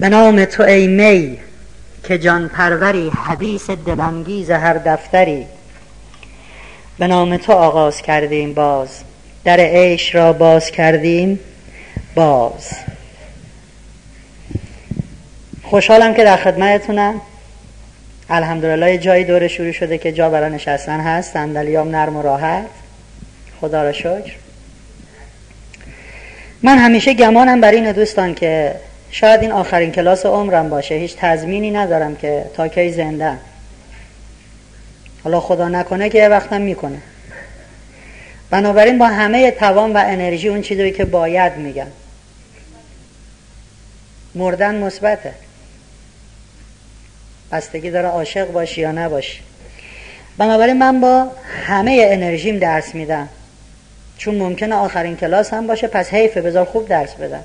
به نام تو ای می که جان پروری حدیث دلانگیز هر دفتری. به نام تو آغاز کردیم باز در عیش را باز کردیم باز. خوشحالم که در خدمتتونم. الحمدلله جایی دور شروع شده که جا برای نشستن هست صندلیام نرم و راحت. خدا را شکر. من همیشه گمانم بر این دوستان که شاید این آخرین کلاس عمرم باشه. هیچ تضمینی ندارم که تا کی زنده حالا خدا نکنه که یه وقتم می‌کنه. بنابراین با همه توان و انرژی اون چیزی که باید میگم. مردن مثبته. بستگی داره عاشق باشی یا نباشی. بنابراین من با همه انرژیم درس میدم. چون ممکنه آخرین کلاس هم باشه پس حیفه بذار خوب درس بدم.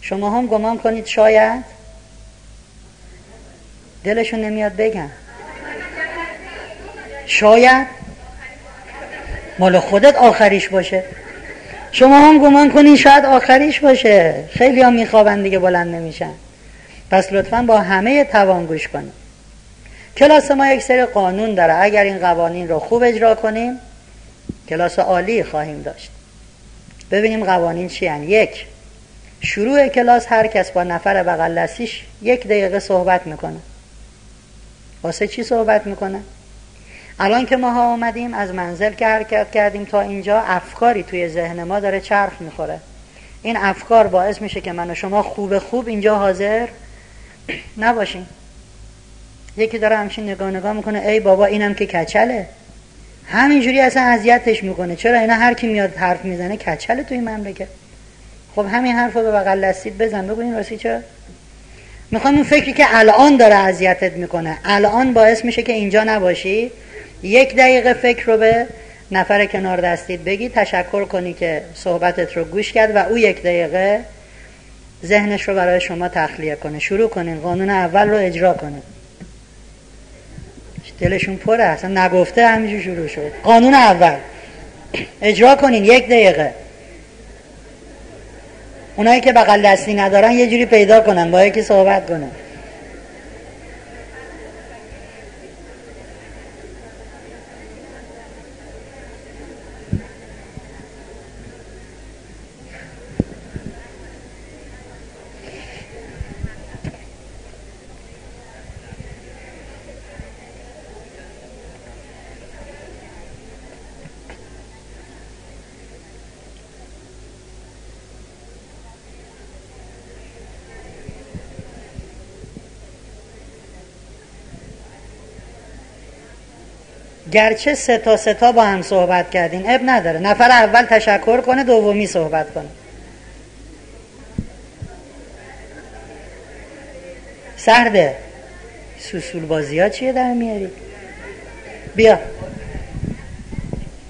شما هم گمان کنید شاید؟ دلشون نمیاد بگن. شاید؟ مال خودت آخریش باشه. شما هم گمان کنید شاید آخریش باشه. خیلی هم میخوابن دیگه بلند نمیشن. پس لطفا با همه توان گوش کنید کلاس ما یک سری قانون داره. اگر این قوانین رو خوب اجرا کنیم کلاس عالی خواهیم داشت. ببینیم قوانین چی. یک شروع کلاس هر کس با نفر بغل دستیش یک دقیقه صحبت می‌کنه. واسه چی صحبت می‌کنه؟ الان که ما ها آمدیم از منزل که حرکت کردیم تا اینجا افکاری توی ذهن ما داره چرخ می‌خوره. این افکار باعث میشه که من و شما خوب خوب اینجا حاضر نباشیم. یکی داره همچین نگاه نگاه می‌کنه ای بابا اینم که کچله. همینجوری اصلا اذیتش می‌کنه. چرا اینا هر کی میاد حرف می‌زنه کچله توی مملکت. خب همین حرف رو به بغل دستید بزن. بگو این راستی چرا؟ می‌خوام اون فکری که الان داره اذیتت می‌کنه. الان باعث میشه که اینجا نباشی. یک دقیقه فکر رو به نفر کنار دستید بگی. تشکر کنی که صحبتت رو گوش کرد و او یک دقیقه ذهنش رو برای شما تخلیه کنه. شروع کنین. قانون اول رو اجرا کنه دلشون پره. اصلا نگفته همینجور شروع شد قانون اول. اجرا کنین. یک دقیقه. اونایی که بغل دستی ندارن یه جوری پیدا کنن با یکی صحبت کنن. گرچه سه تا سه تا با هم صحبت کردین اب نداره. نفر اول تشکر کنه دومی صحبت کنه. سرده سوسول بازی ها چیه در میاری؟ بیا.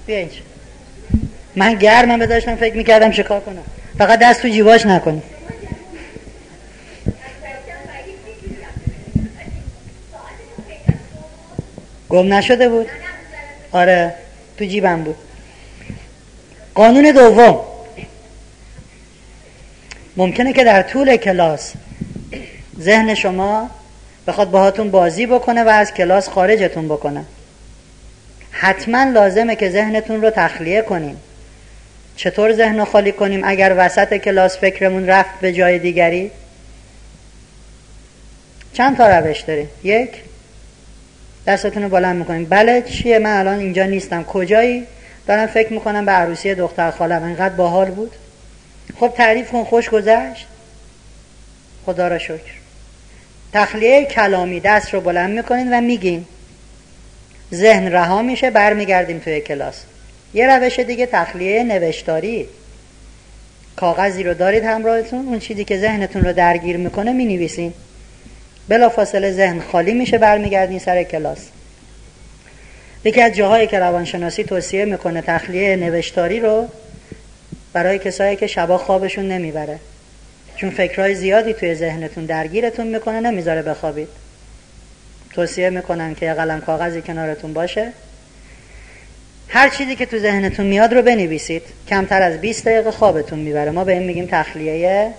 بیا اینجا. من گرمم به فکر می‌کردم شکار کنم. فقط دست تو جیباش نکنی. گم نشده بود؟ آره تو جیبم بود. قانون دوم. ممکنه که در طول کلاس ذهن شما بخواد باهاتون بازی بکنه و از کلاس خارجتون بکنه. حتما لازمه که ذهنتون رو تخلیه کنیم چطور ذهن رو خالی کنیم اگر وسط کلاس فکرمون رفت به جای دیگری؟ چند تا روش داریم؟ یک؟ دستتون رو بلند می‌کنیم بله چیه؟ من الان اینجا نیستم. کجایی؟ دارم فکر می‌کنم به عروسی دختر خالم. انقدر باحال بود. خب تعریف کن. خوش گذشت. خدا را شکر. تخلیه کلامی دست رو بلند می‌کنین و میگین. ذهن رها میشه برمیگردیم توی کلاس. یه روش دیگه تخلیه نوشتاری. کاغذی رو دارید همراهتون. اون چیزی که ذهنتون رو درگیر می‌کنه می‌نویسین. بلا فاصله ذهن خالی میشه برمیگردین سر کلاس. یکی از جاهایی که روانشناسی توصیه می‌کنه تخلیه نوشتاری رو برای کسایی که شبا خوابشون نمی‌بره. چون فکرهای زیادی توی ذهنتون درگیرتون می‌کنه نمی‌ذاره بخوابید. توصیه می‌کنن که یه قلم کاغذی کنارتون باشه. هر چیزی که تو ذهنتون میاد رو بنویسید. کمتر از 20 دقیقه خوابتون می‌بره. ما به این میگیم تخلیه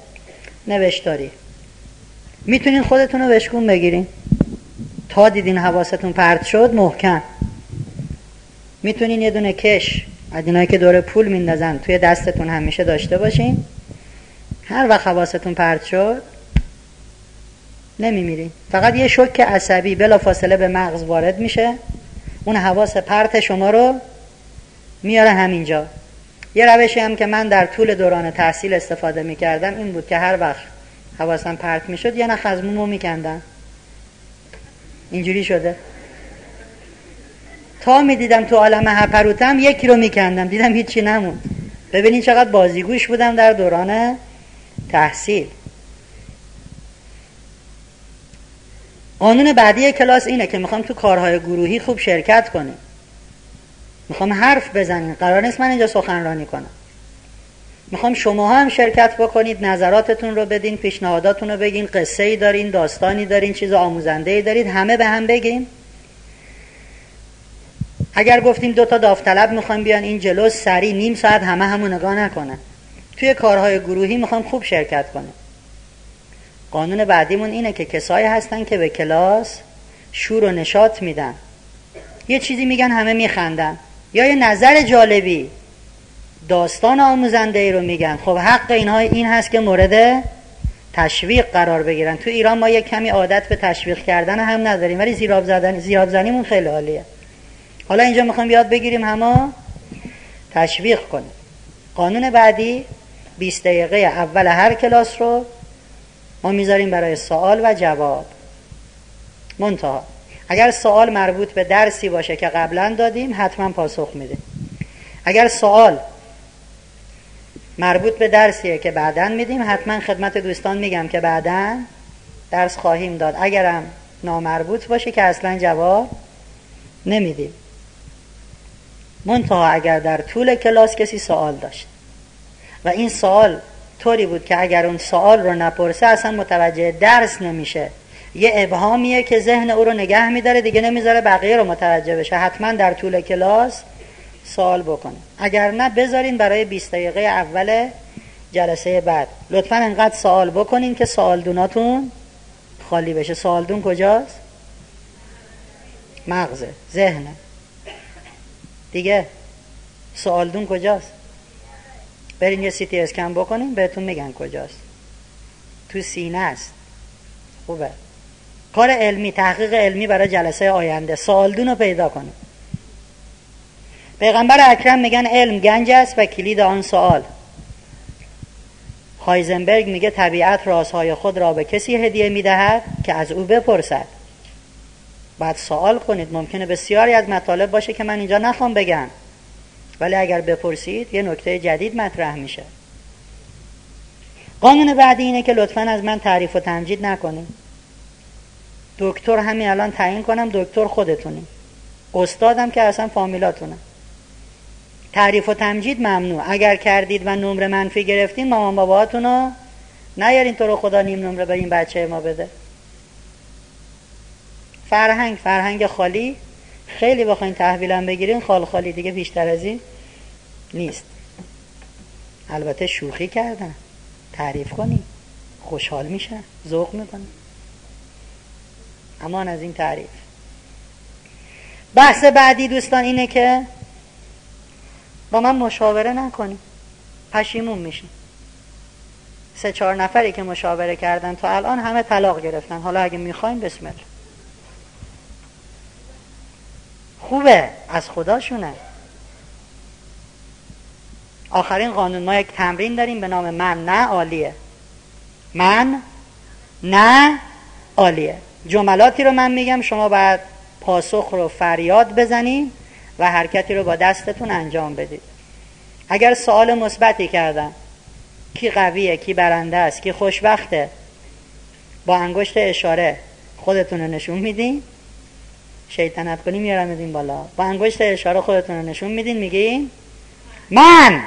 نوشتاری. می‌تونین خودتون رو بشکون بگیرین. تا دیدین حواستون پرت شد محکم. می‌تونین یه دونه کش از اینایی که دور پول میندازن توی دستتون همیشه داشته باشین. هر وقت حواستون پرت شد نمیمیرین. فقط یه شک عصبی بلا فاصله به مغز وارد میشه. اون حواس پرت شما رو میاره همینجا. یه روشی هم که من در طول دوران تحصیل استفاده می‌کردم این بود که هر وقت حواسم پرت می‌شد یه نخ از مومو میکندم اینجوری شده. تا می‌دیدم تو عالم هپروتم یکی رو میکندم. دیدم هیچی نموند. ببینید چقدر بازیگوش بودم در دوران تحصیل. قانون بعدی کلاس اینه که می‌خوام تو کارهای گروهی خوب شرکت کنیم. می‌خوام حرف بزنیم. قرار نیست من اینجا سخنرانی کنم. می‌خوام شما هم شرکت بکنید نظراتتون رو بدین پیشنهاداتون رو بگین قصه ای دارین داستانی دارین چیز آموزنده ای دارید همه به هم بگین. اگر گفتیم دو تا داوطلب می‌خوام بیان این جلو سری نیم ساعت همه همو نگاه نکنن. توی کارهای گروهی می‌خوام خوب شرکت کنم. قانون بعدیمون اینه که کسایی هستن که به کلاس شور و نشاط میدن. یه چیزی میگن همه میخندن. یا یه نظر جالبی. داستان آموزنده ای رو میگن. خب حق اینها این هست که مورد تشویق قرار بگیرن. تو ایران ما یک کمی عادت به تشویق کردن هم نداریم ولی زیراب زدن زیاد زنیمون خیلی عالیه. حالا اینجا می‌خوام یاد بگیریم همه تشویق کنیم. قانون بعدی 20 دقیقه اول هر کلاس رو ما می‌ذاریم برای سوال و جواب. منتها اگر سوال مربوط به درسی باشه که قبلا دادیم حتما پاسخ میدیم. اگر سوال مربوط به درسیه که بعدا میدیم. حتما خدمت دوستان میگم که بعدا درس خواهیم داد. اگرم نامربوط باشه که اصلا جواب نمیدیم. منتها اگر در طول کلاس کسی سوال داشت و این سوال طوری بود که اگر اون سوال رو نپرسه اصلا متوجه درس نمیشه. یه ابهامیه که ذهن او رو نگه میداره دیگه نمی‌ذاره بقیه رو متوجه بشه. حتما در طول کلاس سوال بکنه. اگر نه بذارین برای 20 دقیقه اول جلسه بعد. لطفا انقدر سوال بکنین که دوناتون خالی بشه. دون کجاست؟ مغزه ذهنه دیگه دون کجاست؟ برین یه سیتی اسکن بکنین بهتون میگن کجاست. تو سینه است. خوبه. کار علمی تحقیق علمی برای جلسه آینده. سوالدون رو پیدا کنیم پیغمبر اکرم میگن علم گنج است و کلید آن سوال هایزنبرگ میگه طبیعت رازهای خود را به کسی هدیه می‌دهد که از او بپرسد. بعد سوال کنید ممکنه بسیاری از مطالب باشه که من اینجا نخوام بگم. ولی اگر بپرسید یه نکته جدید مطرح میشه. قانون بعدی اینه که لطفا از من تعریف و تمجید نکنید. دکتر همین الان تعیین کنم دکتر خودتونی. استادم که اصلا فامیلاتونه تعریف و تمجید ممنوع. اگر کردید و نمره منفی گرفتین مامان باباتون رو نیارین تو رو خدا نیم نمره به این بچه ما بده. فرهنگ فرهنگ خالی. خیلی بخواین تحویلم بگیرین خال خالی دیگه بیشتر از این نیست. البته شوخی کردن. تعریف کنی خوشحال میشن. ذوق می‌کنن. امان از این تعریف. بحث بعدی دوستان اینه که با من مشاوره نکنی. پشیمون میشین سه چهار نفری که مشاوره کردن تا الان همه طلاق گرفتن. حالا اگه می‌خواین بسم الله. خوبه. از خداشونه. آخرین قانون. ما یک تمرین داریم به نام من نه عالیه. من نه عالیه. جملاتی رو من میگم شما باید پاسخ رو فریاد بزنید و حرکتی رو با دستتون انجام بدید. اگر سوال مثبتی کردن کی قویه کی برنده است کی خوشبخته با انگشت اشاره خودتون رو نشون میدین؟ شیطنت کنی میارم میدین بالا. با انگشت اشاره خودتون رو نشون میدین میگین من!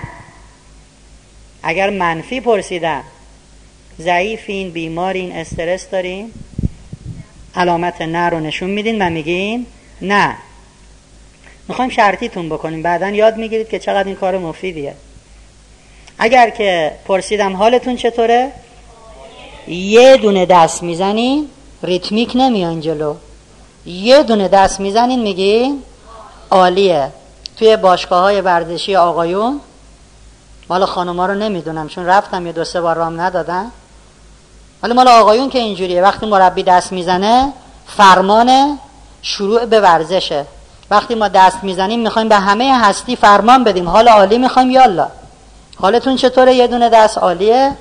اگر منفی پرسیدن ضعیفین بیمارین استرس دارین؟ علامت نه رو نشون میدین و میگین نه. می‌خوایم شرطیتون بکنیم. بعدا یاد می‌گیرید که چقدر این کار مفیدیه. اگر که پرسیدم حالتون چطوره؟ یه دونه دست می‌زنین ریتمیک نمیان جلو. یه دونه دست می‌زنین میگین عالیه. توی باشگاه های ورزشی آقایون مال خانوما رو نمی‌دونم چون رفتم یه دو سه بار رام ندادن. ولی مال آقایون که اینجوریه. وقتی مربی دست می‌زنه فرمان شروع به ورزشه. وقتی ما دست می‌زنیم می‌خوایم به همه هستی فرمان بدیم. حال عالی می‌خوایم یالا حالتون چطوره؟ یه دونه دست عالیه.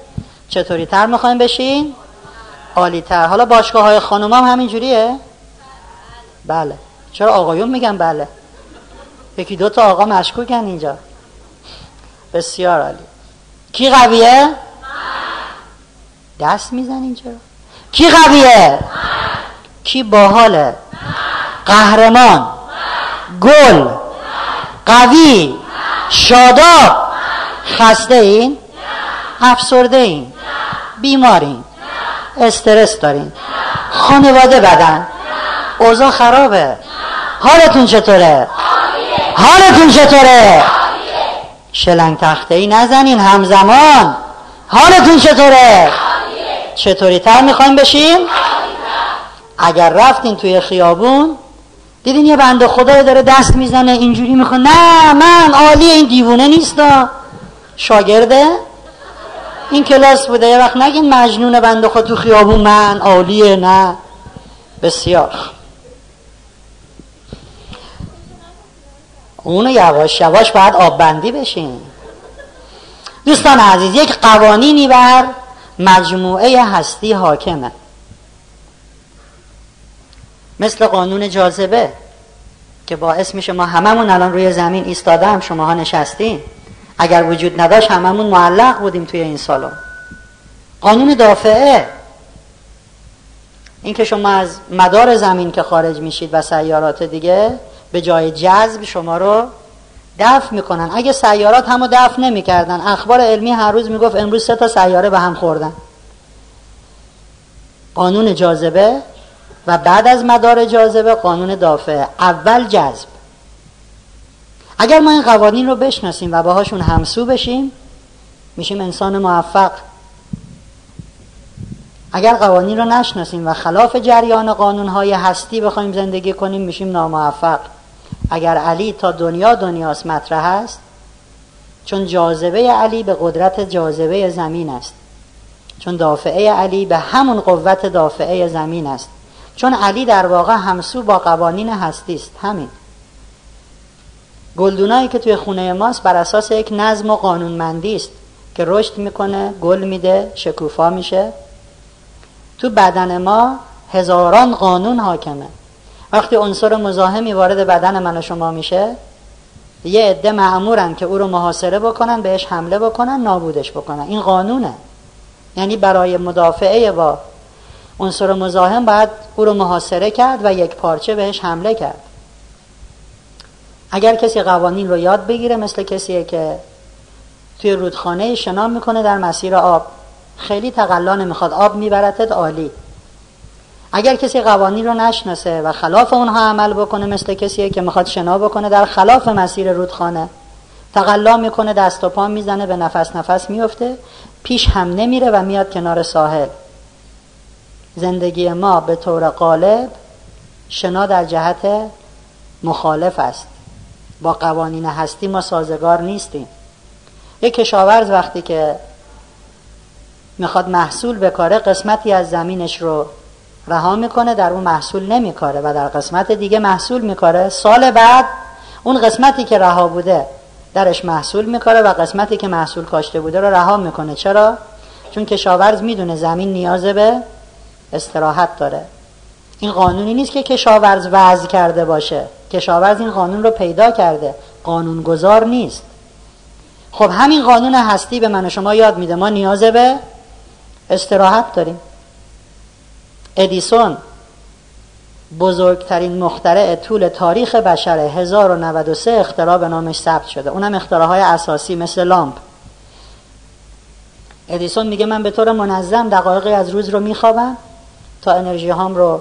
چطوری تر می‌خوایم بشین؟ عالی تر حالا باشگاه های خانوم هم همین جوریه بله. چرا آقایون میگن بله؟ یکی دو تا آقا مشکوکن اینجا. بسیار عالی. کی قویه؟ دست می‌زنین چرا؟ کی قویه؟ کی باحاله؟ قهرمان. گل قوی شاداب خسته این افسرده این بیمارین استرس دارین خانواده بدن اوضاع خرابه. حالتون چطوره؟ حالتون چطوره؟ شلنگ تخته ای نزنین همزمان. حالتون چطوره؟ چطوری تر می‌خوایم بشیم؟ اگر رفتین توی خیابون دیدین یه بنده خدای داره دست می‌زنه اینجوری می‌خواد. نه من عالی این دیوونه نیستا. شاگرده؟ این کلاس بوده. یه وقت نگین مجنون بنده خود تو خیابون من عالیه. نه. بسیار. اونو یواش یواش باید آب بندی بشین. دوستان عزیز یک قوانینی بر مجموعه هستی حاکمه. مثل قانون جاذبه که باعث میشه ما هممون الان روی زمین ایستاده هم شماها نشستیم اگر وجود نداشت هممون معلق بودیم توی این سالن. قانون دافعه. این که شما از مدار زمین که خارج میشید و سیارات دیگه به جای جذب شما رو دفع می‌کنن. اگه سیارات همو دفع نمی‌کردن اخبار علمی هر روز می‌گفت امروز سه تا سیاره به هم خوردن. قانون جاذبه و بعد از مدار جاذبه قانون دافعه اول جذب. اگر ما این قوانین رو بشناسیم و باهاشون همسو بشیم میشیم انسان موفق. اگر قوانین رو نشناسیم و خلاف جریان قانونهای هستی بخوایم زندگی کنیم میشیم ناموفق. اگر علی تا دنیا دنیاست مطرح است چون جاذبه علی به قدرت جاذبه زمین است. چون دافعه علی به همون قوت دافعه زمین است. چون علی در واقع همسو با قوانین هستی است. همین. گلدونایی که توی خونه ماست بر اساس یک نظم و قانونمندی است که رشد می‌کنه گل میده شکوفا میشه. تو بدن ما هزاران قانون حاکمه. وقتی عنصر مزاحمی وارد بدن من و شما میشه یه عده معمورن که او رو محاصره بکنن بهش حمله بکنن نابودش بکنن. این قانونه. یعنی برای مدافعه با عنصر مزاحم باید او رو محاصره کرد و یک پارچه بهش حمله کرد. اگر کسی قوانین رو یاد بگیره مثل کسیه که توی رودخانه شنا می‌کنه در مسیر آب. خیلی تقلا نمی‌خواد. آب میبرتت عالی. اگر کسی قوانین رو نشناسه و خلاف اونها عمل بکنه مثل کسیه که می‌خواد شنا بکنه در خلاف مسیر رودخانه تقلا می‌کنه دست و پا می‌زنه به نفس نفس میفته پیش هم نمیره و میاد کنار ساحل. زندگی ما به طور غالب شنا در جهت مخالف است. با قوانین هستی ما سازگار نیستیم. یک کشاورز وقتی که می‌خواد محصول بکاره قسمتی از زمینش رو رها می‌کنه در اون محصول نمیکاره و در قسمت دیگه محصول میکاره. سال بعد اون قسمتی که رها بوده درش محصول میکاره و قسمتی که محصول کاشته بوده رو رها می‌کنه. چرا؟ چون کشاورز می‌دونه زمین نیاز به استراحت داره. این قانونی نیست که کشاورز وضع کرده باشه. کشاورز این قانون رو پیدا کرده. قانونگذار نیست. خب همین قانون هستی به من و شما یاد میده. ما نیاز به استراحت داریم. ادیسون بزرگترین مخترع طول تاریخ بشره 1093 اختراع به نامش ثبت شده. اونم اختراعهای اساسی مثل لامپ. ادیسون میگه من به طور منظم دقایقی از روز رو میخوابم. تا انرژی هام رو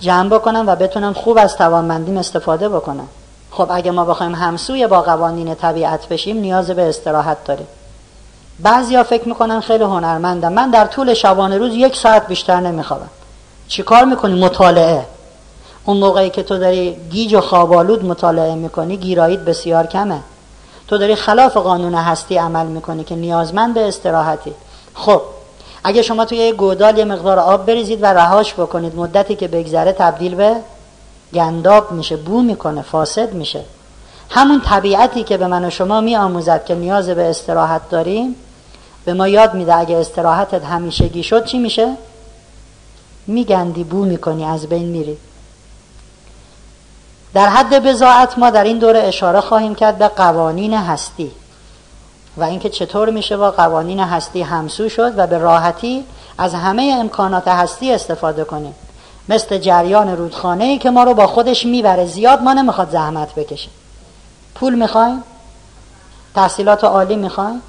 جمع بکنم و بتونم خوب از توانمندیم استفاده بکنم. خب اگه ما بخوایم همسوی با قوانین طبیعت بشیم نیاز به استراحت داریم. بعضیا فکر می‌کنن خیلی هنرمندم من در طول شبانه روز یک ساعت بیشتر نمیخوابم. چیکار می‌کنی؟ مطالعه. اون موقعی که تو داری گیج و خوابالود مطالعه می‌کنی گیراییت بسیار کمه. تو داری خلاف قانون هستی عمل می‌کنی که نیازمند به استراحتی. خب اگه شما توی یه گودال یه مقدار آب بریزید و رهاش بکنید مدتی که بگذره تبدیل به گنداب میشه بو می‌کنه فاسد میشه. همون طبیعتی که به من و شما می آموزد که نیاز به استراحت داریم به ما یاد میده اگه استراحتت همیشگی شد چی میشه؟ میگندی بو می‌کنی از بین میری. در حد بزاعت ما در این دوره اشاره خواهیم کرد به قوانین هستی. و اینکه چطور میشه با قوانین هستی همسو شد و به راحتی از همه امکانات هستی استفاده کنیم. مثل جریان رودخانه ای که ما رو با خودش می‌بره زیاد ما نمی‌خواد زحمت بکشیم پول می‌خوایم؟ تحصیلات عالی می‌خوایم؟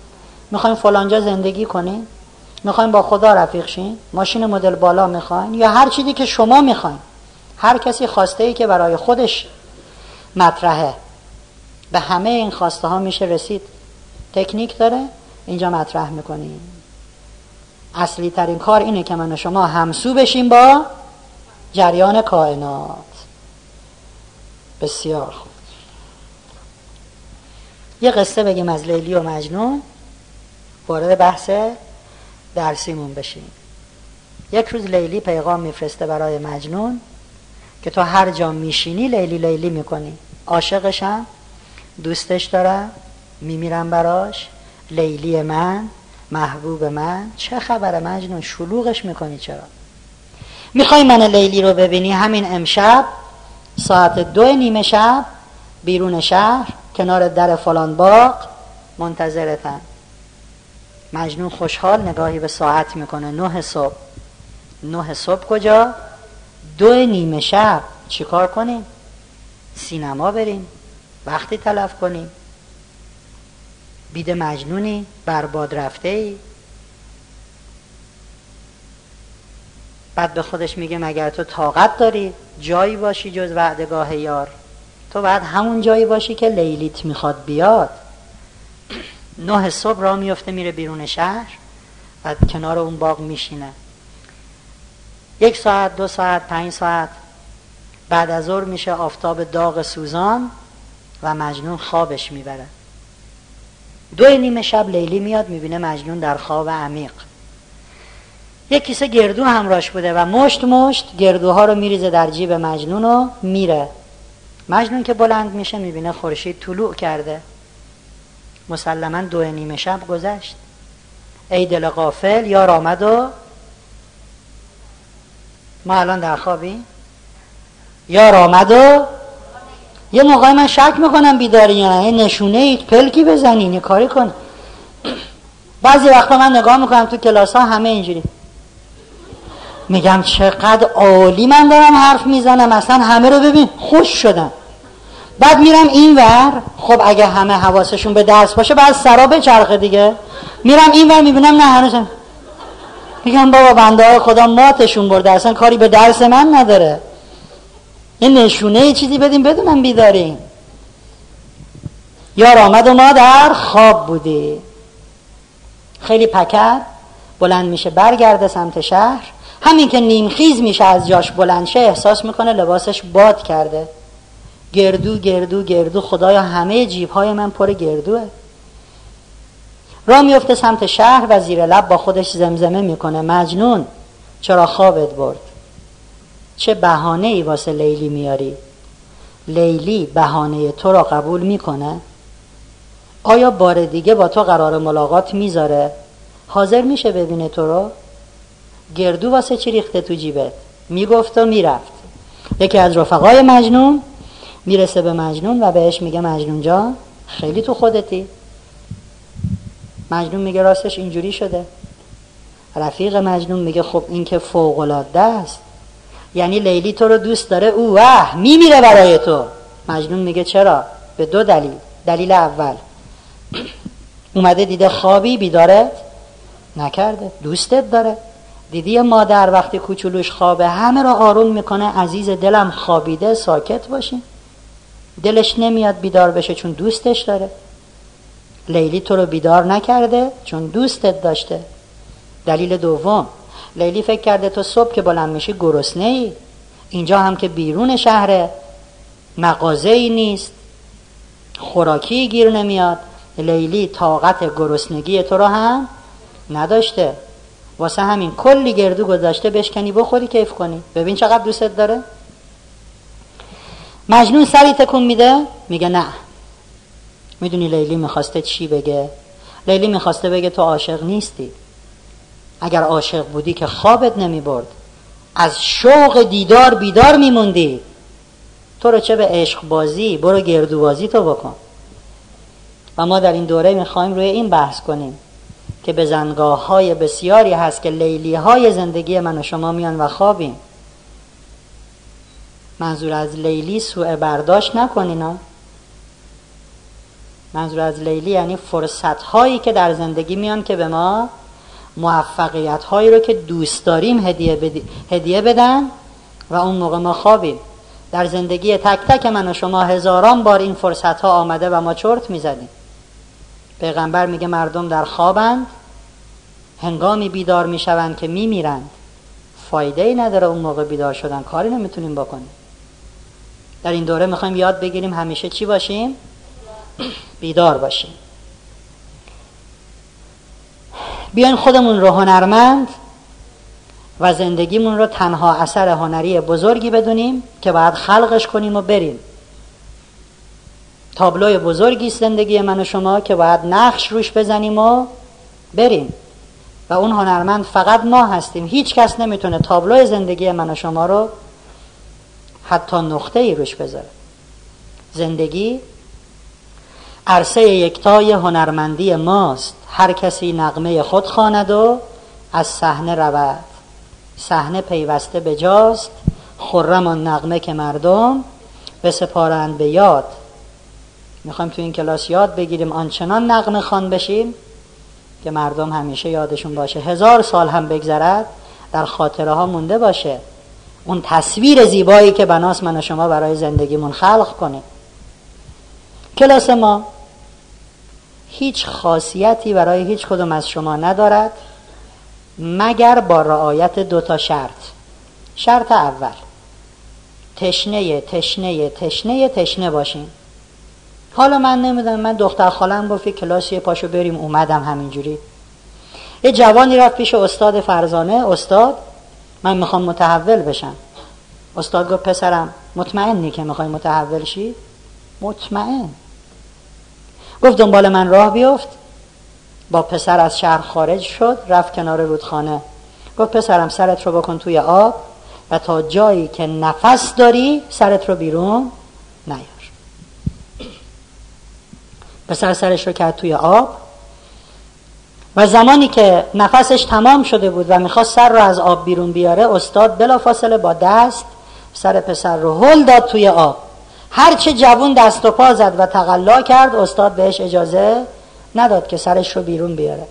می‌خوایم فلانجا زندگی کنیم؟ می‌خوایم با خدا رفیق شین ماشین مدل بالا می‌خواین یا هر چیزی که شما می‌خواین هر کسی خواسته ای که برای خودش مطرحه. به همه این خواسته ها میشه رسید. تکنیک داره؟ اینجا مطرح می‌کنیم. اصلی ترین کار اینه که من و شما همسو بشیم با جریان کائنات. بسیار خوب. یه قصه بگیم از لیلی و مجنون وارد بحث درسیمون بشیم. یک روز لیلی پیغام میفرسته برای مجنون که تو هر جا میشینی لیلی لیلی می‌کنی. عاشقشم دوستش دارم. میمیرم براش. لیلی من محبوب من. چه خبره مجنون شلوغش می‌کنی چرا؟ می‌خوای من لیلی رو ببینی همین امشب ساعت دو نیمه شب بیرون شهر کنار در فلان باغ. منتظرتن مجنون خوشحال نگاهی به ساعت می‌کنه. نه صبح. نه صبح کجا؟ دو نیمه شب. چیکار کنیم؟ سینما بریم. وقتی تلف کنیم. بید مجنونی برباد رفته ای؟ بعد به خودش میگه مگر تو طاقت داری جایی باشی جز وعدگاه یار؟ تو بعد همون جایی باشی که لیلیت می‌خواد بیاد. نه صبح را میفته میره بیرون شهر و کنار اون باغ میشینه. یک ساعت دو ساعت پنج ساعت بعد از ظهر میشه آفتاب داغ سوزان و مجنون خوابش می‌بره. دو نیمه شب لیلی میاد می‌بینه مجنون در خواب عمیق. یک کیسه گردو همراش بوده و مشت مشت گردوها رو میریزه در جیب مجنون و میره. مجنون که بلند میشه می‌بینه خورشید طلوع کرده. مسلما دو نیمه شب گذشت. ای دل غافل یار آمد و ما الان در خوابی یار آمد و یه موقعی من شک می‌کنم بیداری یا نه. نشونه اید پلکی بزنین کاری کن. بعضی وقتا من نگاه می‌کنم تو کلاس ها همه اینجوری. میگم چقدر عالی من دارم حرف می‌زنم. اصلا همه رو ببین خوش شدم. بعد میرم این ور خب اگه همه حواسشون به درس باشه بعد سرا به چرخه دیگه. میرم این ور می‌بینم نه هنوز میگم بابا بنده های خدا ماتشون برده. اصلا کاری به درس من نداره. این نشونه چیزی بدیم بدونم بیداریم. یار آمد و ما در خواب بودی. خیلی پکر بلند میشه برگرده سمت شهر. همین که نیمخیز میشه از جاش بلند شه احساس می‌کنه لباسش باد کرده. گردو گردو گردو خدایا همه جیب های من پر گردوه. را میفته سمت شهر و زیر لب با خودش زمزمه می‌کنه. مجنون چرا خوابت برد؟ چه بهانه ای واسه لیلی میاری؟ لیلی بهانه تو را قبول می‌کنه؟ آیا بار دیگه با تو قرار ملاقات می‌ذاره؟ حاضر میشه ببینه تو رو؟ گردو واسه چی ریخته تو جیبت؟ می‌گفت و می‌رفت. یکی از رفقای مجنون می‌رسه به مجنون و بهش میگه مجنون جان خیلی تو خودتی. مجنون میگه راستش اینجوری شده. رفیق مجنون میگه خب این که فوق است. یعنی لیلی تو رو دوست داره او وح میمیره برای تو. مجنون میگه چرا؟ به دو دلیل. دلیل اول. اومده دیده خوابی بیدارت نکرده. دوستت داره. دیدی مادر وقتی کوچولوش خوابه همه را آروم می‌کنه عزیز دلم خوابیده ساکت باشین دلش نمیاد بیدار بشه چون دوستش داره. لیلی تو رو بیدار نکرده چون دوستت داشته. دلیل دوم. لیلی فکر کرده تو صبح که بلند میشی گرسنه ای اینجا هم که بیرون شهره. مغازه ای نیست. خوراکی گیر نمیاد. لیلی طاقت گرسنگی تو رو هم نداشته. واسه همین کلی گردو گذاشته بشکنی بخوری کیف کنی. ببین چقدر دوستت داره. مجنون سری تکون میده؟ میگه نه. می‌دونی لیلی می‌خواسته چی بگه؟ لیلی می‌خواسته بگه تو عاشق نیستی. اگر عاشق بودی که خوابت نمی‌برد از شوق دیدار بیدار میموندی تو رو چه به عشق بازی برو گردو بازی تو بکن. و ما در این دوره می‌خوایم روی این بحث کنیم که به زنگاه های بسیاری هست که لیلی های زندگی من و شما میان و خوابیم. منظور از لیلی سوء برداشت نکنین منظور از لیلی یعنی فرصت هایی که در زندگی میان که به ما موفقیت هایی رو که دوست داریم هدیه, هدیه بدن و اون موقع ما خوابیم. در زندگی تک تک من و شما هزاران بار این فرصت ها آمده و ما چرت می‌زدیم پیغمبر میگه مردم در خوابند هنگامی بیدار می‌شوند که میمیرند. فایده ای نداره اون موقع بیدار شدن کاری نمی‌تونیم بکنیم. در این دوره می‌خوایم یاد بگیریم همیشه چی باشیم؟ بیدار باشیم. بیاین خودمون رو هنرمند و زندگیمون رو تنها اثر هنری بزرگی بدونیم که باید خلقش کنیم و بریم. تابلوی بزرگی زندگی من و شما که باید نقش روش بزنیم و بریم. و اون هنرمند فقط ما هستیم. هیچ کس نمی‌تونه تابلوی زندگی من و شما رو حتی نقطه ای روش بذاره. زندگی عرصه یکتای هنرمندی ماست. هر کسی نقمه خود خواند و از صحنه رود. صحنه پیوسته به جاست خرم آن نقمه که مردم بسپارند به یاد. می‌خوایم تو این کلاس یاد بگیریم آنچنان نقمه خان بشیم که مردم همیشه یادشون باشه. هزار سال هم بگذرد در خاطره ها مونده باشه. اون تصویر زیبایی که بناس من و شما برای زندگیمون خلق کنه کلاس ما هیچ خاصیتی برای هیچ کدوم از شما ندارد مگر با رعایت دو تا شرط. شرط اول تشنه تشنه تشنه تشنه باشین. حالا من نمی‌دونم من دختر خالم گفت کلاسی پاشو بریم اومدم همینجوری. یه جوانی رفت پیش استاد فرزانه استاد من می‌خوام متحول بشم. استاد گفت پسرم مطمئنی که می‌خوای متحول شی؟ مطمئن. گفت دنبال من راه بیفت. با پسر از شهر خارج شد رفت کنار رودخانه. گفت پسرم سرت رو بکن توی آب و تا جایی که نفس داری سرت رو بیرون نیار. پسر سرش رو کرد توی آب و زمانی که نفسش تمام شده بود و می‌خواست سر رو از آب بیرون بیاره استاد بلافاصله با دست سر پسر رو هل داد توی آب. هرچه جوون دست و پا زد و تقلا کرد استاد بهش اجازه نداد که سرش رو بیرون بیاره.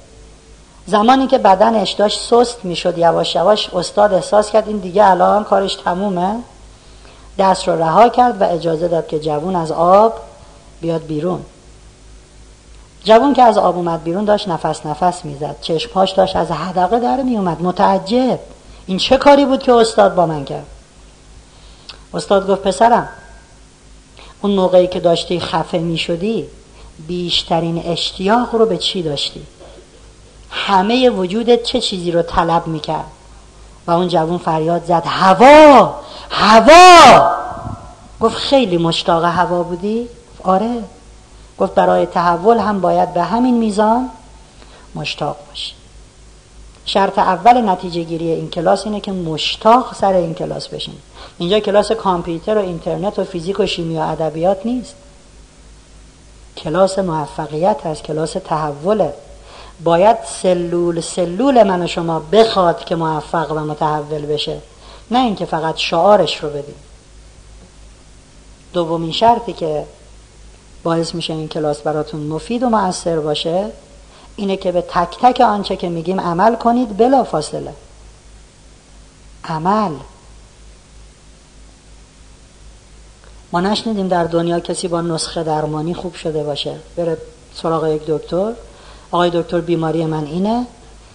زمانی که بدنش داشت سست می‌شد یواش یواش استاد احساس کرد این دیگه الان کارش تمومه. دست رو رها کرد و اجازه داد که جوون از آب بیاد بیرون. جوون که از آب اومد بیرون داشت نفس نفس می‌زد. چشمهاش داشت از حدقه در میومد متعجب! این چه کاری بود که استاد با من کرد؟ استاد گفت پسرم اون موقعی که داشتی خفه می شدی بیشترین اشتیاق رو به چی داشتی؟ همه وجودت چه چیزی رو طلب می‌کرد؟ و اون جوون فریاد زد هوا! هوا! گفت خیلی مشتاق هوا بودی؟ آره. گفت برای تحول هم باید به همین میزان مشتاق باشی. شرط اول نتیجه گیری این کلاس اینه که مشتاق سر این کلاس بشین اینجا کلاس کامپیوتر و اینترنت و فیزیک و شیمی و ادبیات نیست. کلاس موفقیت هست کلاس تحوله. باید سلول سلول من و شما بخواد که موفق و متحول بشه. نه اینکه فقط شعارش رو بدیم. دومین شرطی که باعث میشه این کلاس براتون مفید و مؤثر باشه اینه که به تک تک آنچه که میگیم عمل کنید بلا فاصله. عمل. ما نشنیدیم در دنیا کسی با نسخه درمانی خوب شده باشه. بره سراغ یک دکتر. آقای دکتر بیماری من اینه.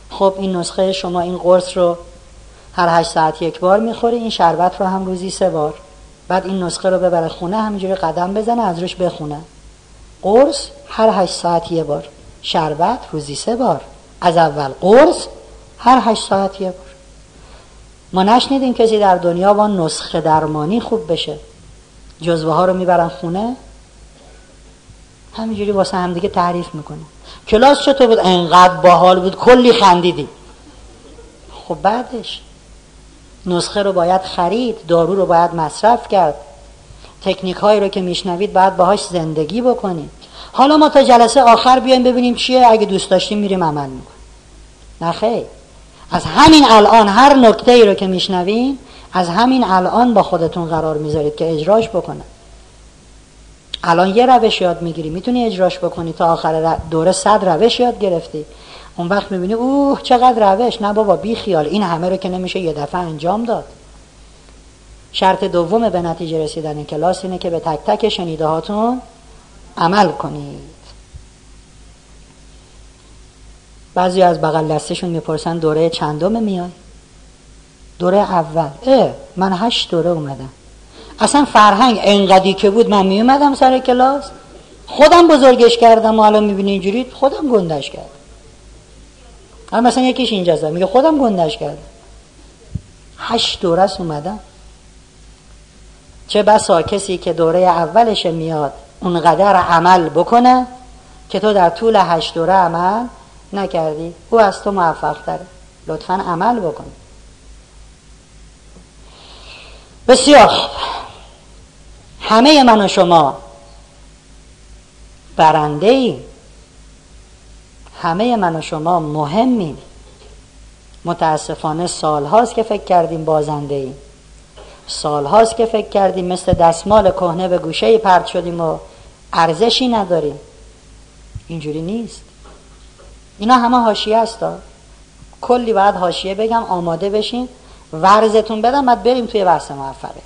خب این نسخه شما این قرص رو هر هشت ساعت یک بار می‌خوری این شربت رو هم روزی سه بار. بعد این نسخه رو ببره خونه همینجوری قدم بزنه از روش بخونه. قرص هر هشت ساعت یه بار. شربت روزی سه بار. از اول قرص هر هشت ساعت یه بار. ما نشنیدیم کسی در دنیا با نسخه درمانی خوب بشه. جزوه ها رو می‌برن خونه. همینجوری واسه همدیگه تعریف می‌کنه. کلاس چطور بود؟ انقدر باحال بود کلی خندیدی خب بعدش؟ نسخه رو باید خرید دارو رو باید مصرف کرد. تکنیک هایی رو که میشنوید باید باهاش زندگی بکنید. حالا ما تا جلسه آخر بیایم ببینیم چیه؟ اگه دوست داشتیم میریم عمل می‌کنیم. نه خیر. از همین الان هر نکته ای رو که میشنوین از همین الان با خودتون قرار می‌ذارید که اجراش بکنه الان یه روش یاد می‌گیری. می‌تونی اجراش بکنی تا آخر دوره صد روش یاد گرفتی. اون وقت می‌بینی اوه چقدر روش. نه بابا بی خیال. این همه رو که نمیشه یه دفعه انجام داد. شرط دوم به نتیجه رسیدن کلاس اینه که به تک تک شنیده هاتون عمل کنید. بعضی از بغل دستشون می‌پرسن دوره چندم میای؟ دوره اول. اه من هشت دوره اومدم. اصلا فرهنگ انقدی که بود من میومدم سر کلاس. خودم بزرگش کردم و الان می‌بینی اینجوری خودم گندش کردم. الان مثلا یکیش اینجا زد میگه خودم گندش کردم. هشت دوره است اومدم. چه بسا کسی که دوره اولش میاد اونقدر عمل بکنه که تو در طول هشت دوره عمل نکردی. او از تو موفق تره. لطفا عمل بکن. بسیار. همه من و شما برنده ای همه من و شما مهمیم. متاسفانه سال هاست که فکر کردیم بازنده ایم سال هاست که فکر کردیم مثل دستمال کهنه به گوشه پرد شدیم و ارزشی نداریم. اینجوری نیست. اینا همه حاشیه است کلی باید حاشیه بگم آماده بشین. ورزتون بدم بعد بریم توی بحث موفقیت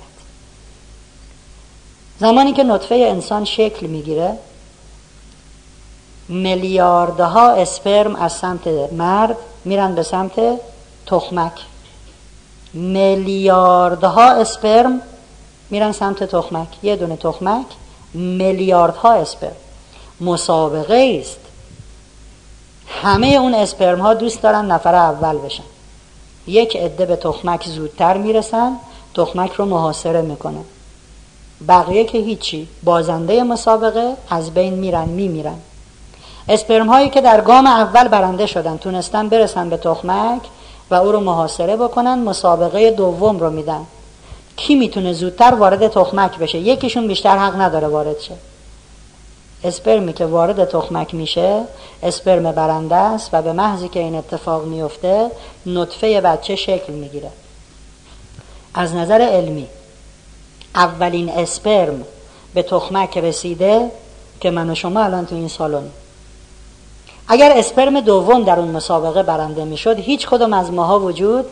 زمانی که نطفه انسان شکل می‌گیره میلیاردها اسپرم از سمت مرد میرن به سمت تخمک. میلیاردها اسپرم میرن سمت تخمک. یه دونه تخمک میلیاردها اسپرم. مسابقه است همه اون اسپرم ها دوست دارن نفر اول بشن. یک عده به تخمک زودتر می‌رسن تخمک رو محاصره می‌کنن. بقیه که هیچی. بازنده مسابقه از بین میرن میمیرن. اسپرم هایی که در گام اول برنده شدن تونستن برسن به تخمک و او رو محاصره بکنن مسابقه دوم رو میدن. کی می‌تونه زودتر وارد تخمک بشه؟ یکیشون بیشتر حق نداره وارد شه. اسپرمی که وارد تخمک میشه اسپرم برنده است و به محضی که این اتفاق میفته نطفه بچه شکل می‌گیره. از نظر علمی اولین اسپرم به تخمک رسیده که من و شما الان تو این سالن. اگر اسپرم دوم در اون مسابقه برنده می‌شد هیچ کدوم از ماها وجود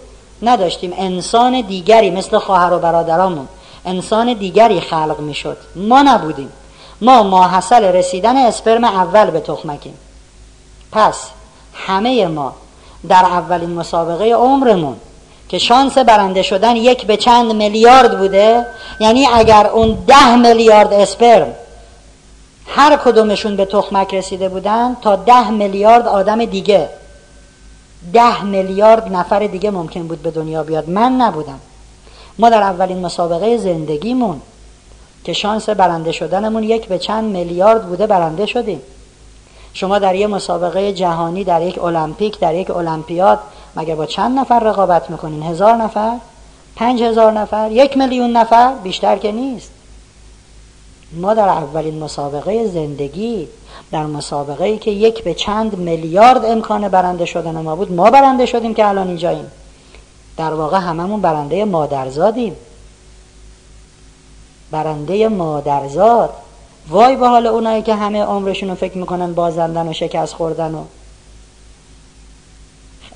نداشتیم. انسان دیگری مثل خواهر و برادرامون انسان دیگری خلق می‌شد. ما نبودیم. ما ماحصل رسیدن اسپرم اول به تخمکیم. پس همه ما در اولین مسابقه عمرمون که شانس برنده شدن یک به چند میلیارد بوده یعنی اگر اون ده میلیارد اسپرم هر کدومشون به تخمک رسیده بودن تا ده میلیارد آدم دیگه. ده میلیارد نفر دیگه ممکن بود به دنیا بیاد. من نبودم. ما در اولین مسابقه زندگیمون که شانس برنده شدنمون یک به چند میلیارد بوده برنده شدیم. شما در یه مسابقه جهانی در یک المپیک در یک المپیاد مگر با چند نفر رقابت می‌کنین؟ هزار نفر؟ پنج هزار نفر؟ یک میلیون نفر؟ بیشتر که نیست. ما در اولین مسابقه زندگی در مسابقه ای که یک به چند میلیارد امکان برنده شدن ما بود ما برنده شدیم که الان اینجاییم. در واقع هممون برنده مادرزادیم. برنده مادرزاد. وای به حال اونایی که همه عمرشون رو فکر می‌کنن بازندن و شکست خوردن و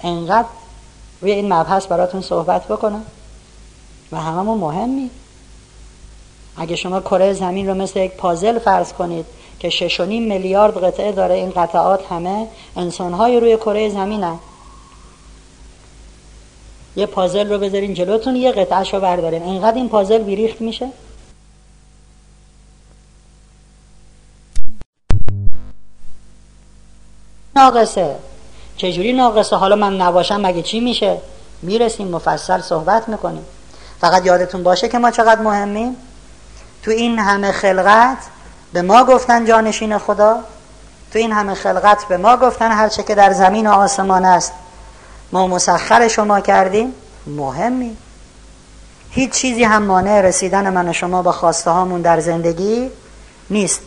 انقدر روی این مبحث براتون صحبت بکنم. و هممون مهمی اگه شما کره زمین رو مثل یک پازل فرض کنید که 6.5 میلیارد قطعه داره این قطعات همه انسانهای روی کره زمینن. یه پازل رو بذارین جلوتون یه قطعهش رو بردارین. اینقدر این پازل بیریخت میشه؟ ناقصه. چجوری ناقصه؟ حالا من نباشم مگه چی میشه؟ می‌رسیم مفصل صحبت می‌کنیم. فقط یادتون باشه که ما چقدر مهمیم؟ تو این همه خلقت به ما گفتن جانشین خدا؟ تو این همه خلقت به ما گفتن هرچه که در زمین و آسمان است. ما مسخر شما کردیم؟ مهمی. هیچ چیزی هم مانع رسیدن من و شما به خواسته هامون در زندگی نیست.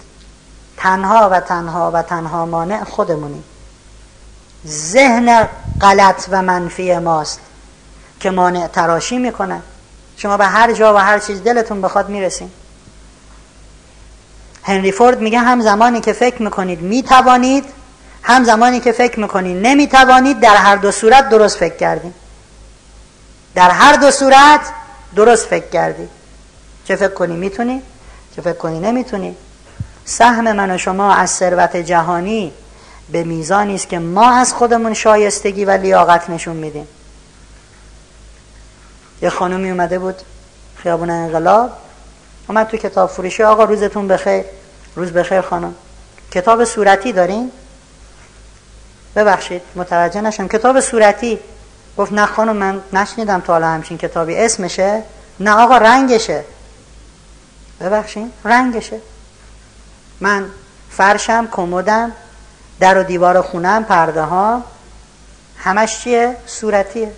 تنها و تنها و تنها مانع خودمونی ذهن غلط و منفی ماست که مانع تراشی می‌کنه. شما به هر جا و هر چیز دلتون بخواد می‌رسیم هنری فورد میگه هم زمانی که فکر می‌کنید می‌توانید هم زمانی که فکر می‌کنید نمی‌توانید در هر دو صورت درست فکر کردید. در هر دو صورت درست فکر کردید. چه فکر کنی؟ می‌تونی. چه فکر کنی؟ نمی‌تونی. سهم من و شما از ثروت جهانی به میزانی است که ما از خودمون شایستگی و لیاقت نشون میدیم. یه خانومی اومده بود خیابون انقلاب. اومد تو کتاب فروشی آقا روزتون بخیر. روز بخیر خانم. کتاب صورتی دارین؟ ببخشید متوجه نشم کتاب صورتی؟ گفت نه خانم من نشنیدم تا حالا همچین کتابی. اسمشه؟ نه آقا رنگشه. ببخشید رنگشه. من فرشم کمدم در و دیوار خونم پرده ها همش چیه؟ صورتیه.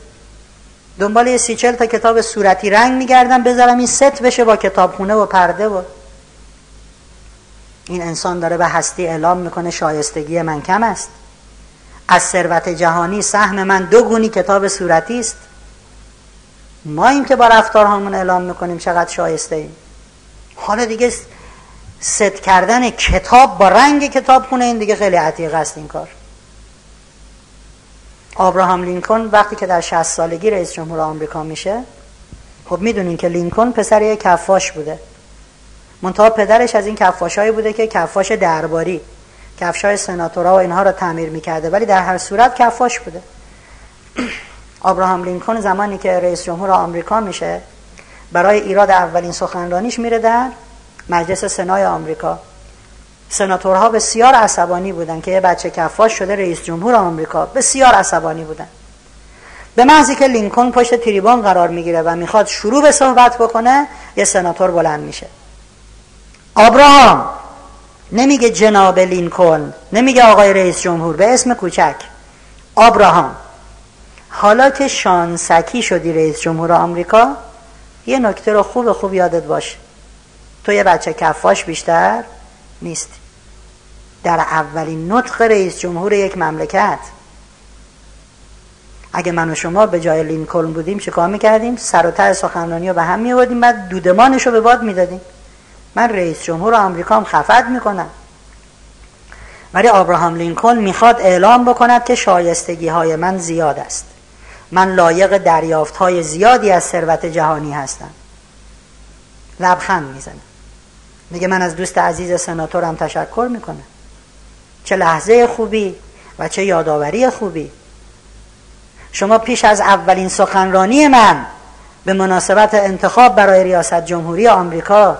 دنبال یه سی چل تا کتاب صورتی رنگ میگردم بذارم این ست بشه با کتاب خونه و پرده و این انسان داره به هستی اعلام می‌کنه شایستگی من کم است. از ثروت جهانی سهم من دو گونی کتاب صورتی است. ما این که با رفتارهامون اعلام می‌کنیم چقدر شایسته ایم. حالا دیگه ست کردن کتاب با رنگ کتاب خونه این دیگه خیلی عتیق است این کار. آبراهام لینکن وقتی که در 60 سالگی رئیس جمهور آمریکا میشه خب می‌دونین که لینکن پسر یک کفاش بوده. منتها پدرش از این کفاشایی بوده که کفاش درباری کفشای سناتورا و اینها رو تعمیر می‌کرده. ولی در هر صورت کفاش بوده. آبراهام لینکن زمانی که رئیس جمهور آمریکا میشه برای ایراد اولین سخنرانیش میره در مجلس سنای آمریکا. سناتورها بسیار عصبانی بودن که یه بچه کفاش شده رئیس جمهور آمریکا. بسیار عصبانی بودن به محضی که لینکن پشت تریبون قرار می‌گیره و می‌خواد شروع به صحبت بکنه یه سناتور بلند میشه. آبراهام! نمیگه جناب لینکن نمیگه آقای رئیس جمهور به اسم کوچک. آبراهام! حالا که شانسکی شدی رئیس جمهور آمریکا یه نکته رو خوب خوب یادت باش. تو یه بچه کفاش بیشتر نیست. در اولین نطق رئیس جمهور یک مملکت. اگه من و شما به جای لینکلن بودیم چه می‌کردیم؟ سر و ته سخنرانی رو به هم میوردیم بعد دودمانش رو به باد می‌دادیم. من رئیس جمهور آمریکا هم خفت می‌کنم. ولی آبراهام لینکلن می‌خواد اعلام بکند که شایستگی های من زیاد است. من لایق دریافت های زیادی از ثروت جهانی هستم. لبخند می‌زنه میگه من از دوست عزیز سناتورم تشکر می‌کنم. چه لحظه خوبی و چه یادآوری خوبی. شما پیش از اولین سخنرانی من به مناسبت انتخاب برای ریاست جمهوری آمریکا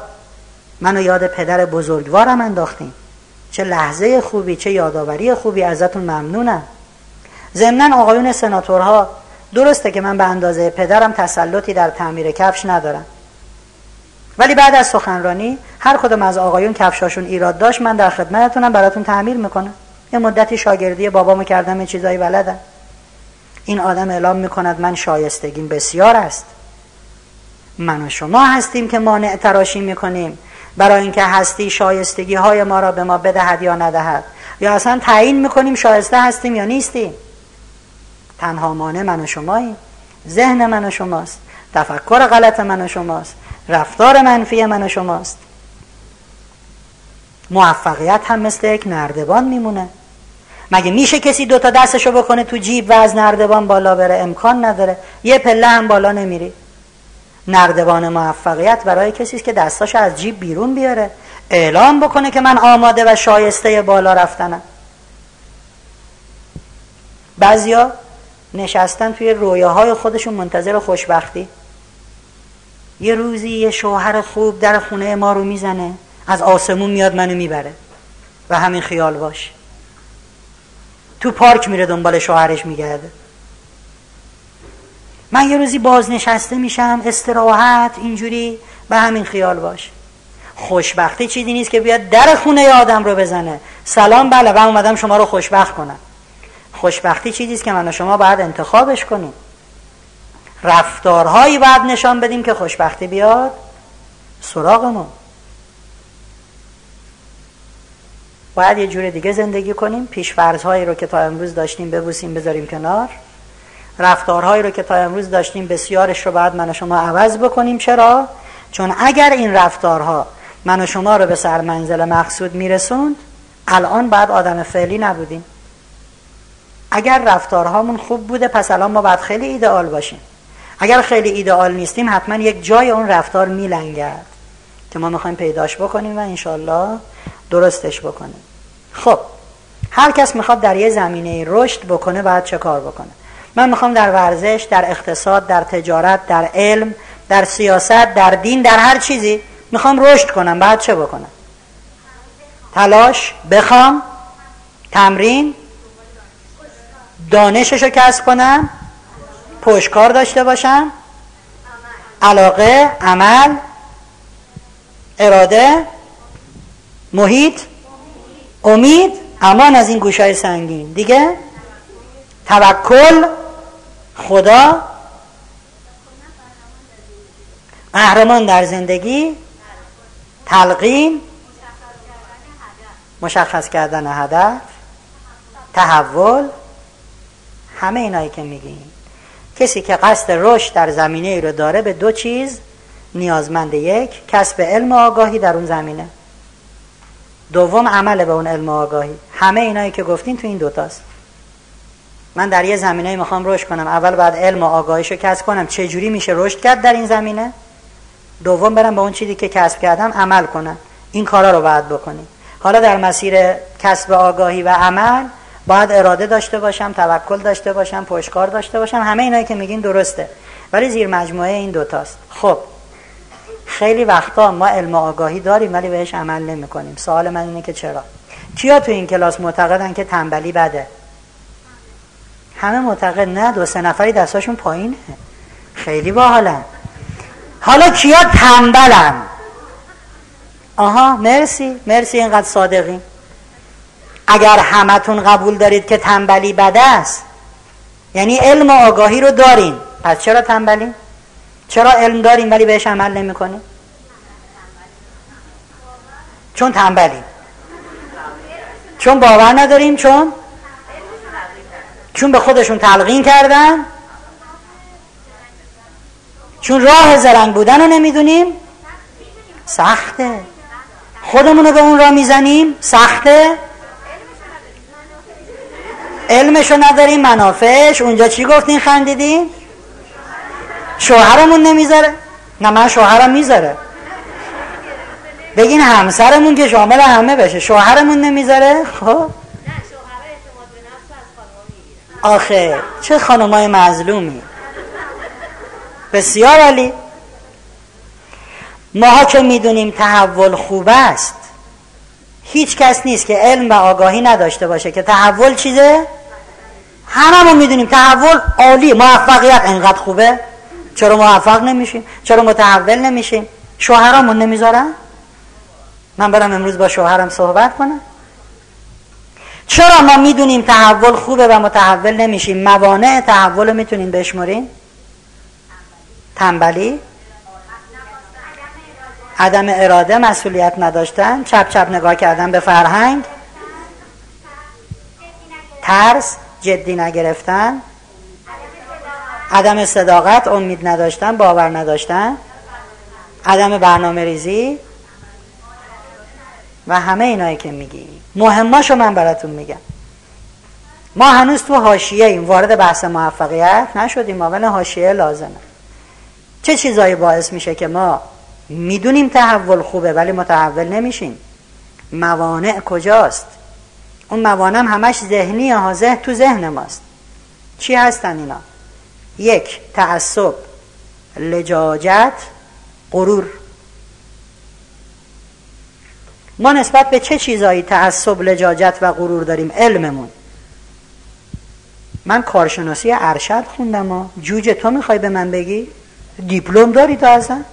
منو یاد پدر بزرگوارم انداختیم چه لحظه خوبی چه یادآوری خوبی ازتون ممنونم. ضمنا آقایون سناتورها درسته که من به اندازه پدرم تسلطی در تعمیر کفش ندارم. ولی بعد از سخنرانی هر کدوم از آقایون کفشاشون ایراد داشت من در خدمتتونم براتون تعمیر می‌کنم. یه مدتی شاگردی بابامو کردم چیزایی بلدم. این آدم اعلام می‌کند من شایستگیم بسیار است. من و شما هستیم که مانع تراشی می‌کنیم. برای اینکه هستی شایستگی های ما را به ما بدهد یا ندهد. یا اصلا تعیین می‌کنیم شایسته هستیم یا نیستیم. تنها مانع من و شماییم. ذهن من و شماست. تفکر غلط من و شماست. رفتار منفی من و شماست. موفقیت هم مثل یک نردبان میمونه. مگه میشه کسی دوتا دستشو بکنه تو جیب و از نردبان بالا بره؟ امکان نداره. یه پله هم بالا نمیری. نردبان موفقیت برای کسی که دستاشو از جیب بیرون بیاره. اعلام بکنه که من آماده و شایسته بالا رفتنم. بعضیا نشستن توی رویاهای خودشون منتظر خوشبختی. یه روزی یه شوهر خوب در خونه ما رو می‌زنه از آسمون میاد منو می‌بره و همین خیال باش. تو پارک میره دنبال شوهرش میگرده. من یه روزی بازنشسته میشم استراحت اینجوری به همین خیال باش. خوشبختی چیزی نیست که بیاد در خونه آدم رو بزنه. سلام بله و اومدم شما رو خوشبخت کنم. خوشبختی چیزی که من و شما باید انتخابش کنیم. رفتارهایی باید نشان بدیم که خوشبختی بیاد سراغمون باید یه جور دیگه زندگی کنیم. پیشفرزهایی رو که تا امروز داشتیم ببوسیم بذاریم کنار. رفتارهایی رو که تا امروز داشتیم بسیارش رو باید من و شما عوض بکنیم. چرا؟ چون اگر این رفتارها من و شما رو به سر منزل مقصود میرسوند الان بعد آدم فعلی نبودیم. اگر رفتارهامون خوب بوده پس الان ما باید خیلی ایدئال باشیم. اگر خیلی ایدئال نیستیم حتما یک جای اون رفتار میلنگد که ما می‌خوایم پیداش بکنیم و انشالله درستش بکنیم. خب هر کس می‌خواد در یه زمینه رشد بکنه باید چه کار بکنه؟ من می‌خوام در ورزش در اقتصاد در تجارت در علم در سیاست در دین در هر چیزی می‌خوام رشد کنم. بعد چه بکنم؟ تلاش بخوام تمرین دانشش رو کسب کنم پشکار داشته باشم؟ علاقه عمل اراده محیط امید امان از این گوشای سنگین. دیگه؟ توکل خدا قهرمان در زندگی تلقین مشخص کردن هدف تحول همه اینایی که میگیم. کسی که قصد رشد در زمینه ای رو داره به دو چیز نیازمند یک کسب علم و آگاهی در اون زمینه. دوم عمل به اون علم و آگاهی. همه اینایی که گفتین تو این دوتاست. من در یه زمینه می‌خوام رشد کنم. اول بعد علم و آگاهیشو کسب کنم. چه جوری میشه رشد کرد در این زمینه؟ دوم برم با اون چیزی که کسب کردم عمل کنم. این کارا رو باید بکنیم حالا در مسیر کسب آگاهی و عمل باید اراده داشته باشم توکل داشته باشم پشکار داشته باشم همه اینایی که میگین درسته. ولی زیر مجموعه این دوتاست. خب خیلی وقتا ما علم آگاهی داریم ولی بهش عمل نمی کنیم سوال من اینه که چرا؟ کیا تو این کلاس معتقدن که تنبلی بده؟ همه معتقد نه دو سه نفری دستاشون پایینه. خیلی باحالن. حالا کیا تنبلن؟ آها مرسی. مرسی اینقدر صادقین. اگر همتون قبول دارید که تنبلی بده است یعنی علم و آگاهی رو دارین. پس چرا تنبلین چرا علم داریم ولی بهش عمل نمی کنیم چون تنبلیم چون باور نداریم چون؟ چون به خودشون تلقین کردن. چون راه زرنگ بودن رو نمی‌دونیم. سخته. خودمون رو به اون راه می‌زنیم سخته. علمشو نداریم منافعش. اونجا چی گفتین؟ خندیدین؟ شوهرمون نمی‌ذاره؟ نه من شوهرم می‌ذاره. بگین همسرمون که شامل همه بشه. شوهرمون نمی‌ذاره؟ خب. آخه چه خانمای مظلومی. بسیار عالی. ماها که می‌دونیم تحول خوب است هیچ کس نیست که علم و آگاهی نداشته باشه که تحول چیزه؟ ما می‌دونیم تحول عالی موفقیت انقدر خوبه؟ چرا موفق نمیشیم؟ چرا متحول نمیشیم؟ شوهرامون نمی‌ذارن؟ من برم امروز با شوهرم صحبت کنم. چرا ما می‌دونیم تحول خوبه و متحول نمیشیم؟ موانع تحول رو می‌تونیم بشمریم؟ تنبلی؟ عدم اراده مسئولیت نداشتن؟ چپ چپ نگاه کردن به فرهنگ؟ ترس؟ جدی نگرفتن؟ عدم صداقت امید نداشتن باور نداشتن؟ عدم برنامه ریزی؟ و همه اینایی که میگی. مهماشو من براتون میگم. ما هنوز تو حاشیه ایم وارد بحث موفقیت نشدیم ولی حاشیه لازمه. چه چیزایی باعث میشه که ما می‌دونیم تحول خوبه ولی متحول نمیشیم؟ موانع کجاست؟ اون موانع هم همش ذهنی ها ذهن تو ذهن ماست. چی هستن اینا؟ یک تعصب لجاجت غرور. ما نسبت به چه چیزایی تعصب لجاجت و غرور داریم؟ علممون. من کارشناسی ارشد خوندم ها. جوجه تو می‌خوای به من بگی؟ دیپلم داری تو اصلا؟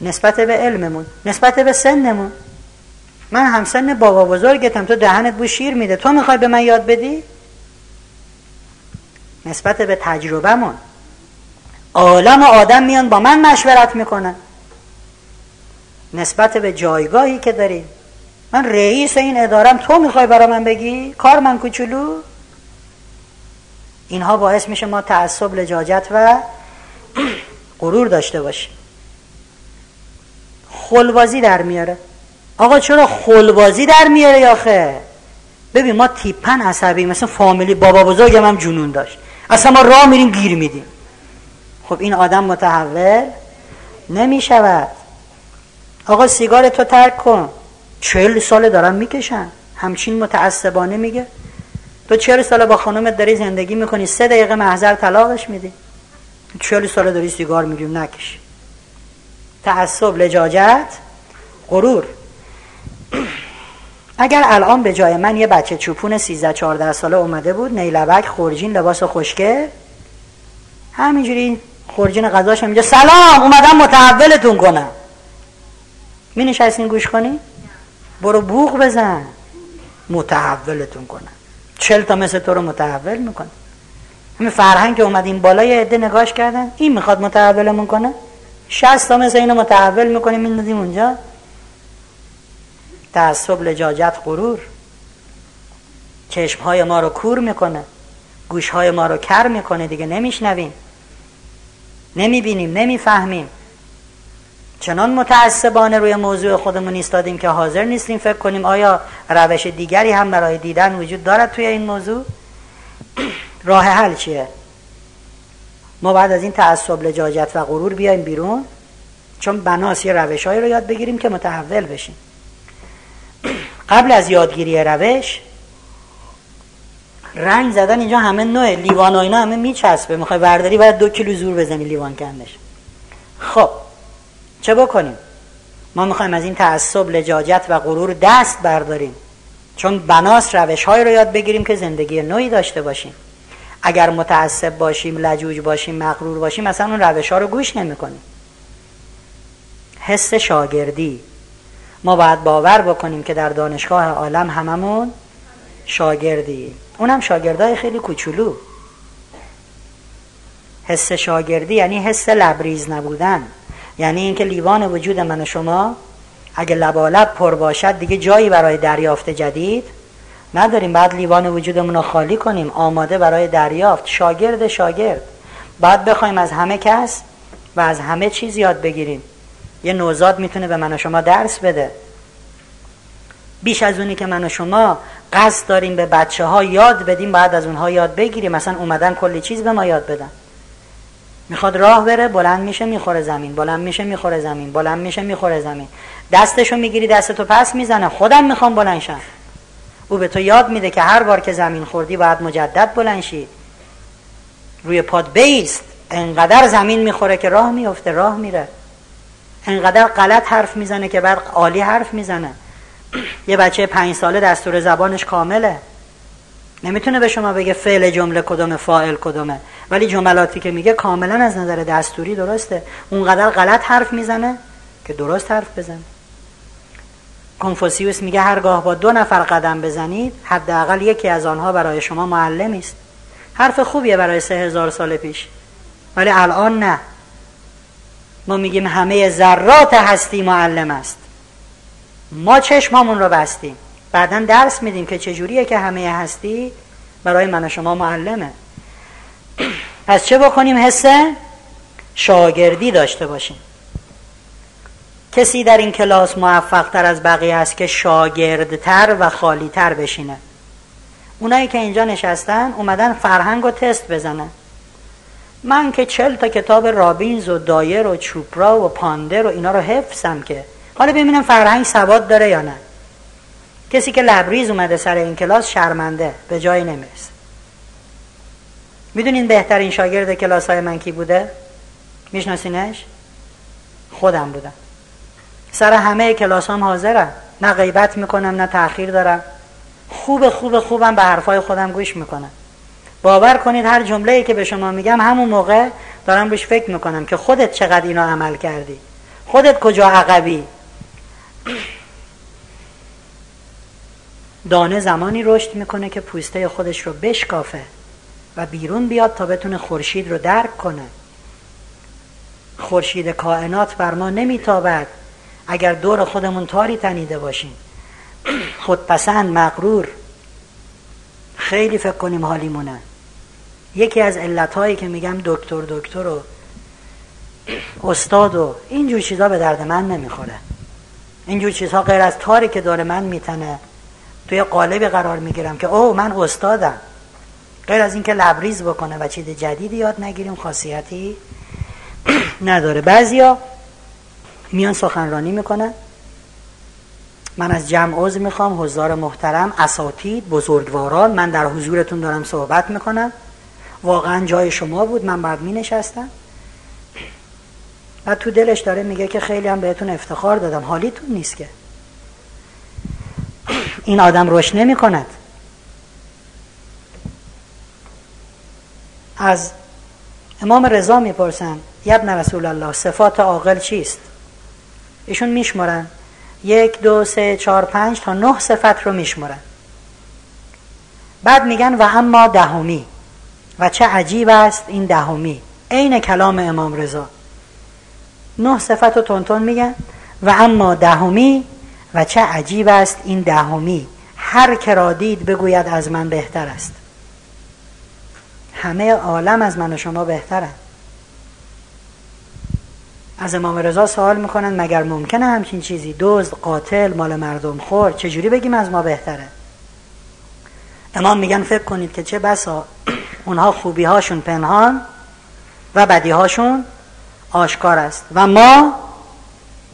نسبت به علممون. نسبت به سنمون. من همسن بابا بزرگتم تو دهنت بو شیر میده. تو می‌خوای به من یاد بدی؟ نسبت به تجربهمون. عالم آدم میان با من مشورت می‌کنن. نسبت به جایگاهی که داری. من رئیس این ادارم تو می‌خوای برا من بگی؟ کار من کوچولو؟ اینها باعث میشه ما تعصب لجاجت و غرور داشته باشیم. خلبازی در میاره. آقا چرا خلبازی در میاره یا خیر ببین ما تیپن عصبی مثل فامیلی بابا بزرگم هم جنون داشت. اصلا ما راه میریم گیر میدیم. خب این آدم متحول نمی‌شود. آقا سیگار تو ترک کن. چهل ساله دارم می‌کشن. همچین متعصبانه میگه. تو چهل ساله با خانومت داری زندگی می‌کنی سه دقیقه محضر طلاقش میدی. چهل ساله داری سیگار میگیم نکش. تعصب لجاجت غرور. اگر الان به جای من یه بچه چوپون 13 14 ساله اومده بود نیلبک خورجین لباس خوشگه همینجوری خورجین غذاش اینجا سلام اومدم متحولتون کنم. می نشستین گوش کنی؟ برو بوغ بزن. متحولتون کنم. چل تا مثل تو رو متحول می‌کنه همین فرهنگ که اومد این بالا یه عده نگاش کردن این می‌خواد متحولمون کنه؟ شست تا مثل اینو متحول می‌کنیم میندازیم اونجا؟ تعصب لجاجت غرور. چشم های ما رو کور می‌کنه. گوش های ما رو کر می‌کنه. دیگه نمیشنویم. نمی‌بینیم. نمی‌فهمیم. چنان متعصبانه روی موضوع خودمون ایستادیم که حاضر نیستیم فکر کنیم آیا روش دیگری هم برای دیدن وجود دارد توی این موضوع؟ راه حل چیه؟ ما بعد از این تعصب لجاجت و غرور بیایم بیرون چون بناس یه روش رو یاد بگیریم که متحول بشیم. قبل از یادگیری روش رنگ زدن اینجا همه نوع لیوان و اینا همه میچسبه. می‌خوای برداری باید دو کیلو زور بزنی لیوان کندش خب چه بکنیم؟ ما می‌خوایم از این تعصب لجاجت و غرور دست برداریم. چون بناس روش های رو یاد بگیریم که زندگی نوعی داشته باشیم. اگر متعصب باشیم لجوج باشیم مغرور باشیم مثلا اون روش ها رو گوش نمی‌کنیم. حس شاگردی. ما باید باور بکنیم که در دانشگاه عالم هممون شاگردی. اونم شاگردای خیلی کوچولو. حس شاگردی یعنی حس لبریز نبودن. یعنی اینکه لیوان وجود من و شما اگه لبالب پر باشد دیگه جایی برای دریافت جدید نداریم. بعد لیوان وجودمون رو خالی کنیم آماده برای دریافت. شاگرد شاگرد. بعد بخوایم از همه کس و از همه چیز یاد بگیریم. یه نوزاد می‌تونه به من و شما درس بده. بیش از اونی که من و شما قصد داریم به بچه ها یاد بدیم بعد از اونها یاد بگیریم. مثلا اومدن کلی چیز به ما یاد بدن. می‌خواد راه بره بلند میشه می‌خوره زمین. بلند میشه می‌خوره زمین. بلند میشه می‌خوره زمین. دستشو می‌گیری دستتو پس می‌زنه. خودم می‌خوام بلند شم. او به تو یاد میده که هر بار که زمین خوردی باید مجدد بلند شی. روی پاد بیست. انقدر زمین می‌خوره که راه میفته راه میره. انقدر غلط حرف می‌زنه که بعد عالی حرف می‌زنه. یه بچه پنج ساله دستور زبانش کامله. نمی‌تونه به شما بگه فعل جمله کدومه فاعل کدومه. ولی جملاتی که میگه کاملا از نظر دستوری درسته. اونقدر غلط حرف می‌زنه که درست حرف بزنه. کنفوسیوس میگه هرگاه با دو نفر قدم بزنید حداقل یکی از آنها برای شما معلمی است. حرف خوبیه برای سه هزار سال پیش. ولی الان نه. ما میگیم همه ذرات هستی معلم است. ما چشمامون رو بستیم. بعدا درس میدیم که چجوریه که همه هستی؟ برای من و شما معلمه. پس چه بکنیم حسه شاگردی داشته باشیم؟ کسی در این کلاس موفق تر از بقیه است که شاگردتر و خالیتر بشینه. اونایی که اینجا نشستن اومدن فرهنگ و تست بزنن. من که چل تا کتاب رابینز و دایر و چوپرا و پاندر و اینا رو حفظم که. حالا ببینم فرهنگ سواد داره یا نه. کسی که لبریز اومده سر این کلاس شرمنده به جایی نمی‌رسه. می‌دونین بهترین شاگرد کلاس های من کی بوده؟ میشناسینش؟ خودم بودم. سر همه کلاس هم حاضرم. نه غیبت می‌کنم نه تاخیر دارم. خوب خوب خوبم به حرفای خودم گوش می‌کنم. باور کنید هر جمله که به شما میگم همون موقع دارم بهش فکر می‌کنم که خودت چقدر اینو عمل کردی. خودت کجا عقبی؟ دانه زمانی رشد می‌کنه که پوسته خودش رو بشکافه و بیرون بیاد تا بتونه خورشید رو درک کنه. خورشید کائنات بر ما نمیتابد. اگر دور خودمون تاری تنیده باشیم. خودپسند مغرور. خیلی فکر کنیم حالیمونه. یکی از علتهایی که میگم دکتر دکتر و استاد و اینجور چیزها به درد من نمی‌خوره. اینجور چیزها غیر از تاری که داره من میتنه. توی قالبی قرار می‌گیرم که او من استادم. غیر از اینکه لبریز بکنه و چیز جدیدی یاد نگیریم خاصیتی نداره. بعضیا میان سخنرانی می‌کنن. من از جمع عضو می‌خوام حضار محترم اساتید بزرگواران. من در حضورتون دارم صحبت می‌کنم. واقعا جای شما بود من بعد می نشستم و تو دلش داره میگه که خیلی هم بهتون افتخار دادم. حالیتون نیست که. این آدم روش نمی کند از امام رضا می‌پرسن یبن رسول الله صفات عاقل چیست؟ ایشون میشمرن یک دو سه چهار پنج تا نه صفت رو میشمرن بعد میگن و اما دهمی. و چه عجیب است این دهمی. عین کلام امام رضا. نه صفت رو تونتون میگن و اما دهمی و چه عجیب است این دهمی. هر که را دید بگوید از من بهتر است. همه عالم از من و شما بهترن. از امام رضا سوال می‌کنن مگر ممکنه همچین چیزی؟ دزد قاتل مال مردم خور چجوری بگیم از ما بهتره؟ امام میگن فکر کنید که چه بسا اونها خوبی هاشون پنهان و بدی هاشون آشکار است. و ما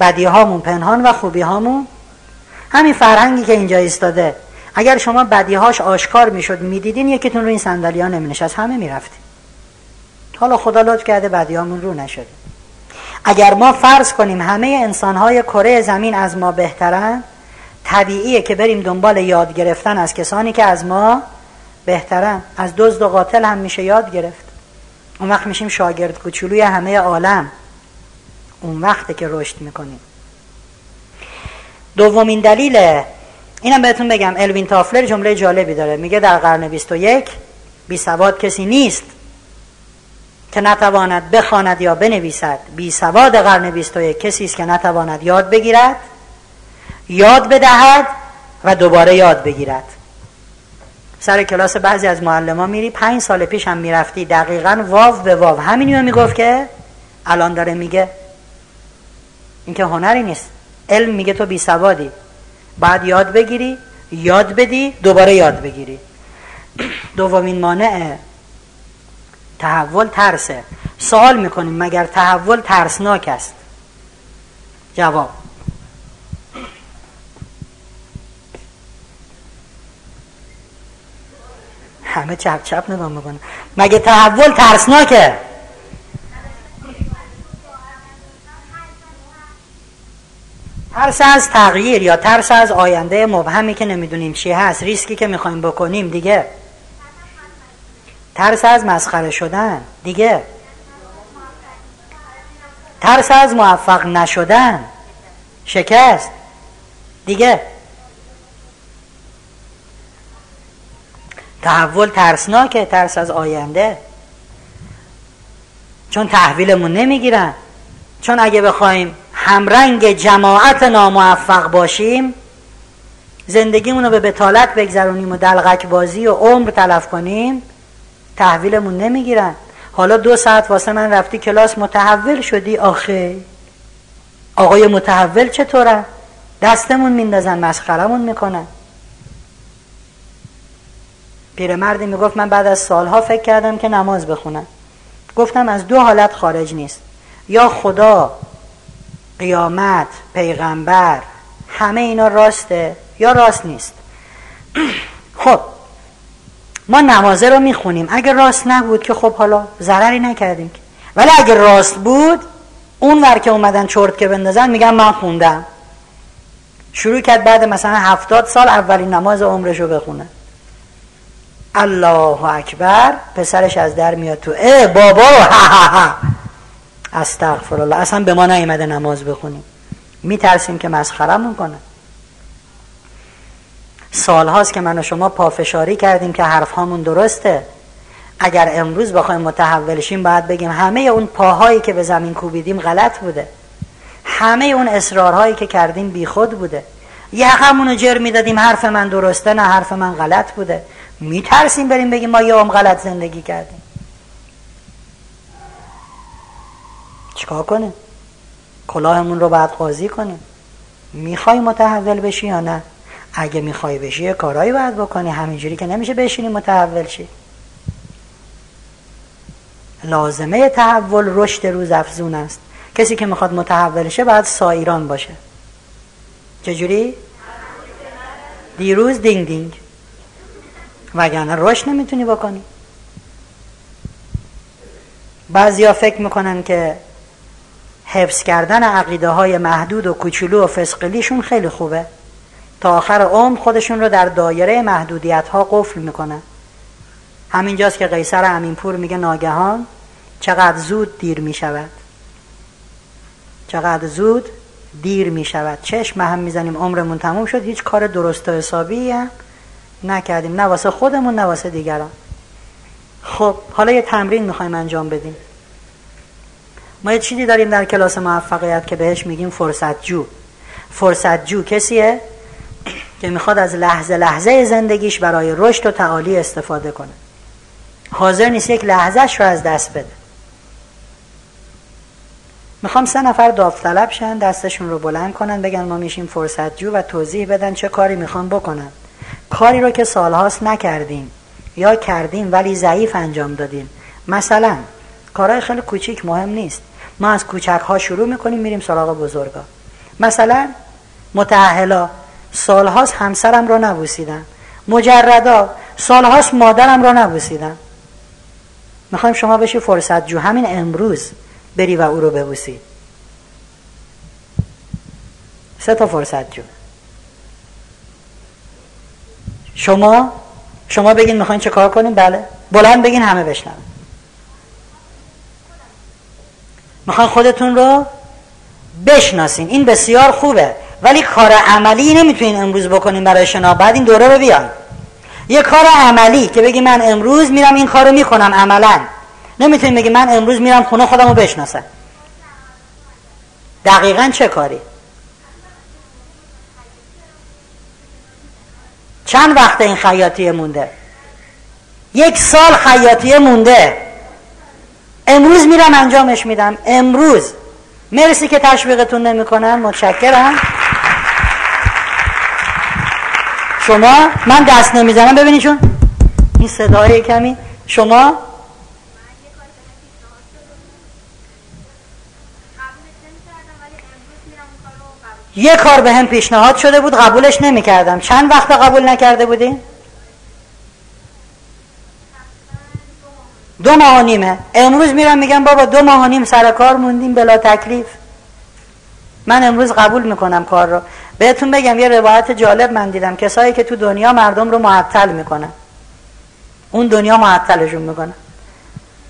بدی هامون پنهان و خوبی هامون همین فرهنگی که اینجا ایستاده. اگر شما بدی هاش آشکار می‌شد می‌دیدین یکیتون رو این صندلی ها همه می‌رفتیم. حالا خدا لطف کرده بدی هامون رو نشده اگر ما فرض کنیم همه انسان های کره زمین از ما بهترن طبیعیه که بریم دنبال یاد گرفتن از کسانی که از ما بهترن از دزد و قاتل هم میشه یاد گرفت. اون وقت میشیم شاگرد کوچولوی همه عالم. اون وقته که رشد می‌کنیم. دومین دلیل اینم بهتون بگم الوین تافلر جمله جالبی داره. میگه در قرن 21 بی سواد کسی نیست که نتواند بخواند یا بنویسد. بی سواد قرن 21 کسی است که نتواند یاد بگیرد یاد بدهد و دوباره یاد بگیرد. سر کلاس بعضی از معلم ها میری پنج سال پیش هم می‌رفتی. دقیقا واو به واو. همینی می‌گفت که الان داره میگه. این که هنری نیست. علم میگه تو بی سوادی. بعد یاد بگیری یاد بدی دوباره یاد بگیری. دومین مانع تحول ترسه. سوال می‌کنیم مگر تحول ترسناک است؟ جواب. همه چپ چپ نگاه می‌کنه. مگه تحول ترسناکه؟ ترس از تغییر یا ترس از آینده مبهمی که نمی‌دونیم چی هست ریسکی که می‌خوایم بکنیم دیگه. ترس از مسخره شدن دیگه. ترس از موفق نشدن شکست دیگه. تحول ترسناکه ترس از آینده. چون تحویلمون نمی‌گیرن چون اگه بخوایم همرنگ جماعت ناموفق باشیم زندگیمون رو به بتالت بگذرونیم و دلغک بازی و عمر تلف کنیم تحویلمون نمی‌گیرن. حالا دو ساعت واسه من رفتی کلاس متحول شدی؟ آخه. آقای متحول چطوره؟ دستمون میندازن مسخرمون می‌کنن. پیرمردی می‌گفت من بعد از سالها فکر کردم که نماز بخونم. گفتم از دو حالت خارج نیست. یا خدا قیامت پیغمبر همه اینا راسته یا راست نیست. خب ما نمازه رو می‌خونیم. اگر راست نبود که خب حالا ضرری نکردیم ولی اگر راست بود اون ور که اومدن چرت که بندازن میگن من خوندم. شروع کرد بعد مثلا هفتاد سال اولین نماز عمرش رو بخونه. الله اکبر پسرش از در میاد تو اه بابا. استغفر الله اصلا به ما نیومده نماز بخونیم. میترسیم که مسخرمون کنه. سال هاست که من و شما پافشاری کردیم که حرف هامون درسته. اگر امروز بخوایم متحول شیم باید بگیم همه اون پاهایی که به زمین کوبیدیم غلط بوده. همه اون اصرارهایی که کردیم بیخود بوده. یقمون رو جر می‌دادیم حرف من درسته نه حرف من غلط بوده. میترسیم بریم بگیم ما یه غلط زندگی کردیم. چیکار کنیم؟ کلاهمون رو بعد قاضی کنیم. می‌خوای متحول بشی یا نه؟ اگه می‌خوای بشی یه کارایی باید بکنی. همینجوری که نمیشه بشینی متحول شی. لازمه تحول رشد روز افزون است. کسی که می‌خواد متحول شه باید سایران باشه. چجوری؟ دیروز دینگ دینگ. وگرنه رشد نمی‌تونی بکنی. بعضیا فکر می‌کنن که حفظ کردن عقیده های محدود و کوچولو و فسقلیشون خیلی خوبه. تا آخر عمر خودشون رو در دایره محدودیت ها قفل می‌کنن. همینجاست که قیصر امینپور میگه ناگهان چقدر زود دیر می‌شود. چقدر زود دیر می‌شود. چشم هم می‌زنیم عمرمون تموم شد هیچ کار درست و حسابی هم نکردیم نه واسه خودمون نه واسه دیگران. خب حالا یه تمرین می‌خوایم انجام بدیم. ما یه چیزی داریم در کلاس موفقیت که بهش میگیم فرصت جو فرصت جو کسیه که می‌خواد از لحظه لحظه زندگیش برای رشد و تعالی استفاده کنه. حاضر نیست یک لحظهش رو از دست بده. می‌خوام سه نفر داوطلب شن دستشون رو بلند کنن بگن ما میشیم فرصت جو و توضیح بدن چه کاری می‌خوان بکنن. کاری رو که سالهاست نکردیم. یا کردیم ولی ضعیف انجام دادیم. مثلا کارهای خیلی کوچیک مهم نیست. ما از کوچک ها شروع می‌کنیم میریم سراغ بزرگا. مثلا متعهلا سالهاست همسرم رو نبوسیدم مجردا سالهاست مادرم رو نبوسیدم می‌خوایم شما بشی فرصت جو. همین امروز بری و او رو ببوسی. سه تا فرصت جو. شما شما بگین می‌خواین چه کار کنیم؟ بله. بلند بگین همه بشنن می‌خواین خودتون رو بشناسین. این بسیار خوبه. ولی کار عملی نمی‌تونین امروز بکنین برای شنا. بعد این دوره رو بیان. یه کار عملی که بگی من امروز میرم این کار رو می‌کنم عملا. نمی‌تونین بگی من امروز میرم خونه خودم رو بشناسم. دقیقا چه کاری؟ چند وقت این خیاطیه مونده؟ یک سال خیاطیه مونده. امروز میرم انجامش میدم. امروز. مرسی که تشویقتون نمی‌کنم متشکرم. شما من دست نمی‌زنم. ببینید چون این صدای کمی. شما؟ یه کار به هم پیشنهاد شده بود قبولش نمی‌کردم. چند وقت قبول نکرده بودین؟ دو ماه و نیمه. امروز میرم میگم بابا دو ماه و نیم سر کار موندیم بلا تکلیف. من امروز قبول می‌کنم کار رو. بهتون بگم یه روایت جالب من دیدم. کسایی که تو دنیا مردم رو معطل می‌کنن. اون دنیا معطلشون می‌کنن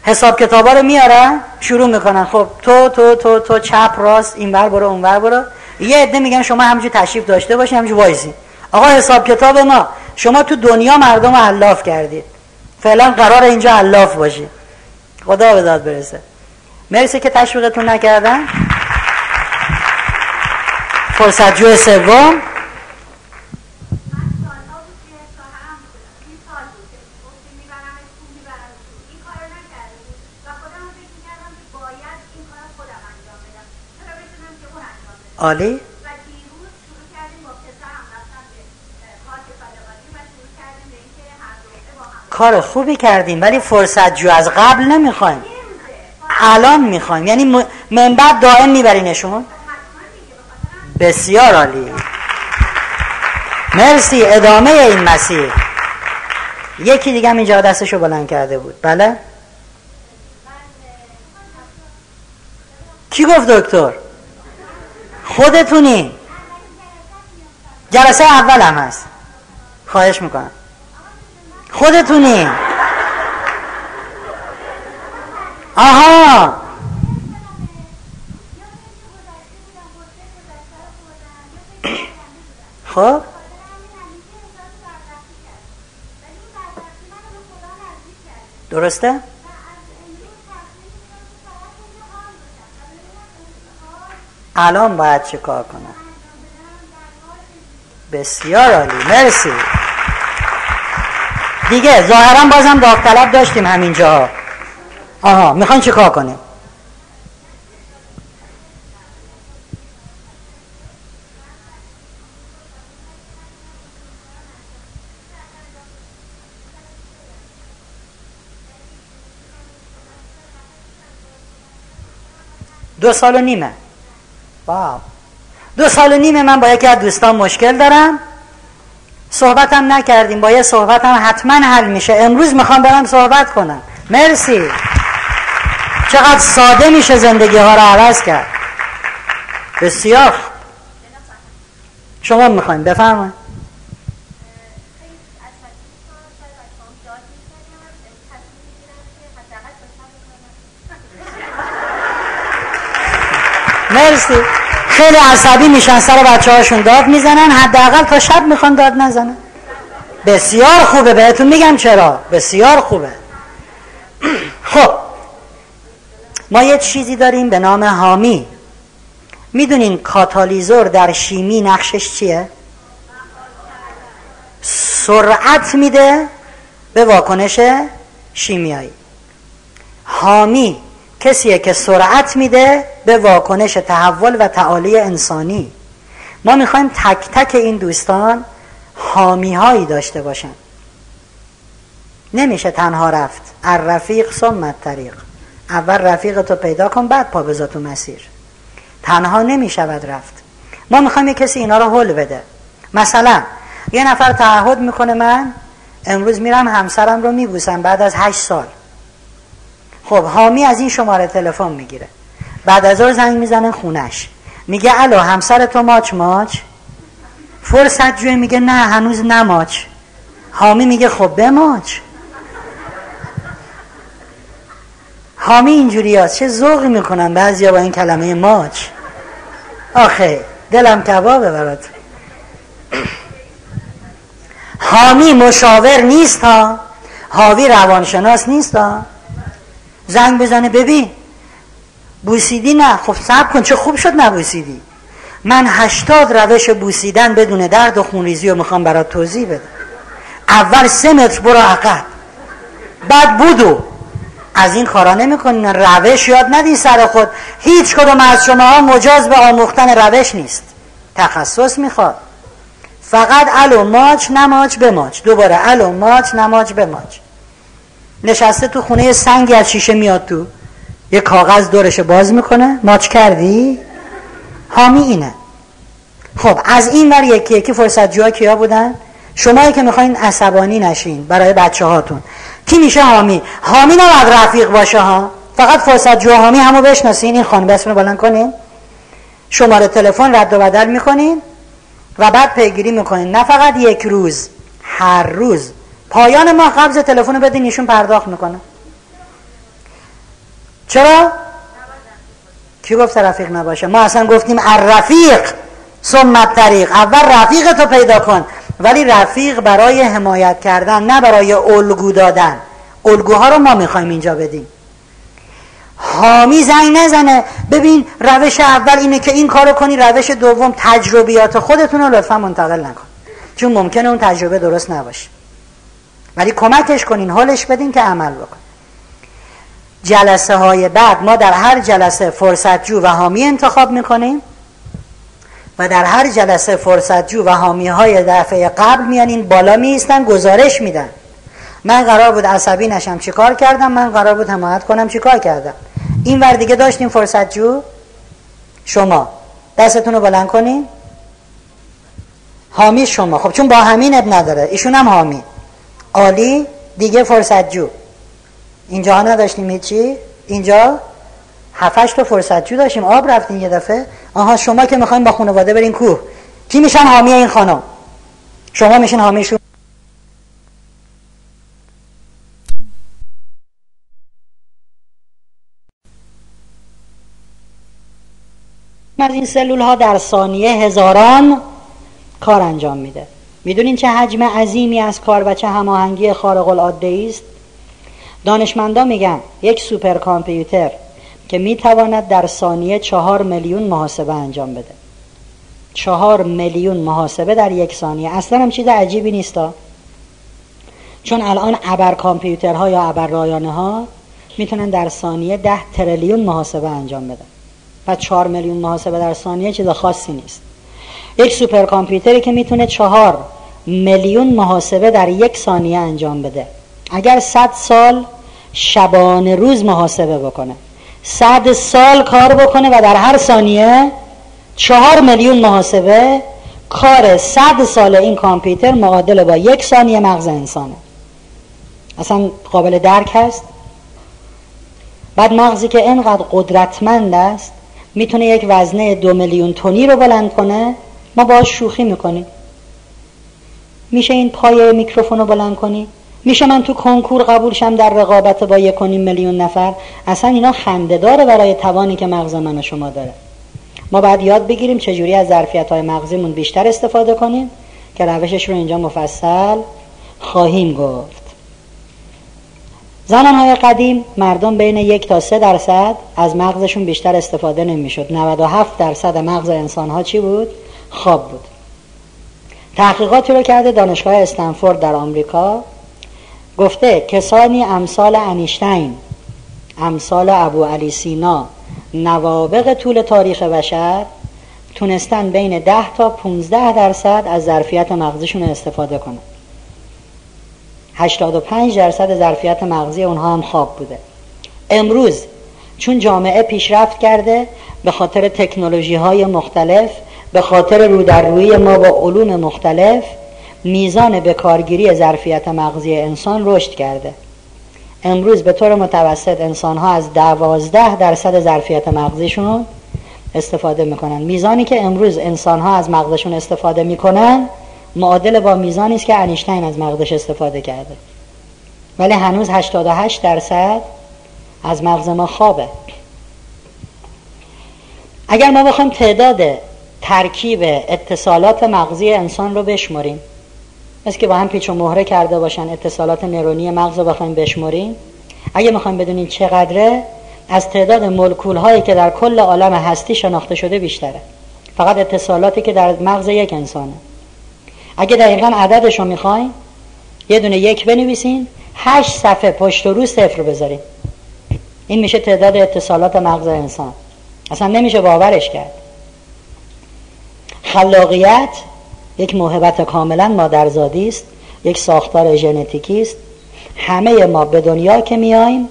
حساب کتابا رو میارن شروع می‌کنن. خب تو تو تو تو چپ راست این بر برو اون بر برو. یه عده میگن شما همینجور تشریف داشته باشین همینجور وایسی آقا حساب کتاب ما شما تو دنیا مردم رو علاف کردید. فعلا قرار اینجا علاف باشی. خدا به داد برسه. مرسی که تشویقتون نکردن. فرصت جو سوم. عالی؟ کار خوبی کردیم ولی فرصت جو از قبل نمی‌خوایم. الان می‌خوایم. یعنی منبر دائم میبرینشون بسیار عالی. مرسی ادامه این مسیر. یکی دیگه هم اینجا دستشو بلند کرده بود. بله؟ کی گفت دکتر؟ خودتونی. جلسه اول هم هست. خواهش می‌کنم. خودتونی. آها. خب. درسته؟ الان باید چه کار کنم؟ بسیار عالی مرسی. دیگه ظاهرا بازم داوطلب داشتیم همینجا. آها می‌خواین چه کار کنیم؟ دو سال و نیمه. واو دو سال و نیمه من با یکی از دوستان مشکل دارم. صحبتم نکردیم. با یه صحبتم حتما حل میشه. امروز می‌خوام برم صحبت کنم. مرسی. چقدر ساده میشه زندگی ها رو عوض کرد. بسیار. شما می‌خوایم بفرمایید. مرسی. خیلی عصبی میشن سر بچه هاشون داد می‌زنن. حداقل تا شب می‌خوان داد نزنن. بسیار خوبه بهتون میگم چرا. بسیار خوبه. خب ما یه چیزی داریم به نام هامی می‌دونین کاتالیزور در شیمی نقشش چیه؟ سرعت میده به واکنش شیمیایی. حامی کسیه که سرعت میده به واکنش تحول و تعالی انسانی. ما می‌خوایم تک تک این دوستان حامی هایی داشته باشن. نمیشه تنها رفت. الرفیق ثم طریق. اول رفیق تو پیدا کن بعد پا بذار تو مسیر. تنها نمی‌شود رفت. ما می‌خوایم یه کسی اینا رو حل بده. مثلا یه نفر تعهد می‌کنه من امروز میرم همسرم رو میبوسم بعد از هشت سال. خب حامی از این شماره تلفن می‌گیره. بعد از اون زنگ می‌زنه خونش. میگه الو همسر تو ماچ ماچ؟ فرصت جوی میگه نه هنوز نماچ حامی میگه خب بماچ حامی اینجوری هست چه ذوقی می‌کنن بعضیا با این کلمه ماچ؟ آخه دلم کبابه برات. حامی مشاور نیست ها؟ حاوی روانشناس نیست ها؟ زنگ بزنه ببین. بوسیدی نه. خب صبر کن. چه خوب شد نبوسیدی. من هشتاد روش بوسیدن بدون درد و خونریزی رو می‌خوام برات توضیح بدم. اول سه متر برو عقب. بعد بودو. از این کارا نمی‌کنین روش یاد ندین سر خود. هیچ کدوم از شما ها مجاز به آموختن روش نیست. تخصص می‌خواد. فقط الو ماچ نماچ بماچ. دوباره الو ماچ نماچ بماچ. نشسته تو خونه سنگی از شیشه میاد تو. یه کاغذ دورش باز می‌کنه. ماچ کردی؟ حامی اینه. خب از این ور یکی یکی فرصت جوها کیا بودن؟ شمایی که می‌خواین عصبانی نشین برای بچه هاتون کی میشه حامی؟ حامی نباید رفیق باشه ها. فقط فرصت جو حامی همو بشناسین. این خانم رو بلند کنین. شماره تلفن رد و بدل می‌کنین. و بعد پیگیری می‌کنین. نه فقط یک روز هر روز. پایان ما قبض تلفن بدین ایشون پرداخت می‌کنه. چرا؟ کی گفت رفیق نباشه؟ ما اصلا گفتیم الرفیق سمت طریق اول رفیق تو پیدا کن ولی رفیق برای حمایت کردن نه برای الگو دادن. الگوها رو ما می‌خوایم اینجا بدیم. حامی زنگ نزنه. ببین روش اول اینه که این کارو کنی روش دوم تجربیات خودتون رو لطفا منتقل نکن. چون ممکنه اون تجربه درست نباشه. ولی کمکش کنین حالش بدین که عمل بکن. جلسه های بعد ما در هر جلسه فرصت جو و حامی انتخاب می‌کنیم و در هر جلسه فرصت جو و حامی های دفعه قبل میان این بالا میستن گزارش میدن. من قرار بود عصبی نشم چیکار کردم من قرار بود حمایت کنم چیکار کردم. این ور دیگه داشتیم فرصت جو شما. دستتون رو بلند کنین. حامی شما. خب چون با همین اب نداره. ایشون هم حامی. عالی دیگه فرصت جو اینجا ها نداشتیم هیچی. اینجا هفتش تا فرصت جو داشتیم. آب رفتیم یه دفعه. آها شما که می‌خوایم با خانواده برین کوه. کی میشن حامی این خانم؟ شما میشین حامیشون؟ از این سلول ها در ثانیه هزاران کار انجام میده. می‌دونین چه حجم عظیمی از کار و چه هماهنگی خارق العاده است؟ دانشمندان میگن یک سوپر کامپیوتر که می‌تواند در ثانیه چهار میلیون محاسبه انجام بده. چهار میلیون محاسبه در یک ثانیه. اصلا هم چیز عجیبی نیستا چون الان ابر کامپیوترها یا ابر رایانه ها می‌تونن در ثانیه ده تریلیون محاسبه انجام بدن و چهار میلیون محاسبه در ثانیه چیز خاصی نیست. یک سوپر کامپیوتری که می‌تونه چهار میلیون محاسبه در یک ثانیه انجام بده. اگر صد سال شبانه روز محاسبه بکنه. صد سال کار بکنه و در هر ثانیه چهار میلیون محاسبه کار صد سال این کامپیوتر معادل با یک ثانیه مغز انسانه. اصلا قابل درک هست؟ بعد مغزی که اینقدر قدرتمند است می‌تونه یک وزنه دو میلیون تونی رو بلند کنه ما باش شوخی می‌کنیم. میشه این پای میکروفون رو بلند کنی؟ میشه من تو کنکور قبول شم در رقابت با یک میلیون نفر؟ اصلا اینا خنده داره برای توانی که مغز من و شما داره. ما باید یاد بگیریم چجوری از ظرفیت های مغزیمون بیشتر استفاده کنیم؟ که روشش رو اینجا مفصل خواهیم گفت. زمان های قدیم مردم بین یک تا سه درصد از مغزشون بیشتر استفاده نمی‌شد. 97 درصد مغز انسان ها چی بود؟ خواب بود. تحقیقاتی رو کرده دانشگاه استنفورد در آمریکا. گفته کسانی امثال انیشتین امثال ابو علی سینا نوابق طول تاریخ بشر تونستن بین 10 تا 15 درصد از ظرفیت مغزشون استفاده کنن. 85 درصد ظرفیت مغزی اونها هم خواب بوده. امروز چون جامعه پیشرفت کرده به خاطر تکنولوژی های مختلف به خاطر رو در روی ما با علوم مختلف میزان بکارگیری ظرفیت مغزی انسان رشد کرده. امروز به طور متوسط انسان ها از دوازده درصد ظرفیت مغزیشون استفاده می‌کنن. میزانی که امروز انسان ها از مغزشون استفاده می‌کنن معادل با میزانی است که انیشتین از مغزش استفاده کرده. ولی هنوز 88 درصد از مغز ما خوابه. اگر ما بخوایم تعداد ترکیب اتصالات مغزی انسان رو بشمریم مثل که با هم پیچ و مهره کرده باشن اتصالات نورونی مغز رو بخوایم بشمریم اگه می‌خوایم بدونیم چقدره از تعداد مولکول هایی که در کل عالم هستی شناخته شده بیشتره. فقط اتصالاتی که در مغز یک انسانه. اگه دقیقا عددش رو می‌خوایم یه دونه یک بنویسین هشت صفحه پشت و رو صفر بذاریم این میشه تعداد اتصالات مغز انسان. اصلا نمیشه باورش کرد. خلاقیت یک موهبت کاملا مادرزادی است یک ساختار ژنتیکی است. همه ما به دنیا که میایم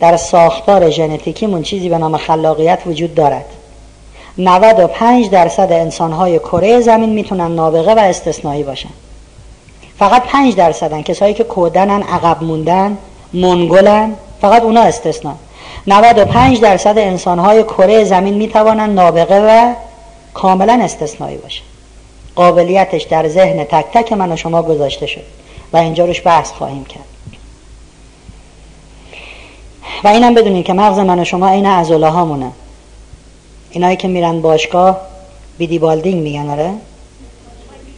در ساختار ژنتیکیمون چیزی به نام خلاقیت وجود دارد. 95 درصد انسانهای کره زمین می‌تونن نابغه و استثنایی باشن. فقط 5 درصدن کسایی که کودنن عقب موندن منگلن فقط اونا استثنا 95 درصد انسانهای کره زمین می‌توانن نابغه و کاملا استثنایی باشه. قابلیتش در ذهن تک تک من و شما گذاشته شد و اینجا روش بحث خواهیم کرد. و اینم بدونید که مغز من و شما این عضله هامونه اینایی که میرن باشگاه body building میگن آره؟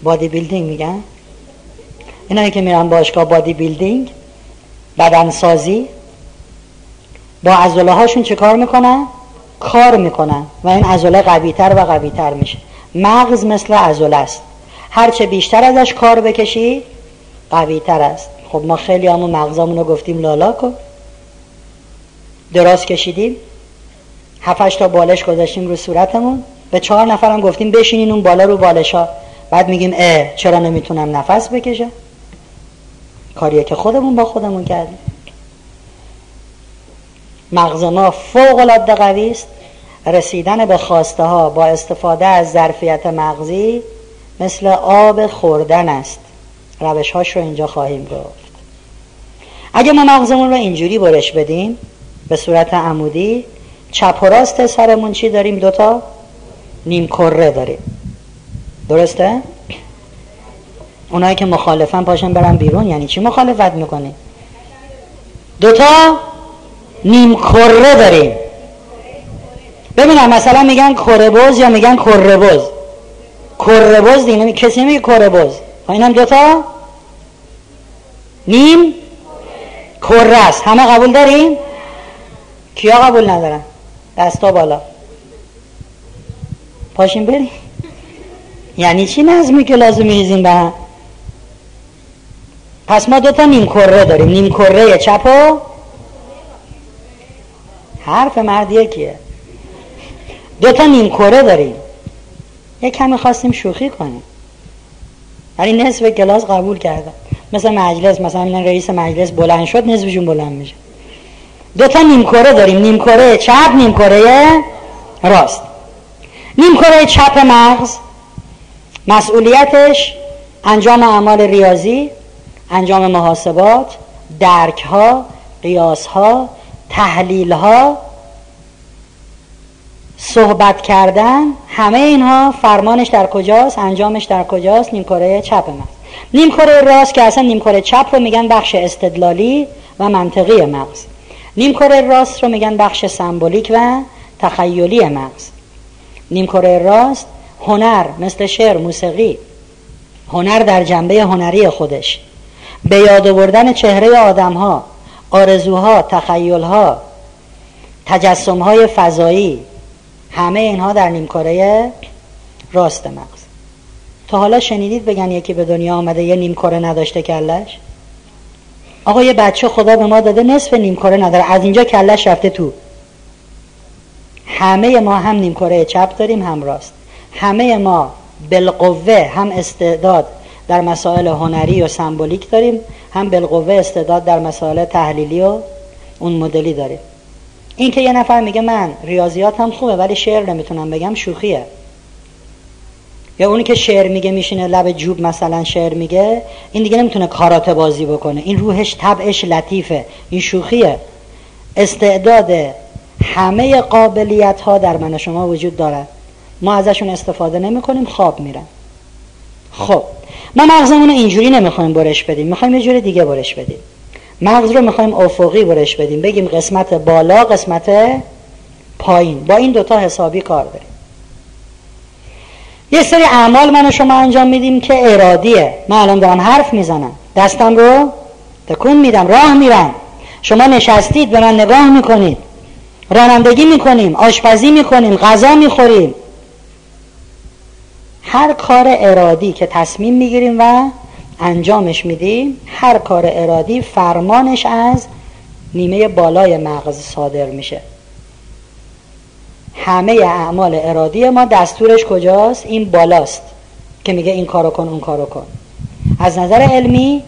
body building میگن؟ اینایی که میرن باشگاه body building بدنسازی با عضله هاشون چه کار می‌کنن؟ کار می‌کنن و این عضله قوی تر و قوی تر میشه. مغز مثل عضله است. هرچه بیشتر ازش کار بکشی قوی تر است. خب ما خیلی هامون مغزامون رو گفتیم لالا کن. دراز کشیدیم. هفتش تا بالش گذاشتیم رو صورتمون. به چهار نفرم گفتیم بشینین اون بالا رو بالش ها بعد میگیم اه چرا نمی‌تونم نفس بکشم؟ کاریه که خودمون با خودمون کردیم. مغز ما فوق العاده قوی است. رسیدن به خواسته ها با استفاده از ظرفیت مغزی مثل آب خوردن است. روش هاش رو اینجا خواهیم گفت. اگه ما مغزمون رو اینجوری برش بدیم به صورت عمودی چپ و راست سرمون چی داریم دوتا نیم کره داریم. درسته؟ اونایی که مخالفن پاشن برن بیرون یعنی چی مخالفت می‌کنی؟ دوتا نیم کره داریم. ببینم مثلا میگن کره بوز یا میگن کره بوز کره بوز دیگه کسی میگه کره بوز اینم دوتا نیم کره است. همه قبول داریم؟ کیا قبول ندارن؟ دستا بالا. پاشین بریم. یعنی چی نظمی که لازم میریزیم به هم؟ پس ما دوتا نیم کره داریم. نیم کره چپ و حرف مرد یکیه. دوتا نیم کره داریم. یک کمی خواستیم شوخی کنیم. ولی نصف کلاس قبول کردن مثل مجلس مثلا رئیس مجلس بلند شد نصفشون بلند میشه. دو تا نیم کره داریم. نیم کره چپ نیم کره راست. نیم کره چپ مغز مسئولیتش انجام اعمال ریاضی انجام محاسبات درک ها قیاس ها تحلیل ها صحبت کردن همه اینها فرمانش در کجاست انجامش در کجاست نیم کره چپ مغز نیم کره راست که اصلا نیم کره چپ رو میگن بخش استدلالی و منطقی مغز. نیم کره راست رو میگن بخش سمبولیک و تخیلی مغز. نیم کره راست هنر مثل شعر موسیقی. هنر در جنبه هنری خودش. به یاد آوردن چهره آدم ها آرزوها تخیلها تجسم های فضایی همه اینها در نیم کره راست مغز. تا حالا شنیدید بگن یکی به دنیا آمده یه نیم کره نداشته کلش؟ آقا یه بچه خدا به ما داده نصف نیم کره نداره از اینجا کلش رفته تو. همه ما هم نیم کره چپ داریم هم راست. همه ما بالقوه هم استعداد در مسائل هنری و سمبولیک داریم. هم بالقوه استعداد در مسائل تحلیلی و اون مدلی داریم. این که یه نفر میگه من ریاضیات هم خوبه ولی شعر نمی‌تونم بگم شوخیه. یا اونی که شعر میگه میشینه لب جوب مثلا شعر میگه این دیگه نمی‌تونه کاراته بازی بکنه. این روحش طبعش لطیفه. این شوخیه. استعداد همه قابلیت ها در من شما وجود دارد. ما ازشون استفاده نمی کنیم خواب میرن. خب. ما مغزمون رو اینجوری نمی‌خوایم برش بدیم می‌خوایم یه جوری دیگه برش بدیم. مغز رو می‌خوایم افقی برش بدیم بگیم قسمت بالا قسمت پایین. با این دوتا حسابی کار داریم. یه سری اعمال من و شما انجام میدیم که ارادیه. من الان دارم حرف می‌زنم. دستم رو تکون میدم راه میرم. شما نشستید به من نگاه می‌کنید. رانندگی می‌کنیم آشپزی می‌کنیم غذا می‌خوریم. هر کار ارادی که تصمیم می‌گیریم و انجامش میدیم هر کار ارادی فرمانش از نیمه بالای مغز صادر میشه. همه اعمال ارادی ما دستورش کجاست؟ این بالاست که میگه این کارو کن اون کارو کن. از نظر علمی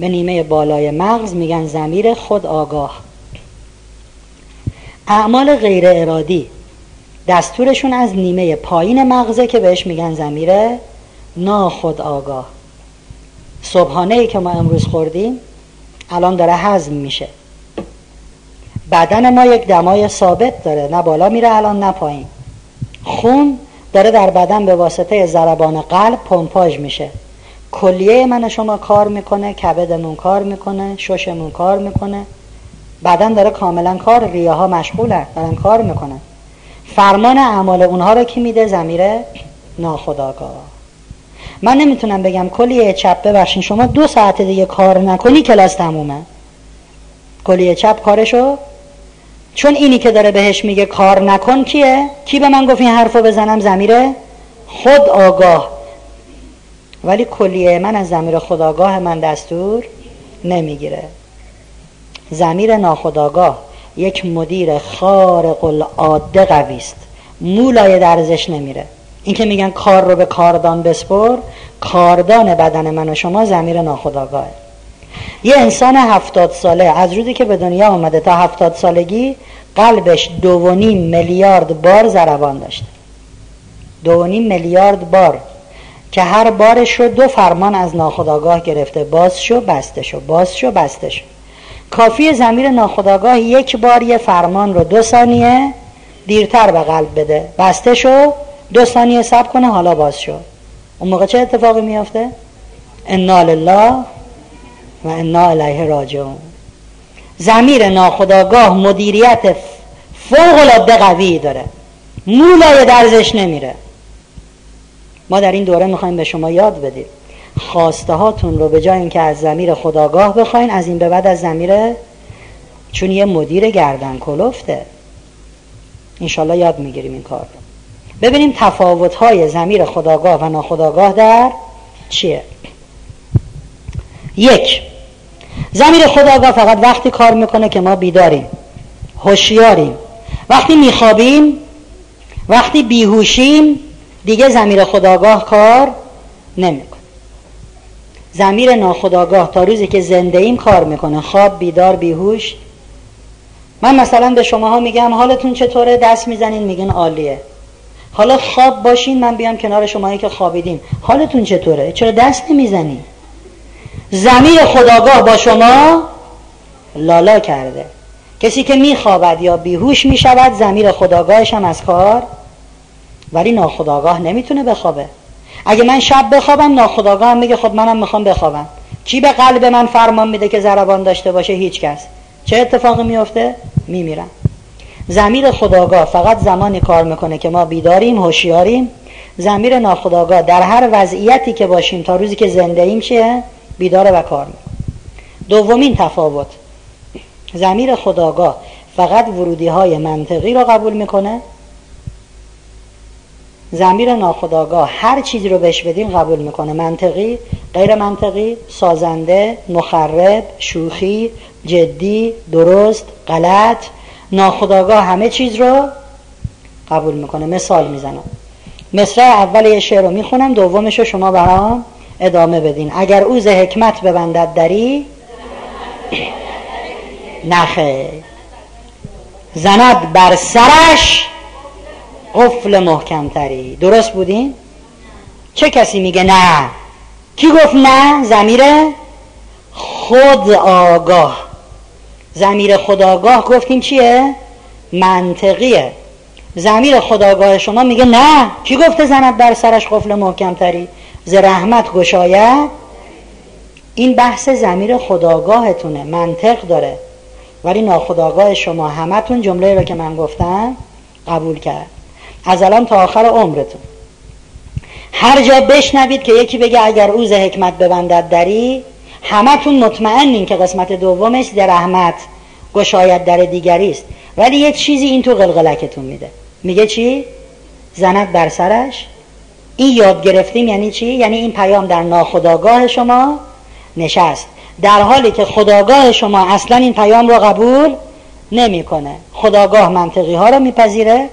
به نیمه بالای مغز میگن زمیر خود آگاه. اعمال غیر ارادی دستورشون از نیمه پایین مغزه که بهش میگن زمیر ناخود آگاه. صبحانه ای که ما امروز خوردیم الان داره هضم میشه. بدن ما یک دمای ثابت داره نه بالا میره الان نه پایین. خون داره در بدن به واسطه ضربان قلب پمپاژ میشه. کلیه من شما کار می‌کنه کبدمون کار می‌کنه ششمون کار می‌کنه. بدن داره کاملا کار ریه مشغوله دارن کار می‌کنن. فرمان اعمال اونها رو کی میده؟ زمیره ناخداگاه من نمی‌تونم بگم کلیه چپ ببخشین شما دو ساعت دیگه کار نکنی کلاس تمومه. کلیه چپ کارشو؟ چون اینی که داره بهش میگه کار نکن کیه؟ کی به من گفت این حرفو بزنم؟ زمیره خود آگاه ولی کلیه من از زمیر خداگاه من دستور نمی‌گیره. زمیر ناخداگاه یک مدیر خارق العاده قوی است. مولای درزش نمیره. این که میگن کار رو به کاردان بسپر کاردان بدن من و شما زمیر ناخداگاهه یه انسان هفتاد ساله از روزی که به دنیا آمده تا هفتاد سالگی قلبش دو میلیارد بار ضربان داشته. دو میلیارد بار که هر بارش رو دو فرمان از ناخداگاه گرفته. باز شو بسته شو. باز شو بسته شو. کافی زمیر ناخداگاه یک بار یه فرمان رو دو ثانیه دیرتر به قلب بده. بسته شو دو ثانیه سب کنه حالا باز شو. اون موقع چه اتفاقی میافته؟ انا لله و انا الیه راجعون. زمیر ناخداگاه مدیریت فوق العاده قوی داره. مولای درزش نمیره. ما در این دوره می‌خوایم به شما یاد بدیم. خواسته هاتون رو به جای اینکه از زمیر خداگاه بخواین از این به بعد از زمیر چون یه مدیر گردن کلفته. انشالله یاد می‌گیریم این کار رو. ببینیم تفاوت های زمیر خداگاه و ناخداگاه در چیه. یک زمیر خداگاه فقط وقتی کار می‌کنه که ما بیداریم هوشیاریم. وقتی میخوابیم وقتی بیهوشیم دیگه زمیر خداگاه کار نمی‌کنه. زمیر ناخداگاه تا روزی که زنده ایم کار می‌کنه. خواب بیدار بیهوش. من مثلا به شماها میگم حالتون چطوره؟ دست می‌زنین میگن عالیه. حالا خواب باشین من بیام کنار شمایی که خوابیدین. حالتون چطوره؟ چرا دست نمی‌زنین زمیر خداگاه با شما لالا کرده. کسی که میخوابد یا بیهوش می‌شود زمیر خداگاهش هم از کار. ولی ناخداگاه نمی‌تونه بخوابه. اگه من شب بخوابم ناخداگاه هم میگه خب منم می‌خوام بخوابم. کی به قلب من فرمان میده که ضربان داشته باشه؟ هیچ کس. چه اتفاقی میفته؟ میمیرم. زمیر خداگاه فقط زمانی کار می‌کنه که ما بیداریم هوشیاریم. زمیر ناخداگاه در هر وضعیتی که باشیم تا روزی که زنده ایم چیه؟ بیداره و کار می‌کنه. دومین تفاوت. زمیر خداگاه فقط ورودی های منطقی رو قبول می‌کنه. زمیر ناخداگاه هر چیزی رو بهش بدیم قبول می‌کنه. منطقی غیر منطقی سازنده مخرب شوخی جدی درست غلط ناخداگاه همه چیز رو قبول می‌کنه. مثال می‌زنم. مصرع اول یه شعر رو می‌خونم دومش رو شما برام ادامه بدین. اگر اوز حکمت ببندد دری نخه زند بر سرش قفل محکمتری. درست بودین؟ چه کسی میگه نه؟ کی گفت نه؟ زمیر خود آگاه. زمیر خداگاه گفتیم چیه؟ منطقیه. زمیر خداگاه شما میگه نه. کی گفته زند بر سرش قفل محکمتری؟ ز رحمت گشاید. این بحث زمیر خداگاهتونه منطق داره. ولی ناخداگاه شما همتون جمله رو که من گفتم قبول کرد. از الان تا آخر عمرتون. هر جا بشنوید که یکی بگه اگر اوز حکمت ببندد دری همتون مطمئنین که قسمت دومش در رحمت گشاید در دیگری است. ولی یه چیزی این تو قلقلکتون میده. میگه چی؟ زند بر سرش. این یاد گرفتیم یعنی چی؟ یعنی این پیام در ناخداگاه شما نشست. در حالی که خداگاه شما اصلا این پیام رو قبول نمی‌کنه. خداگاه منطقی ها رو میپذیره.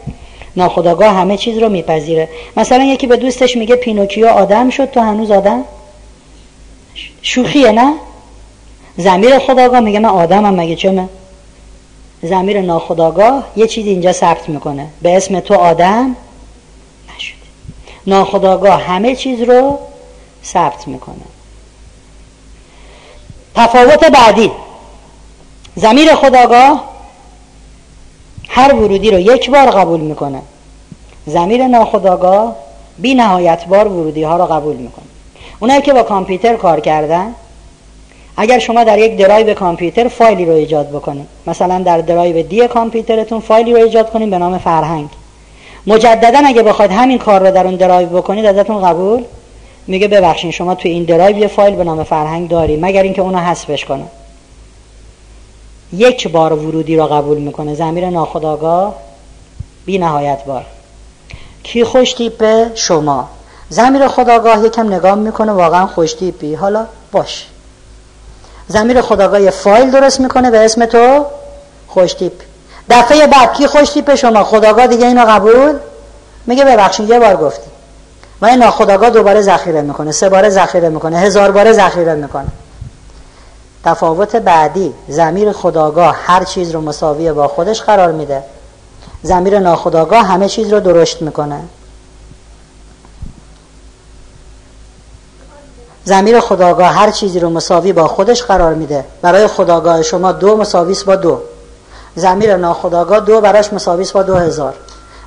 ناخداگاه همه چیز رو میپذیره. مثلا یکی به دوستش میگه پینوکیو آدم شد تو هنوز آدم؟ شوخیه نه؟ زمیر خداگاه میگه من آدمم مگه چه من زمیر ناخداگاه یه چیزی اینجا ثبت می‌کنه. به اسم تو آدم نشده. ناخداگاه همه چیز رو ثبت می‌کنه. تفاوت بعدی. زمیر خداگاه هر ورودی رو یک بار قبول می‌کنه. زمیر ناخداگاه بی نهایت بار ورودی ها رو قبول می‌کنه. اونایی که با کامپیوتر کار کردن اگر شما در یک درایو کامپیوتر فایلی رو ایجاد بکنید مثلا در درایو D کامپیوترتون فایلی رو ایجاد کنید به نام فرهنگ. مجددا اگه بخواید همین کار رو در اون درایو بکنید ازتون قبول میگه ببخشید شما تو این درایو یه فایل به نام فرهنگ داری مگر اینکه اونو حذفش کنه. یک بار ورودی رو قبول می‌کنه. ضمیر ناخودآگاه بی نهایت بار. کی خوش تیپه شما؟ زمیر خداگاه یکم نگاه می‌کنه واقعا خوش تیپی. حالا باش. زمیر خداگاه فایل درست می‌کنه به اسم تو خوش تیپ. دفعه بعد کی خوش تیپ شما؟ خداگاه دیگه اینو قبول؟ میگه ببخشید یه بار گفتی. و این ناخداگاه دوباره ذخیره می‌کنه سه باره ذخیره می‌کنه هزار باره ذخیره می‌کنه. تفاوت بعدی زمیر خداگاه هر چیز رو مساوی با خودش قرار میده. زمیر ناخداگاه همه چیز رو درشت می‌کنه. زمیر خداگاه هر چیزی رو مساوی با خودش قرار میده. برای خداگاه شما دو مساویس با دو. زمیر ناخداگاه دو براش مساویس با دو هزار.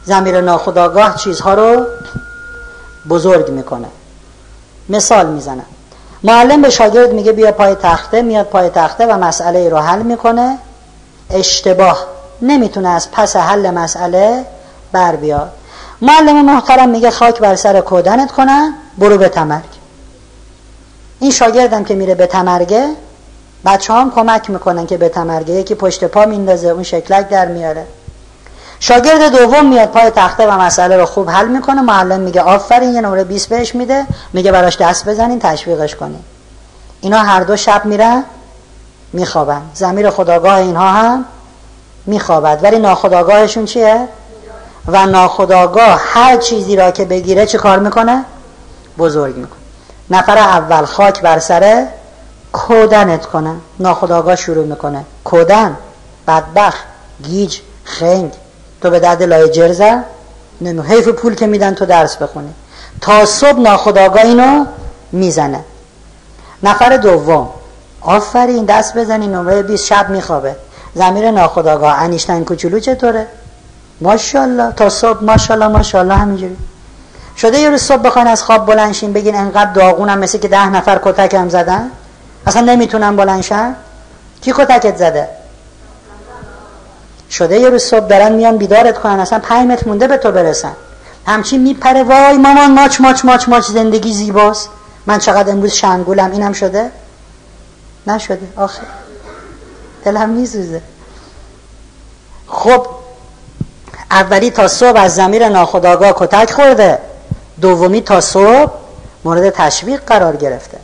زمیر ناخداگاه چیزها رو بزرگ می‌کنه. مثال می‌زنم. معلم به شاگرد میگه بیا پای تخته میاد پای تخته و مسئله ای رو حل می‌کنه. اشتباه. نمی‌تونه از پس حل مسئله بر بیاد. معلم محترم میگه خاک بر سر کودنت کنن برو به تمرگ. این شاگردم که میره به تمرگه بچه هم کمک می‌کنن که به تمرگه یکی پشت پا میندازه اون شکلک در میاره. شاگرد دوم میاد پای تخته و مسئله رو خوب حل می‌کنه. معلم میگه آفرین یه نمره 20 بهش میده. میگه براش دست بزنین تشویقش کنین. اینا هر دو شب میرن میخوابن. زمیر خداگاه اینها هم میخوابد. ولی ناخداگاهشون چیه؟ و ناخداگاه هر چیزی را که بگیره چه کار می‌کنه؟ بزرگ می‌کنه. نفر اول خاک بر سره کودنت کنه. ناخداگاه شروع می‌کنه. کودن بدبخ گیج خنگ. تو به درد لای جرزه نمو حیف پول که میدن تو درس بخونی. تا صبح ناخداگاه اینو می‌زنه. نفر دوم. آفرین دست بزنی نمره 20 شب میخوابه. زمیر ناخداگاه. انیشتن کوچولو چطوره؟ ماشاءالله. تا صبح ماشاءالله ماشاءالله همینجوری. شده یه روز صبح بخواین از خواب بلنشین بگین انقدر داغونم مثل که ده نفر کتکم زدن؟ اصلا نمی‌تونم بلنشن کی کتکت زده؟ شده یه روز صبح دارن میان بیدارت کنن اصلا پنج متر مونده به تو برسن. همچین میپره وای مامان ماچ ماچ ماچ ماچ زندگی زیباست. من چقدر امروز شنگولم اینم شده؟ نشده آخه. دلم میسوزه. خب اولی تا صبح از زمیر ناخداگاه کتک خورده. دومی تا صبح مورد تشویق قرار گرفته.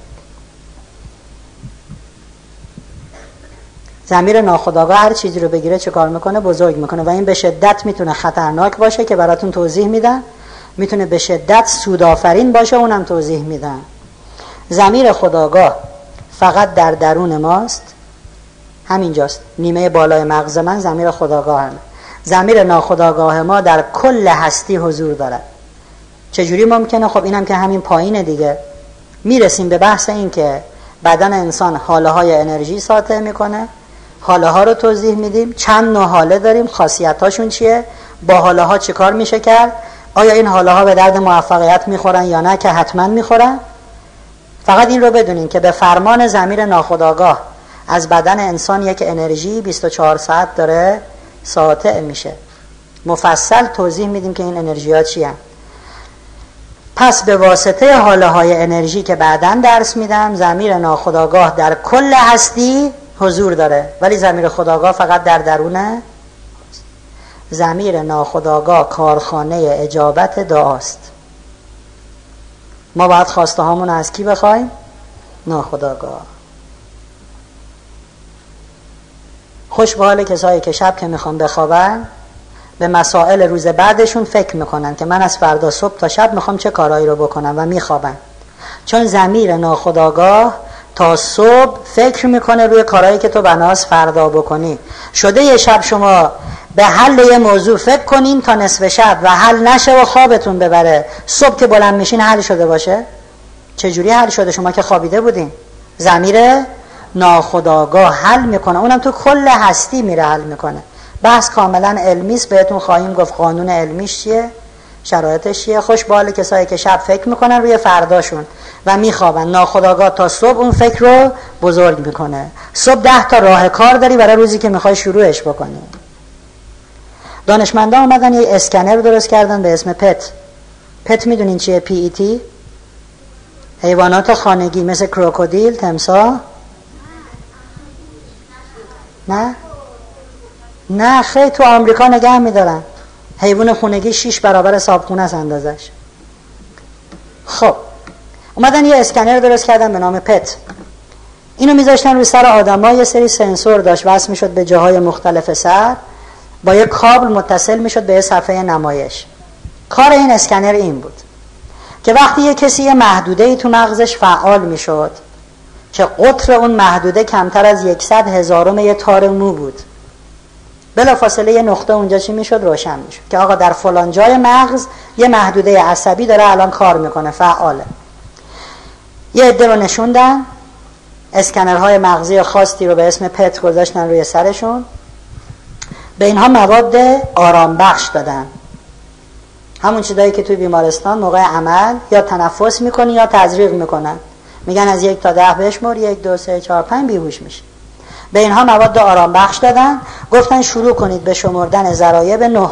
زمیر ناخداگاه هر چیزی رو بگیره چه کار می‌کنه؟ بزرگ می‌کنه. و این به شدت می‌تونه خطرناک باشه که براتون توضیح میدن می‌تونه به شدت سودآفرین باشه اونم توضیح میدن زمیر خداگاه فقط در درون ماست. همینجاست. نیمه بالای مغز من زمیر خداگاه هم زمیر ناخداگاه ما در کل هستی حضور دارد. چجوری ممکنه؟ خب اینم که همین پایینه دیگه. می‌رسیم به بحث این که بدن انسان حاله های انرژی ساطع می‌کنه. حاله ها رو توضیح میدیم. چند نوع حاله داریم؟ خاصیت هاشون چیه؟ با حاله ها چه کار میشه کرد؟ آیا این حاله ها به درد موفقیت می‌خورن یا نه که حتما می‌خورن؟ فقط این رو بدونین که به فرمان زمیر ناخداگاه از بدن انسان یک انرژی 24 ساعت داره ساطع میشه. مفصل توضیح میدیم که این انرژی ها چی پس به واسطه حاله های انرژی که بعدا درس میدم زمیر ناخداگاه در کل هستی حضور داره. ولی زمیر خداگاه فقط در درونه. زمیر ناخداگاه کارخانه اجابت دعاست. ما باید خواسته هامون از کی بخوایم؟ ناخداگاه. خوش به حال کسایی که شب که می‌خوان بخوابن به مسائل روز بعدشون فکر می‌کنن که من از فردا صبح تا شب می‌خوام چه کارهایی رو بکنم و میخوابن. چون زمیر ناخداگاه تا صبح فکر می‌کنه روی کارهایی که تو بناس فردا بکنی. شده یه شب شما به حل یه موضوع فکر کنین تا نصف شب و حل نشه و خوابتون ببره. صبح که بلند میشین حل شده باشه؟ چجوری حل شده؟ شما که خوابیده بودین. زمیر ناخداگاه حل می‌کنه. اونم تو کل هستی میره حل می‌کنه. بحث کاملا علمی بهتون خواهیم گفت قانون علمیش چیه؟ شرایطش چیه؟ خوش باله کسایی که شب فکر می‌کنن روی فرداشون و میخوابن. ناخداگاه تا صبح اون فکر رو بزرگ می‌کنه. صبح ده تا راه کار داری برای روزی که می‌خوای شروعش بکنی. دانشمندان اومدن یه اسکنر درست کردن به اسم پت. پت می‌دونین چیه؟ پی ای تی حیوانات خانگی مثل کروکودیل تمسا؟ نه؟ نه خیلی تو آمریکا نگه میدارن. حیوان خونگی شیش برابر صابخونه است اندازش. خب اومدن یه اسکنر درست کردن به نام پت. اینو میذاشتن روی سر آدم یه سری سنسور داشت وصل می‌شد به جاهای مختلف سر. با یه کابل متصل می‌شد به صفحه نمایش. کار این اسکنر این بود که وقتی یه کسی یه محدوده تو مغزش فعال می‌شد که قطر اون محدوده کمتر از یکصد هزارم یه تار مو بود. بلا فاصله یه نقطه اونجا چی می‌شد؟ روشن می‌شد که آقا در فلان جای مغز یه محدوده عصبی داره الان کار می‌کنه فعاله. یه عده رو نشوندن اسکنرهای مغزی خاصی رو به اسم پت گذاشتن روی سرشون. به اینها مواد آرام بخش دادن. همون چیزایی که توی بیمارستان موقع عمل یا تنفس می‌کنی یا تزریق می‌کنن. میگن از یک تا ده بشمر یک دو سه چهار پنج بیهوش میشه به اینها مواد آرام بخش دادن. گفتن شروع کنید به شمردن ذرایب نه.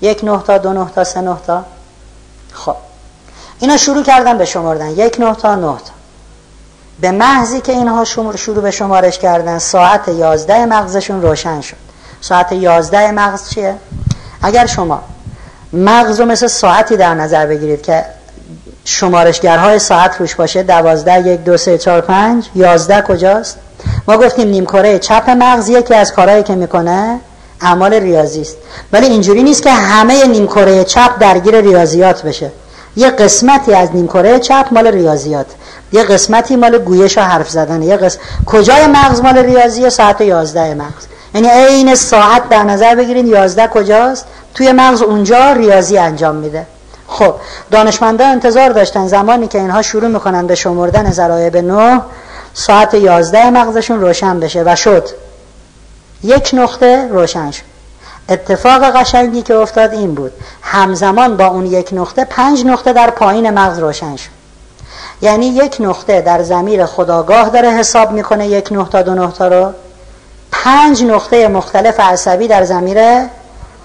یک نه تا دو نه تا سه نه تا. خب. اینا شروع کردن به شمردن. یک نه تا نه تا. به محضی که اینها شروع به شمارش کردن ساعت یازده مغزشون روشن شد. ساعت یازده مغز چیه؟ اگر شما مغز رو مثل ساعتی در نظر بگیرید که شمارشگرهای ساعت روش باشه دوازده یک دو سه چهار پنج یازده کجاست؟ ما گفتیم نیمکره چپ مغز یکی از کارهایی که می‌کنه اعمال ریاضی است. ولی اینجوری نیست که همه نیمکره چپ درگیر ریاضیات بشه. یه قسمتی از نیمکره چپ مال ریاضیات. یه قسمتی مال گویش و حرف زدن. یه قسم کجای مغز مال ریاضیه ساعت 11 مغز؟ یعنی عین ساعت در نظر بگیرید 11 کجاست؟ توی مغز اونجا ریاضی انجام میده. خب دانشمندان انتظار داشتن زمانی که اینها شروع می‌کنن به شمردن ذرایب نو ساعت 11 مغزشون روشن بشه و شد. یک نقطه روشن شد. اتفاق قشنگی که افتاد این بود. همزمان با اون یک نقطه پنج نقطه در پایین مغز روشن شد. یعنی یک نقطه در زمیر خداگاه داره حساب می‌کنه یک نقطه دو نقطه رو. پنج نقطه مختلف عصبی در زمیر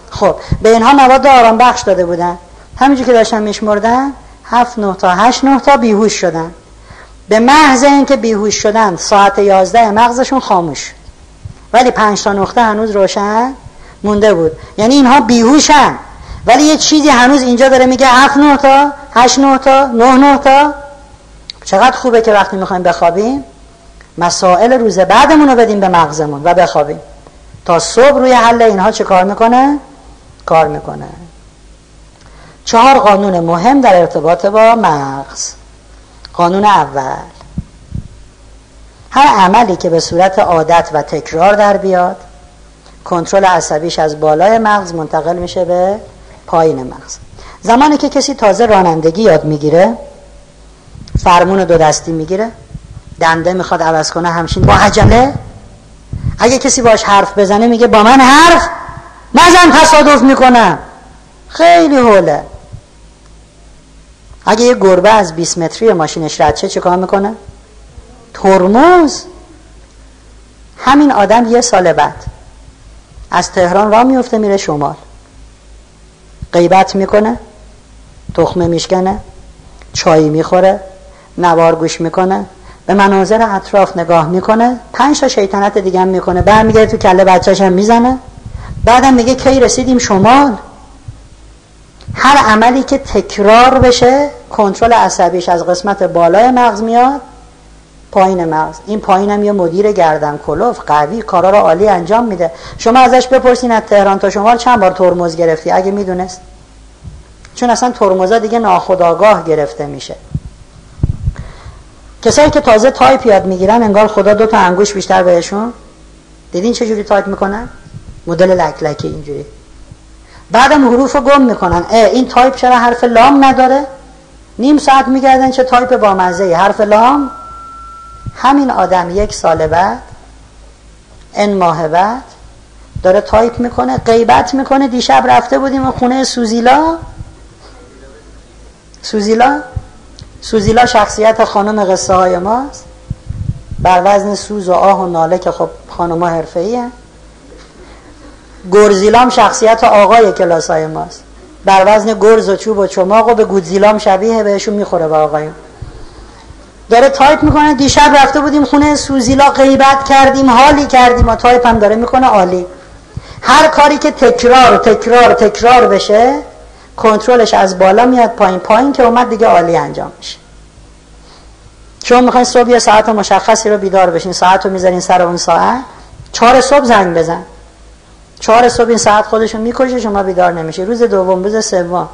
خب به اینها مواد آرام بخش داده بودن. همینجور که داشتن میشمردن هفت نقطه هشت نقطه بیهوش شدن. به محض اینکه بیهوش شدن ساعت یازده مغزشون خاموش ولی پنج تا نقطه هنوز روشن مونده بود. یعنی اینها بیهوشن. ولی یه چیزی هنوز اینجا داره میگه هفت نقطه هشت نقطه نه نقطه. چقدر خوبه که وقتی می‌خوایم بخوابیم مسائل روز بعدمون رو بدیم به مغزمون و بخوابیم. تا صبح روی حل اینها چه کار می‌کنه؟ کار می‌کنه. چهار قانون مهم در ارتباط با مغز. قانون اول. هر عملی که به صورت عادت و تکرار در بیاد کنترل عصبیش از بالای مغز منتقل میشه به پایین مغز. زمانی که کسی تازه رانندگی یاد می‌گیره فرمون دو دستی می‌گیره دنده می‌خواد عوض کنه همشین با عجله. اگه کسی باش حرف بزنه میگه با من حرف نزن تصادف می‌کنم خیلی حوله. اگه یه گربه از 20 متری ماشینش رد چه کار می‌کنه؟ ترمز. همین آدم یه سال بعد از تهران را میفته میره شمال. غیبت می‌کنه تخمه میشکنه چای می‌خوره نوار گوش می‌کنه به مناظر اطراف نگاه می‌کنه پنج تا شیطنت دیگه هم می‌کنه. برمیگرده تو کله بچهش هم می‌زنه. بعدم میگه کی رسیدیم؟ شمال. هر عملی که تکرار بشه کنترل عصبیش از قسمت بالای مغز میاد پایین مغز. این پایین هم یه مدیر گردن کلوف قوی کارا رو عالی انجام میده. شما ازش بپرسین از تهران تا شمال چند بار ترمز گرفتی؟ اگه می‌دونست. چون اصلا ترمزا دیگه ناخداگاه گرفته میشه. کسایی که تازه تایپ یاد می‌گیرن انگار خدا دو تا انگشت بیشتر بهشون. دیدین چه جوری تایپ می‌کنن؟ مدل لک لکی اینجوری. بعدم حروف رو گم می‌کنن. اه این تایپ چرا حرف لام نداره؟ نیم ساعت میگردن چه تایپ با مزه حرف لام همین آدم یک سال بعد n ماه بعد داره تایپ می‌کنه غیبت می‌کنه. دیشب رفته بودیم خونه سوزیلا. سوزیلا؟ سوزیلا شخصیت خانم قصه های ماست. بر وزن سوز و آه و ناله که خب خانم ها حرفه ای گرزیلام شخصیت آقای کلاس های ماست. بر وزن گرز و چوب و چماق و به گودزیلام شبیه بهشون می‌خوره به آقایون. داره تایپ می‌کنه دیشب رفته بودیم خونه سوزیلا غیبت کردیم حالی کردیم و تایپ هم داره می‌کنه عالی. هر کاری که تکرار تکرار تکرار بشه کنترلش از بالا میاد پایین. پایین که اومد دیگه عالی انجام میشه. شما می‌خواین صبح یه ساعت مشخصی رو بیدار بشین ساعت رو می‌ذارین سر اون ساعت. چهار صبح زنگ بزن. چهار صبح این ساعت خودشون می‌کشه شما بیدار نمیشه روز دوم روز سوم.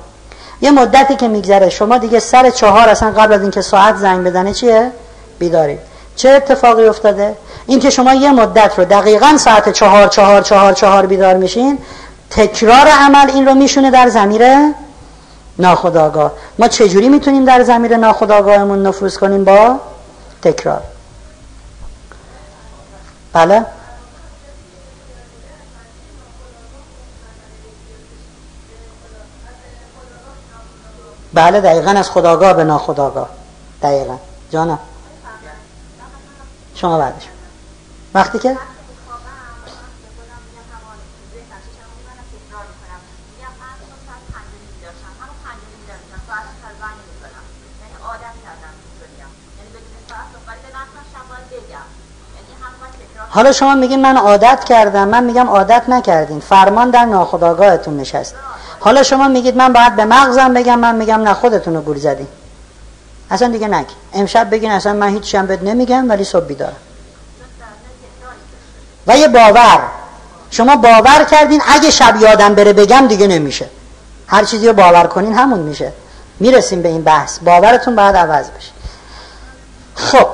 یه مدتی که میگذره شما دیگه سر چهار اصلا قبل از اینکه ساعت زنگ بدنه چیه؟ بیدارید چه اتفاقی افتاده؟ این که شما یه مدت رو دقیقا ساعت چهار چهار چهار چهار بیدار میشین تکرار عمل این رو میشونه در زمیر ناخداگاه ما چجوری می‌تونیم در زمیر ناخداگاهمون نفوذ کنیم؟ با تکرار. بله؟ بله دقیقا از خداگاه به ناخداگاه. دقیقا. جانم. شما بعدش. وقتی که؟ حالا شما میگین من عادت کردم. من میگم عادت نکردین. فرمان در ناخداگاهتون نشست. حالا شما میگید من باید به مغزم بگم من میگم نه خودتون رو گول زدین. اصلا دیگه نگی امشب بگین اصلا من هیچ بهت نمیگم ولی صبح بیدارم. و یه باور. شما باور کردین اگه شب یادم بره بگم دیگه نمیشه. هر چیزی رو باور کنین همون میشه. می‌رسیم به این بحث. باورتون باید عوض بشه. خب.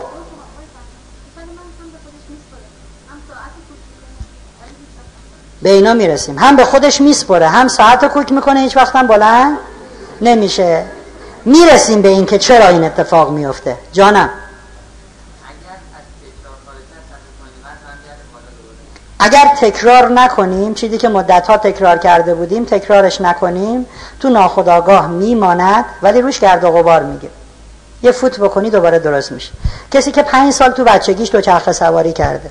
به اینا می‌رسیم. هم به خودش میسپره هم ساعت رو کوک می‌کنه هیچ وقت هم بلند نمیشه. می‌رسیم به این که چرا این اتفاق میفته جانم. اگر تکرار نکنیم چیزی که مدت ها تکرار کرده بودیم تکرارش نکنیم تو ناخداگاه میماند ولی روش گرد و غبار میگه. یه فوت بکنی دوباره درست میشه. کسی که پنج سال تو بچگیش چرخ سواری کرده.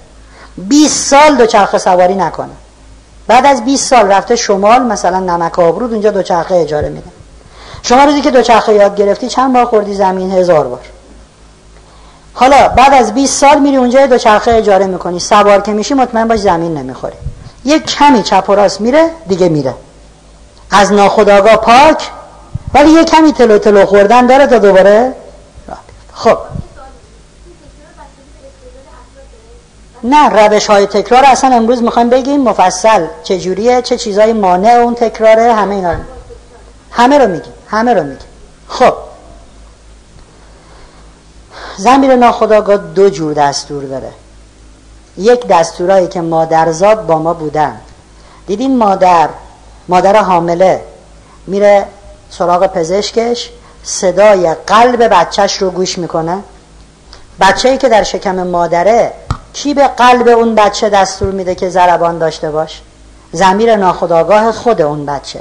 20 سال چرخ سواری نکنه. بعد از 20 سال رفته شمال مثلا نمک آبرود اونجا دوچرخه اجاره میده. شما روزی که دوچرخه یاد گرفتی چند بار خوردی؟ زمین هزار بار. حالا بعد از 20 سال میری اونجا دوچرخه اجاره می‌کنی. سوار که میشی مطمئن باش زمین نمی‌خوری. یک کمی چپ و راست میره دیگه میره. از ناخداگاه پاک ولی یک کمی تلو تلو خوردن داره تا دوباره خب. نه روش های تکرار اصلا امروز می‌خوایم بگیم مفصل. چجوریه چه چیزای مانع اون تکراره همه اینا. رو همه رو میگیم همه رو میگیم. خب. زمیر ناخداگاه دو جور دستور داره. یک دستورایی که مادرزاد با ما بودن. دیدین مادر مادر حامله میره سراغ پزشکش صدای قلب بچهش رو گوش می‌کنه. بچه ای که در شکم مادره کی به قلب اون بچه دستور میده که زربان داشته باش؟ زمیر ناخداگاه خود اون بچه.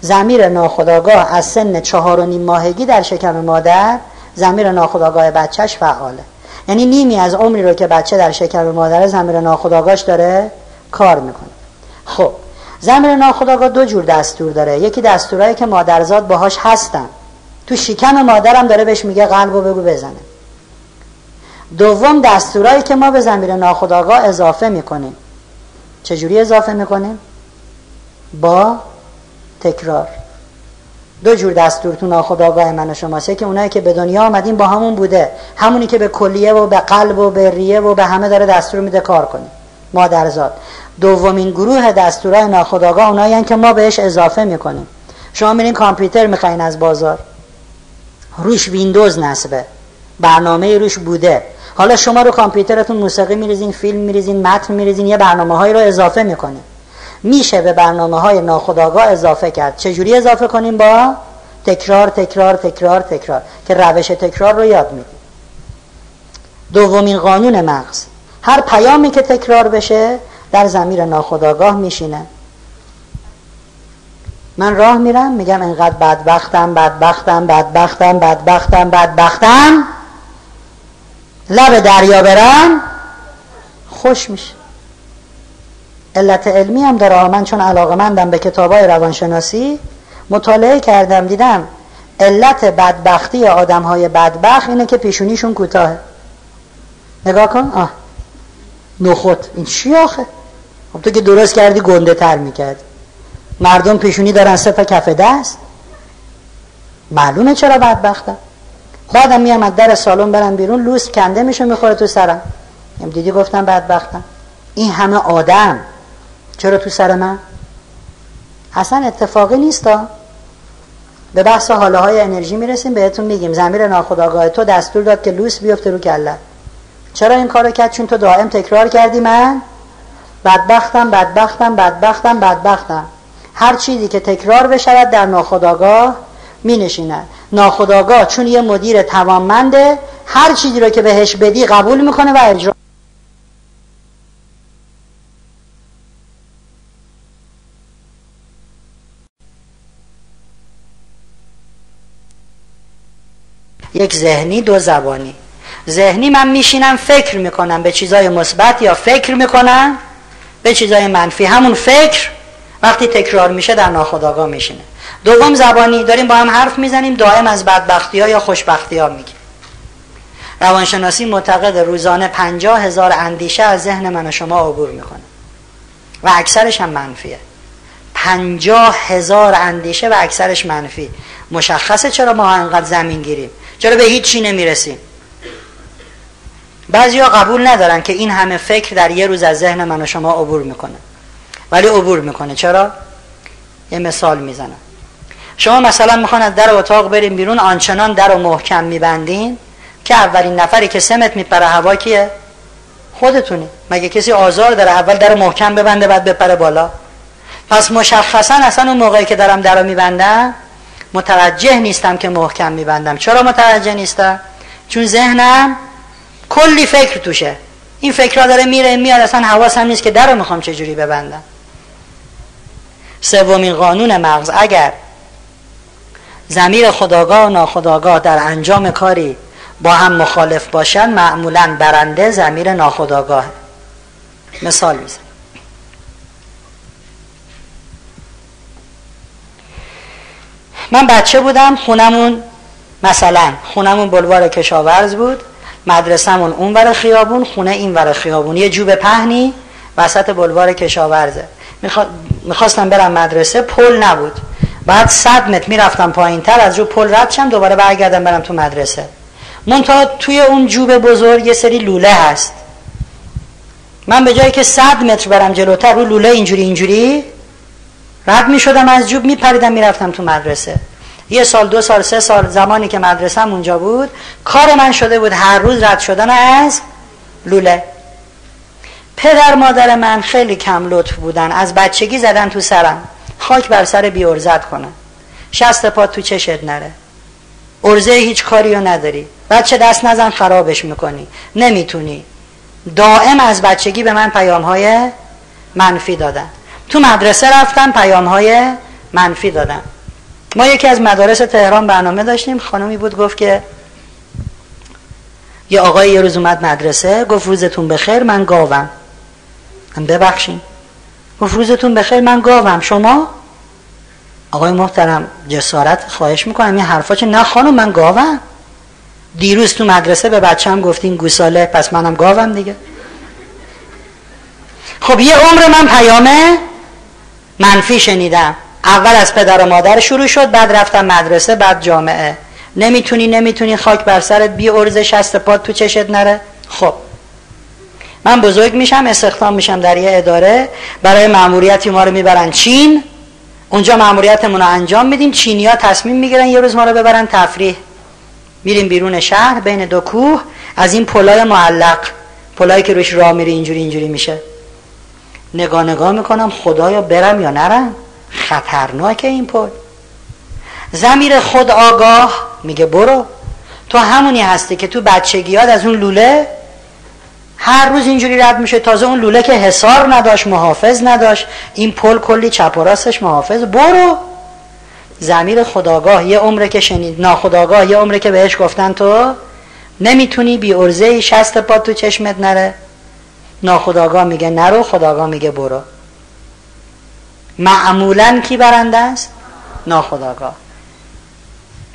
زمیر ناخداگاه از سن چهار و نیم ماهگی در شکم مادر زمیر ناخداگاه بچهش فعاله. یعنی نیمی از عمری رو که بچه در شکم مادر زمیر ناخداگاهش داره کار می‌کنه. خب زمیر ناخداگاه دو جور دستور داره. یکی دستورهایی که مادرزاد باهاش هستن. تو شکم مادرم داره بهش میگه قلب و بگو بزنه. دوم دستورایی که ما به زمیر ناخداگاه اضافه می‌کنیم. چجوری اضافه می‌کنیم؟ با تکرار. دو جور دستور تو ناخداگاه من و شماسه که اونایی که به دنیا آمدیم با همون بوده. همونی که به کلیه و به قلب و به ریه و به همه داره دستور میده کار کنیم. مادرزاد. دومین گروه دستورای ناخداگاه اونایی که ما بهش اضافه می‌کنیم. شما میرین کامپیوتر می‌خواین از بازار. روش ویندوز نصبه. برنامه روش بوده. حالا شما رو کامپیوترتون موسیقی میریزین فیلم میریزین متن میریزین یه برنامه هایی رو اضافه می‌کنین. میشه به برنامه های ناخداگاه اضافه کرد. چجوری اضافه کنیم با؟ تکرار تکرار تکرار تکرار. که روش تکرار رو یاد میدیم. دومین قانون مغز. هر پیامی که تکرار بشه در زمیر ناخداگاه میشینه. من راه میرم میگم انقدر بدبختم بدبختم بدبختم بدبختم بدبختم. لب دریا برم خوش میشه. علت علمی هم داره. من چون علاقه مندم به کتابای روانشناسی مطالعه کردم دیدم علت بدبختی آدم های بدبخت اینه که پیشونیشون کوتاهه. نگاه کن. آه نخوت این چی آخه؟ خب تو که درست کردی گنده تر می‌کرد مردم پیشونی دارن سه کف دست؟ معلومه چرا بدبختم بعدم میام از در سالن برم بیرون لوس کنده میشه می‌خوره تو سرم. دیدی گفتم بدبختم. این همه آدم. چرا تو سر من؟ اصلا اتفاقی نیستا به بحث حاله های انرژی می‌رسیم بهتون میگیم. زمیر ناخداگاه تو دستور داد که لوس بیفته رو کله. چرا این کارو کرد؟ چون تو دائم تکرار کردی من. بدبختم بدبختم بدبختم بدبختم. هر چیزی که تکرار بشود در ناخداگاه می نشیند ناخداگاه چون یه مدیر توانمنده هر چیزی رو که بهش بدی قبول می‌کنه و اجرا یک ذهنی دو زبانی. ذهنی من میشینم فکر می‌کنم به چیزای مثبت یا فکر می‌کنم؟ به چیزای منفی. همون فکر وقتی تکرار میشه در ناخودآگاه میشینه. دوم زبانی داریم با هم حرف می‌زنیم دائم از بدبختی ها یا خوشبختی ها میگیم. روانشناسی معتقد روزانه پنجاه هزار اندیشه از ذهن من و شما عبور می‌کنه. و اکثرش هم منفیه. پنجاه هزار اندیشه و اکثرش منفی. مشخصه چرا ما انقدر زمین گیریم؟ چرا به هیچ چی نمی‌رسیم؟ بعضیا قبول ندارن که این همه فکر در یه روز از ذهن من و شما عبور می‌کنه. ولی عبور می‌کنه. چرا؟ یه مثال می‌زنم. شما مثلا می‌خوان از در اتاق بریم بیرون آنچنان در رو محکم میبندین؟ که اولین نفری که سمت میپره هوا کیه؟ خودتونی. مگه کسی آزار داره اول در محکم ببنده بعد بپره بالا؟ پس مشخصا اصلا اون موقعی که دارم در میبندم متوجه نیستم که محکم میبندم. چرا متوجه نیستم؟ چون ذهنم کلی فکر توشه. این فکرها داره میره میاد. اصلا حواسم نیست که در رو می‌خوام چجوری ببندم. سومین قانون مغز. اگر زمیر خداگاه و ناخداگاه در انجام کاری با هم مخالف باشن معمولا برنده زمیر ناخداگاه مثال میزن من بچه بودم خونمون مثلا خونمون بلوار کشاورز بود مدرسهمون اون ور خیابون خونه این ور خیابون. یه جوب پهنی وسط بلوار کشاورزه. می‌خواستم برم مدرسه پل نبود. بعد صد متر می‌رفتم پایین تر از رو پل رد دوباره برگردم برم تو مدرسه. منتها توی اون جوب بزرگ یه سری لوله هست. من به جایی که صد متر برم جلوتر رو لوله اینجوری اینجوری رد می شدم از جوب می پریدم می رفتم تو مدرسه. یه سال دو سال سه سال زمانی که مدرسه اونجا بود کار من شده بود هر روز رد شدن از لوله. پدر مادر من خیلی کم لطف بودن از بچگی زدن تو سرم. خاک بر سر بی ارزت کنن شست پا تو چشت نره. ارزه هیچ کاری رو نداری. بچه دست نزن خرابش می‌کنی. نمی‌تونی. دائم از بچگی به من پیام های منفی دادن. تو مدرسه رفتم پیام های منفی دادن. ما یکی از مدارس تهران برنامه داشتیم. خانمی بود گفت که یه آقای یه روز اومد مدرسه گفت روزتون بخیر من گاوم. من ببخشیم گفت روزتون بخیر من گاوم. شما؟ آقای محترم جسارت خواهش می‌کنم این حرفا چه نه خانم من گاوم. دیروز تو مدرسه به بچم گفتین گوساله پس منم گاوم دیگه. خب یه عمر من پیامه. منفی شنیدم. اول از پدر و مادر شروع شد بعد رفتم مدرسه بعد جامعه. نمی‌تونی نمی‌تونی خاک بر سرت بی ارزه شست پاد تو چشت نره. خب من بزرگ میشم استخدام میشم در یه اداره. برای معمولیتی ما رو می‌برن چین. اونجا معمولیتمون رو انجام میدیم. چینی ها تصمیم می‌گیرن یه روز ما رو ببرن تفریح. میریم بیرون شهر بین دو کوه. از این پلای معلق پلایی که روش راه میری اینجوری اینجوری میشه. نگاه نگاه می‌کنم خدایا برم یا نرم؟ خطرناکه این پل. زمیر خود آگاه میگه برو. تو همونی هستی که تو بچگیات از اون لوله هر روز اینجوری رد میشه. تازه اون لوله که حسار نداشت محافظ نداشت. این پل کلی چپ و راستش محافظ. برو. زمیر خداگاه. یه عمره که شنید. ناخداگاه. یه عمره که بهش گفتن تو نمی‌تونی بی ارزه شست پا تو چشمت نره. ناخداگاه میگه نرو. خداگاه میگه برو. معمولا کی برنده است؟ ناخداگاه.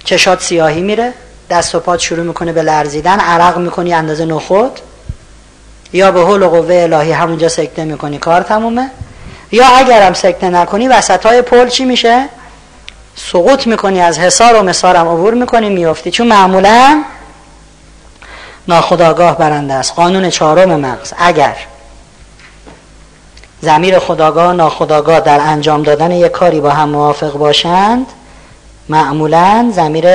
چشات سیاهی میره. دست و پات شروع می‌کنه به لرزیدن. عرق می‌کنی اندازه نخود. یا به حول و قوه الهی همونجا سکته می‌کنی. کار تمومه؟ یا اگرم سکته نکنی وسط های پل چی میشه؟ سقوط می‌کنی از حسار و مسارم عبور می‌کنی میافتی. چون معمولا ناخداگاه برنده است. قانون چهارم مغز. اگر زمیر خداگاه ناخداگاه در انجام دادن یک کاری با هم موافق باشند معمولا زمیر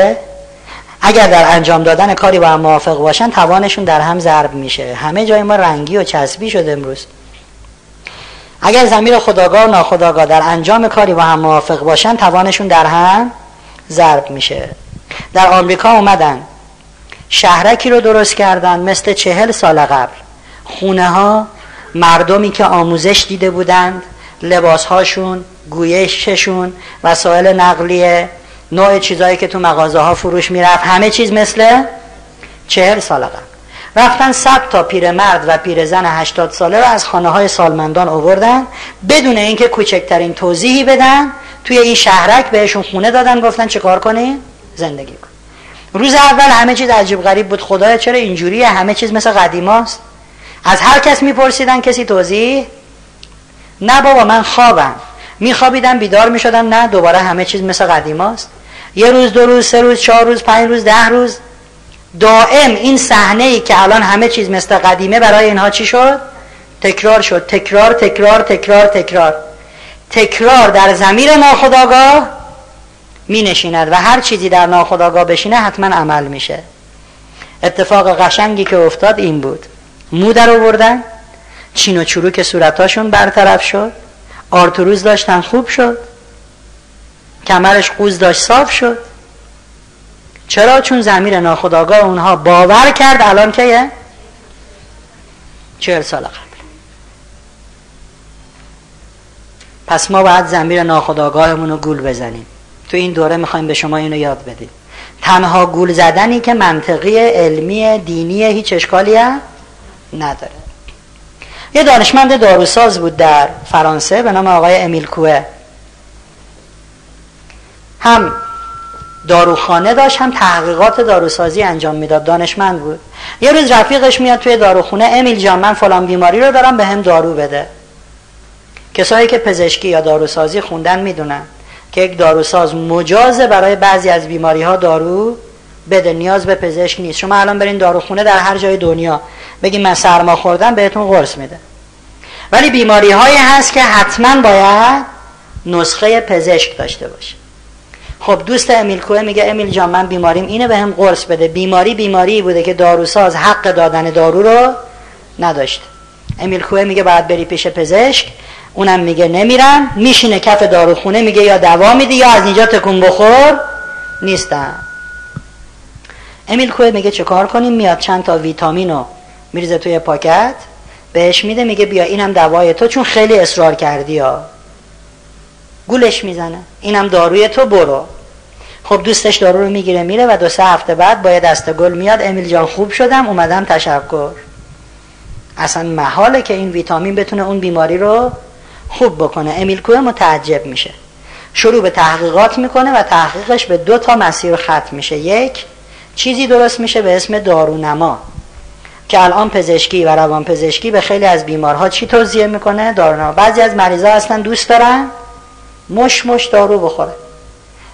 اگر در انجام دادن کاری با هم موافق باشن توانشون در هم ضرب میشه. همه جای ما رنگی و چسبی شده امروز. اگر زمیر خداگاه و ناخداگاه در انجام کاری با هم موافق باشن توانشون در هم ضرب میشه. در آمریکا اومدن. شهرکی رو درست کردن مثل چهل سال قبل. خونه ها مردمی که آموزش دیده بودند لباس هاشون گویششون وسایل نقلیه نوع چیزهایی که تو مغازه ها فروش می‌رفت. همه چیز مثل چهل سال قبل رفتن صد تا پیرمرد و پیرزن هشتاد ساله رو از خانه های سالمندان آوردن. بدون اینکه کوچکترین توضیحی بدن توی این شهرک بهشون خونه دادن گفتن چه کار کنی؟ زندگی کن. روز اول همه چیز عجیب غریب بود. خدایا چرا اینجوریه؟ همه چیز مثل قدیماست. از هر کس میپرسیدن کسی توضیح؟ نه بابا من خوابم. میخوابیدم بیدار می‌شدم. نه دوباره همه چیز مثل قدیماست. یه روز دو روز سه روز چهار روز پنج روز ده روز. دائم این صحنه ای که الان همه چیز مثل قدیمه برای اینها چی شد؟ تکرار شد. تکرار تکرار تکرار تکرار. تکرار در زمیر ناخداگاه می نشیند و هر چیزی در ناخداگاه بشینه حتما عمل میشه. اتفاق قشنگی که افتاد این بود. مو در آوردن. چین و چروک صورتاشون برطرف شد. آرتروز داشتن خوب شد. کمرش قوز داشت صاف شد. چرا؟ چون زمیر ناخداگاه اونها باور کرد الان که چهل سال قبل. پس ما باید زمیر ناخداگاهمون رو گول بزنیم. تو این دوره می‌خوایم به شما اینو یاد بدیم. تنها گول زدنی که منطقی علمی دینی هیچ اشکالی هم نداره. یه دانشمند داروساز بود در فرانسه به نام آقای امیل کوه. هم داروخانه داشت هم تحقیقات داروسازی انجام می‌داد. دانشمند بود. یه روز رفیقش میاد توی داروخونه امیل جان من فلان بیماری رو دارم به هم دارو بده. کسایی که پزشکی یا داروسازی خوندن می‌دونن که یک داروساز مجازه برای بعضی از بیماری ها دارو بده نیاز به پزشک نیست. شما الان برین داروخونه در هر جای دنیا بگین من سرما خوردم بهتون قرص میده. ولی بیماری هایی هست که حتما باید نسخه پزشک داشته باشه. خب دوست امیل کوه میگه امیل جان من بیماریم. اینه به هم قرص بده. بیماری بیماری بوده که داروساز حق دادن دارو رو نداشته امیل کوه میگه باید بری پیش پزشک. اونم میگه نمیرم. میشینه کف داروخونه میگه یا دوا میدی یا از اینجا تکون بخور. نیستم. امیل کوه میگه چه کار کنیم؟ میاد چند تا ویتامین رو میریزه توی پاکت. بهش میده میگه بیا اینم دوای تو چون خیلی اصرار کردی ها. گولش می‌زنه. اینم داروی تو برو. خب دوستش دارو رو می‌گیره میره و دو سه هفته بعد با دست گل میاد. امیل جان خوب شدم اومدم تشکر. اصلا محاله که این ویتامین بتونه اون بیماری رو خوب بکنه. امیل کوه متعجب میشه. شروع به تحقیقات می‌کنه و تحقیقش به دو تا مسیر ختم میشه. یک چیزی درست میشه به اسم دارونما که الان پزشکی و روان پزشکی به خیلی از بیمارها چی توضیح می‌کنه؟ دارونما. بعضی از مریضا اصلا دوست دارن مش مش دارو بخوره.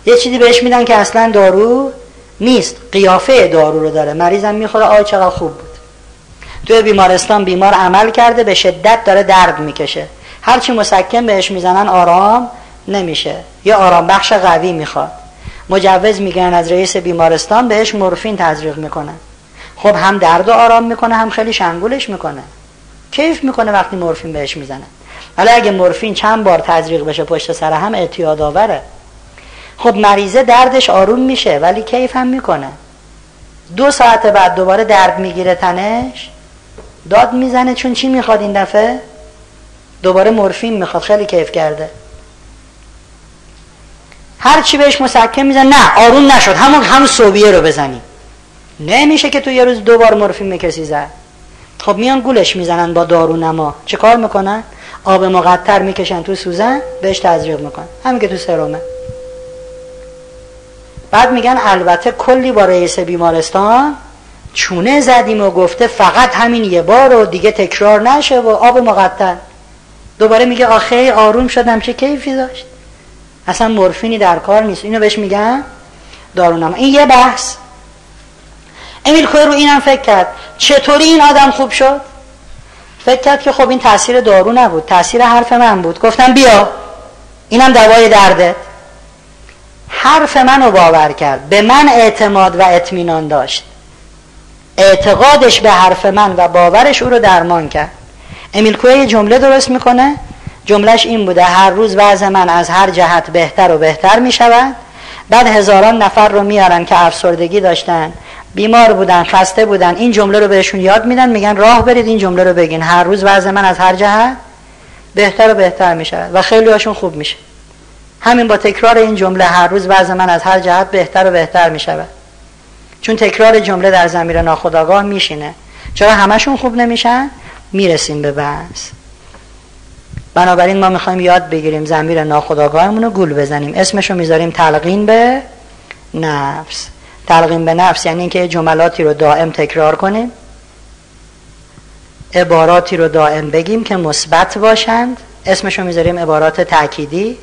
یه چیزی بهش میدن که اصلا دارو نیست. قیافه دارو رو داره. مریضم می‌خوره. آی چقدر خوب بود. توی بیمارستان بیمار عمل کرده. به شدت داره درد می‌کشه. هرچی مسکن بهش می‌زنن آرام نمیشه. یه آرام بخش قوی می‌خواد. مجوز میگن از رئیس بیمارستان بهش مورفین تزریق می‌کنن. خب هم درد و آرام می‌کنه هم خیلی شنگولش می‌کنه. کیف می‌کنه وقتی مورفین بهش می‌زنه. ولی اگه مورفین چند بار تزریق بشه پشت سر هم اعتیاد آوره. خب مریضه دردش آروم میشه ولی کیف هم می‌کنه. دو ساعت بعد دوباره درد می‌گیره تنش داد می‌زنه چون چی می‌خواد این دفعه؟ دوباره مورفین می‌خواد خیلی کیف کرده. هر چی بهش مسکن میزن نه آروم نشد. همون همون صوبیه رو بزنی. نمیشه که تو یه روز دو بار مورفین میکسی زد. خب میان گولش می‌زنن با دارو نما. چه کار می‌کنن؟ آب مقطر می‌کشن تو سوزن بهش تزریق می‌کنن همین که تو سرومه بعد میگن البته کلی با رئیس بیمارستان چونه زدیم و گفته فقط همین یه بار و دیگه تکرار نشه و آب مقطر. دوباره میگه آخه آروم شدم چه کیفی داشت؟ اصلا مورفینی در کار نیست. اینو بهش میگن دارونما این یه بحث. امیل کوه رو اینم فکر کرد. چطوری این آدم خوب شد؟ فکر کرد که خب این تاثیر دارو نبود. تاثیر حرف من بود. گفتم بیا. اینم دوای درده حرف منو باور کرد. به من اعتماد و اطمینان داشت. اعتقادش به حرف من و باورش او رو درمان کرد. امیل کوه جمله درست می‌کنه. جملهش این بوده. هر روز وضع من از هر جهت بهتر و بهتر می‌شود. بعد هزاران نفر رو میارن که افسردگی داشتن. بیمار بودن خسته بودن این جمله رو بهشون یاد میدن میگن راه برید این جمله رو بگین. هر روز وضع من از هر جهت بهتر و بهتر میشه و خیلی هاشون خوب میشه. همین با تکرار این جمله هر روز وضع من از هر جهت بهتر و بهتر میشه. چون تکرار جمله در زمیر ناخداگاه میشینه. چرا همشون خوب نمیشن؟ می‌رسیم به بحث. بنابراین ما می‌خوایم یاد بگیریم زمیر ناخداگاهمون رو گول بزنیم. اسمش رو می‌ذاریم تلقین به نفس. تلقین به نفس یعنی اینکه جملاتی رو دائم تکرار کنیم عباراتی رو دائم بگیم که مثبت باشند. اسمش رو می‌ذاریم عبارات تأکیدی.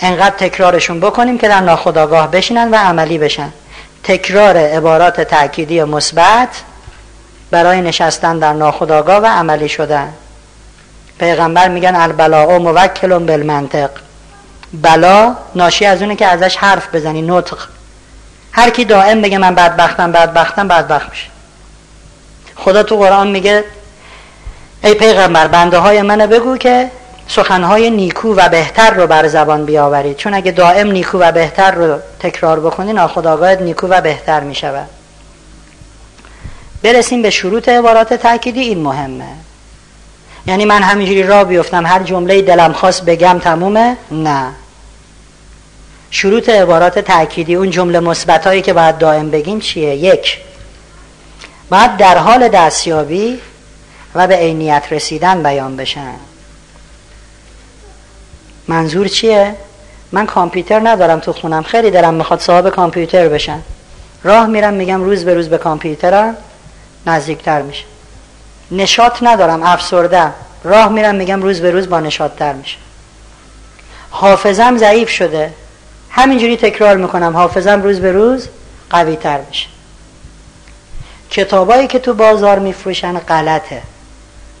انقدر تکرارشون بکنیم که در ناخداگاه بشینن و عملی بشن. تکرار عبارات تأکیدی مثبت برای نشستن در ناخداگاه و عملی شدن. پیغمبر میگن البلاء موکل بالمنطق. بلا ناشی از اونه که ازش حرف بزنی نطق. هر کی دائم بگه من بدبختم بدبختم بدبخت میشه. خدا تو قرآن میگه ای پیغمبر بنده های منو بگو که سخنهای نیکو و بهتر رو بر زبان بیاورید. چون اگه دائم نیکو و بهتر رو تکرار بکنی ناخداگاهت نیکو و بهتر می‌شود. برسیم به شروط عبارات تأکیدی این مهمه. یعنی من همینجوری را بیفتم هر جمله دلم خواست بگم تمومه؟ نه. شروط عبارات تأکیدی اون جمله مثبتایی که باید دائم بگیم چیه؟ یک باید در حال دستیابی و به عینیت رسیدن بیان بشن. منظور چیه؟ من کامپیوتر ندارم تو خونم خیلی دارم می‌خواد صاحب کامپیوتر بشن راه میرم میگم روز به روز به کامپیوترم نزدیکتر میشه. نشاط ندارم افسردم راه میرم میگم روز به روز با نشاطتر میشه. حافظم ضعیف شده. همینجوری تکرار می‌کنم. حافظم روز به روز قوی تر میشه. کتابایی که تو بازار میفروشن غلطه.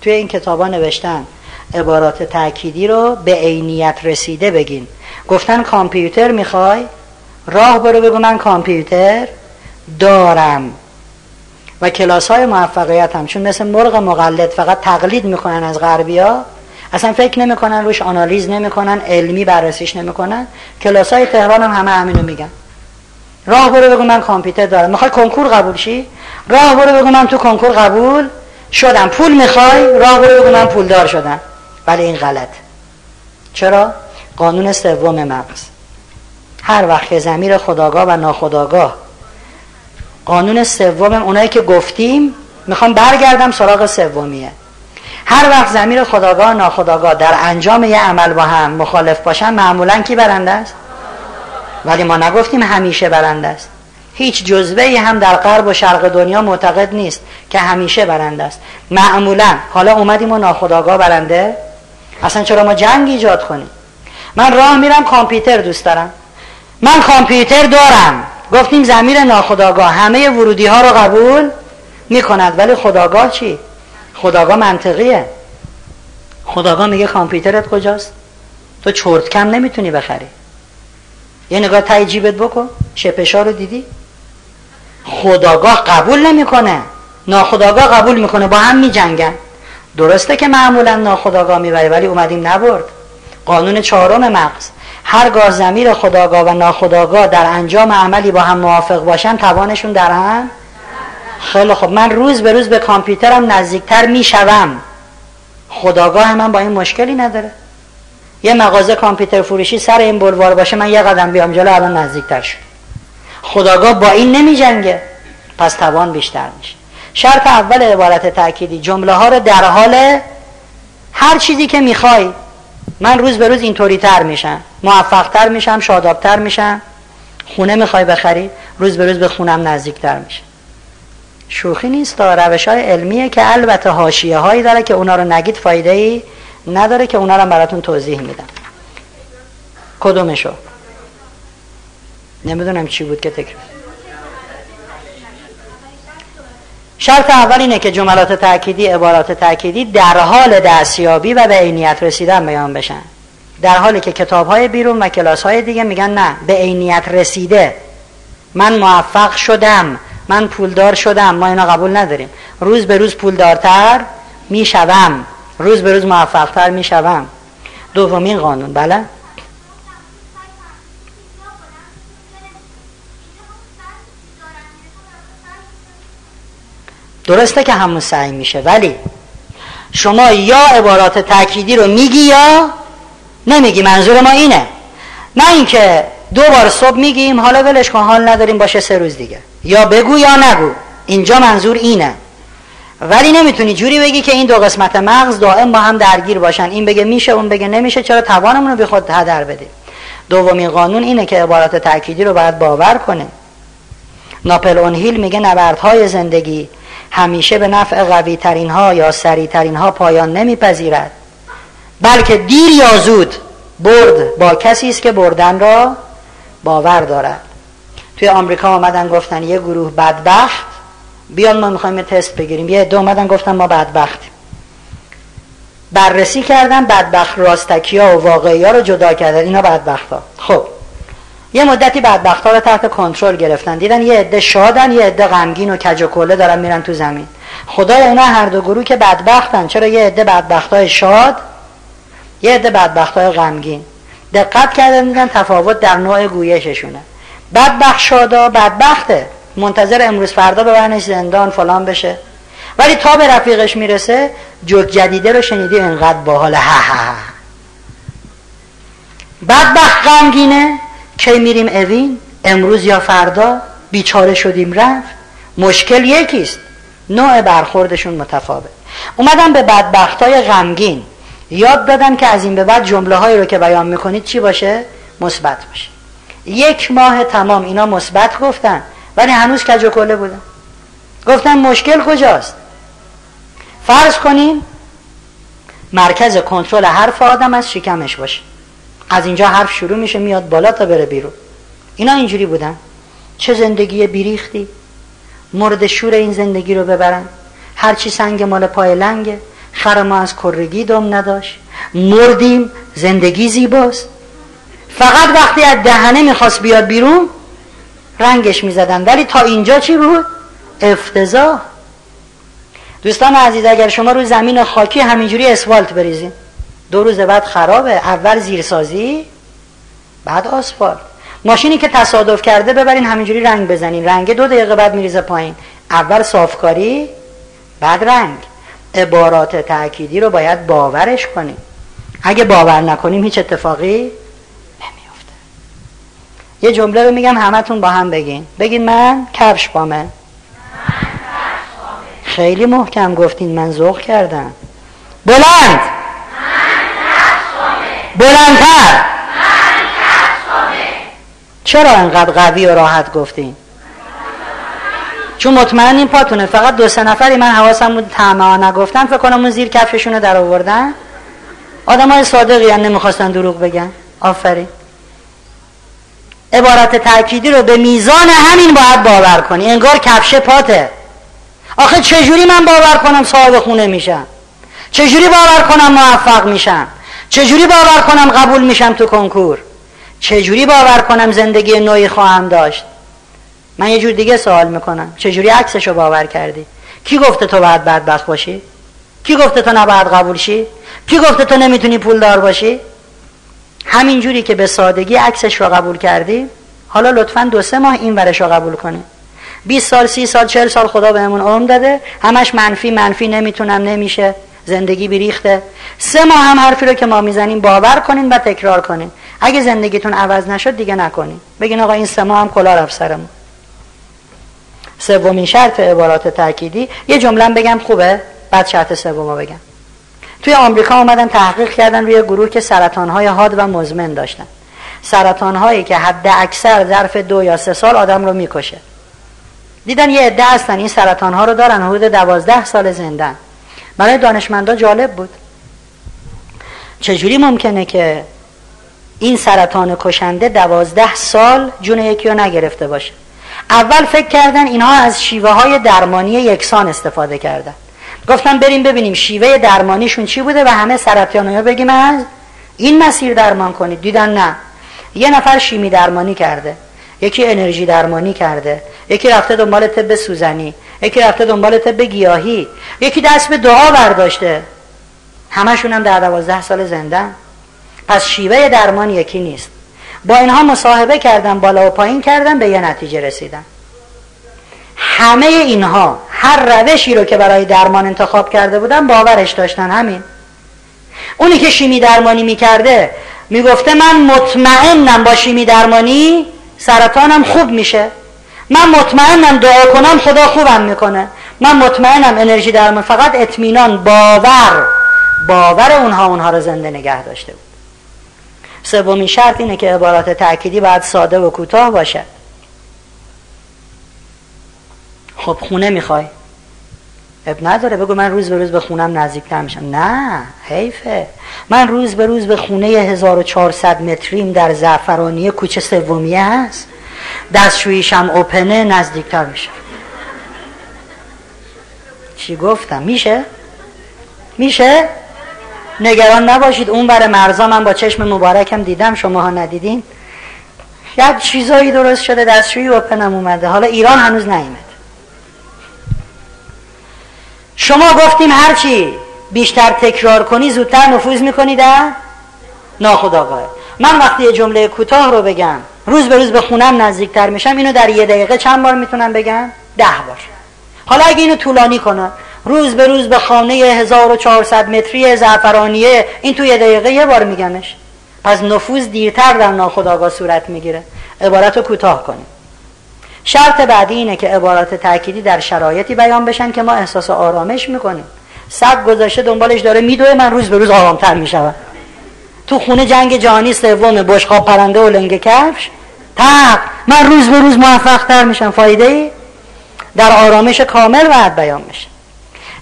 توی این کتابا نوشتن عبارات تأکیدی رو به عینیت رسیده بگین. گفتن کامپیوتر می‌خوای؟ راه برو بگو من کامپیوتر دارم. و کلاس های موفقیت هم چون مثل مرغ مقلد فقط تقلید می‌کنن از غربی ها اصلا فکر نمی‌کنن روش آنالیز نمی‌کنن علمی بررسیش نمی‌کنن. کلاس های تهران هم همه همینو میگن. راه برو بگو من کامپیوتر دارم. می‌خوای کنکور قبول شی؟ راه برو بگو من تو کنکور قبول شدم. پول می‌خوای؟ راه برو بگو من پولدار شدم. ولی این غلط. چرا؟ قانون سوم مغز. هر وقت زمیر خداگاه و ناخداگاه. قانون سوم اونایی که گفتیم می‌خوام برگردم سراغ سومیه. هر وقت زمیر خداگاه ناخداگاه در انجام یه عمل با هم مخالف باشن معمولا کی برنده است؟ ولی ما نگفتیم همیشه برنده است. هیچ جزوه ای هم در غرب و شرق دنیا معتقد نیست که همیشه برنده است. معمولا. حالا اومدیم و ناخداگاه برنده؟ اصلا چرا ما جنگ ایجاد کنیم؟ من راه میرم کامپیوتر دوست دارم. من کامپیوتر دارم. گفتیم زمیر ناخداگاه. همه ورودی ها رو قبول می‌کند. ولی خداگاه چی؟ خداگاه منطقیه. خداگاه میگه کامپیوترت کجاست؟ تو چرت کم نمی‌تونی بخری. یه نگاه تای جیبت بکن شپشا رو دیدی؟ خداگاه قبول نمی‌کنه. ناخداگاه قبول می‌کنه با هم میجنگن. درسته که معمولا ناخداگاه می‌بره ولی اومدیم نبرد. قانون چهارم مغز. هرگاه زمیر خداگاه و ناخداگاه در انجام عملی با هم موافق باشن توانشون در هم خیلی خب من روز به روز به کامپیوترم نزدیکتر می‌شوم. خداگاه من با این مشکلی نداره. یه مغازه کامپیوتر فروشی سر این بلوار باشه من یه قدم بیام جلو الان نزدیکتر شد. خداگاه با این نمی جنگه پس توان بیشتر میشه. شرط اول عبارت تأکیدی جمله ها رو در حال هر چیزی که می‌خوای. من روز به روز اینطوری تر میشم. موفق تر میشم شادابتر میشم. خونه می‌خوای بخری روز به روز به خونم نزدیکتر میشه. شوخی نیست روش های علمیه که البته حاشیه هایی داره که اونا رو نگید فایده ای نداره که اونا رو براتون توضیح میدم. کدومشو؟ نمی‌دونم چی بود که تکرار. شرط اول اینه که جملات تأکیدی عبارات تأکیدی در حال دستیابی و به عینیت رسیدن بیان بشن. در حالی که کتاب های بیرون و کلاس های دیگه میگن نه به عینیت رسیده. من موفق شدم. من پولدار شدم ما اینا قبول نداریم. روز به روز پولدارتر می‌شوم. روز به روز موفقتر می‌شوم. دومین قانون بله؟ درسته که همون سعی میشه ولی شما یا عبارات تأکیدی رو میگی یا نمیگی. منظور ما اینه. نه اینکه دو بار صبح میگیم حالا ولش کن حال نداریم باشه سه روز دیگه. یا بگو یا نگو. اینجا منظور اینه. ولی نمی‌تونی جوری بگی که این دو قسمت مغز دائم با هم درگیر باشن. این بگه میشه اون بگه نمیشه. چرا توانمون رو بی خود هدر بدیم؟ دومین قانون اینه که عبارات تأکیدی رو باید باور کنه ناپل اون هیل میگه نبردهای زندگی همیشه به نفع قوی ترین ها یا سریع ترین ها پایان نمیپذیرد. بلکه دیر یا زود برد با کسی است که بردن را باور دارد. توی آمریکا آمدن گفتن یه گروه بدبخت بیان ما می‌خوایم تست بگیریم. یه عده اومدن گفتن ما بدبختیم. بررسی کردن بدبخت راستکی ها و واقعی ها رو جدا کردن. اینا بدبخت ها خب. یه مدتی بدبخت ها رو تحت کنترل گرفتن. دیدن یه عده شادن یه عده غمگین و کج و کله دارن میرن تو زمین. خدای اینا هر دو گروه که بدبختن. چرا یه عده بدبخت های شاد یه عده بدبخت های غمگین. دقت کردن دیدن تفاوت در نوع گویششونه. بدبخت شادا بدبخته. منتظر امروز فردا ببرنش زندان فلان بشه. ولی تا به رفیقش می‌رسه جوک جدیده رو شنیدی انقدر باحال. ها ها بدبخت غمگینه. کی میریم اوین؟ امروز یا فردا؟ بیچاره شدیم رفت. مشکل یکیست. نوع برخوردشون متفاوت. اومدم به بدبخت های غمگین. یاد دادن که از این به بعد جمله هایی رو که بیان می‌کنید چی باشه؟ مثبت باشه. یک ماه تمام اینا مثبت گفتن ولی هنوز کج و کله بودن. گفتن مشکل کجاست؟ فرض کنیم مرکز کنترل حرف آدم از شکمش باشه. از اینجا حرف شروع میشه میاد بالا تا بره بیرون. اینا اینجوری بودن. چه زندگی بیریختی؟ مورد شور این زندگی رو ببرن. هرچی سنگ مال پای لنگه. خر ما از کرگی دم نداشت. مردیم زندگی زیباست. فقط وقتی از دهنه می‌خواست بیاد بیرون رنگش می‌زدن. ولی تا اینجا چی بود؟ افتضاح. دوستان عزیز اگر شما روی زمین خاکی همینجوری اسفالت بریزین دو روز بعد خرابه. اول زیرسازی بعد آسفالت. ماشینی که تصادف کرده ببرین همینجوری رنگ بزنین. رنگ دو دقیقه بعد میریزه پایین. اول صافکاری بعد رنگ. عبارات تأکیدی رو باید باورش کنیم. اگه باور نکنیم هیچ اتفاقی نمیفته یه جمله رو میگم همتون با هم بگین. بگین من کفش بامه خیلی محکم گفتین من ذوق کردم. بلند. بلندتر. چرا انقدر قوی و راحت گفتین؟ چون مطمئن این پاتونه. فقط دو سه نفری. من حواسم بود ها نگفتن. فکر کنم اون زیر کفششون رو در آوردن. آدم های صادقی هم نمی‌خواستن دروغ بگن. آفرین. عبارت تأکیدی رو به میزان همین باید باور کنی. انگار کفش پاته. آخه چجوری من باور کنم صاحب خونه میشم؟ چجوری باور کنم موفق میشم؟ چجوری باور کنم قبول میشم تو کنکور؟ چجوری باور کنم زندگی نوعی خواهم داشت؟ من یه جور دیگه سوال می‌کنم. چجوری عکسشو باور کردی؟ کی گفته تو باید بدبخت باشی؟ کی گفته تو نباید قبول شی؟ کی گفته تو نمی‌تونی پولدار باشی؟ همین جوری که به سادگی عکسش رو قبول کردی حالا لطفا دو سه ماه این ورش رو قبول کنی. 20 سال سی سال چهل سال خدا بهمون عمر داده همش منفی منفی نمی‌تونم نمیشه. زندگی بریخته سه ماه هم حرفی رو که ما می‌زنیم باور کنین و تکرار کنین. اگه زندگیتون عوض نشد دیگه نکنین. بگین آقا این سه ماه هم کلا رفت سرمون. سومین شرط عبارات تأکیدی. یه جمله بگم خوبه. بعد شرط سومو بگم. توی آمریکا اومدن تحقیق کردن روی گروه که سرطانهای حاد و مزمن داشتن. سرطانهایی که حد اکثر ظرف دو یا سه سال آدم رو می‌کشه. دیدن یه عده هستن این سرطانها رو دارن حدود دوازده سال زندن. برای دانشمندا جالب بود. چجوری ممکنه که این سرطان کشنده دوازده سال جون یکی رو نگرفته باشه؟ اول فکر کردن اینها از شیوه های درمانی یکسان استفاده کردن. گفتم بریم ببینیم شیوه درمانیشون چی بوده و همه سرطان ها بگیم از این مسیر درمان کنید. دیدن نه. یه نفر شیمی درمانی کرده. یکی انرژی درمانی کرده. یکی رفته دنبال طب سوزنی. یکی رفته دنبال طب گیاهی. یکی دست به دعا برداشته. همشون هم در دوازده سال زنده پس شیوه درمان یکی نیست. با اینها مصاحبه کردن بالا و پایین کردن به یه نتیجه رسیدن همه اینها هر روشی رو که برای درمان انتخاب کرده بودن باورش داشتن همین. اونی که شیمی درمانی می‌کرده می‌گفته من مطمئنم با شیمی درمانی سرطانم خوب میشه. من مطمئنم دعا کنم خدا خوبم می‌کنه. من مطمئنم انرژی درمان فقط اطمینان باور. باور اونها اونها رو زنده نگه داشته بود. سومین شرط اینه که عبارات تأکیدی باید ساده و کوتاه باشه. خب خونه می‌خوای؟ اب نداره بگو من روز به روز به خونم نزدیکتر میشم. نه حیفه. من روز به روز به خونه 1400 متریم در زعفرانی کوچه سومیه هست. دستشویشم اوپنه نزدیکتر میشم. چی گفتم؟ میشه؟ میشه؟ نگران نباشید. اون بر مرزا من با چشم مبارکم دیدم شما ها ندیدین. یک چیزایی درست شده دستشویی اوپنم اومده. حالا ایران هنوز نیمد شما گفتیم هرچی بیشتر تکرار کنی زودتر نفوذ می‌کنی در ناخداگاه من وقتی یه جمله کوتاه رو بگم روز به روز به خونم نزدیکتر میشم اینو در یه دقیقه چند بار می‌تونم بگم؟ ده بار. حالا اگه اینو طولانی کنم روز به روز به خانه 1400 متری زعفرانیه این تو یه دقیقه یه بار میگمش. پس نفوذ دیرتر در ناخداگاه صورت می‌گیره. عبارت رو کوتاه کنیم. شرط بعدی اینه که عبارات تأکیدی در شرایطی بیان بشن که ما احساس آرامش می‌کنیم. سگ گذاشته دنبالش داره میدوه من روز به روز آرامتر می‌شوم. تو خونه جنگ جهانی سوم بشقاب پرنده و لنگ کفش. تق من روز به روز موفق تر میشم. فایده ای؟ در آرامش کامل باید بیان میشه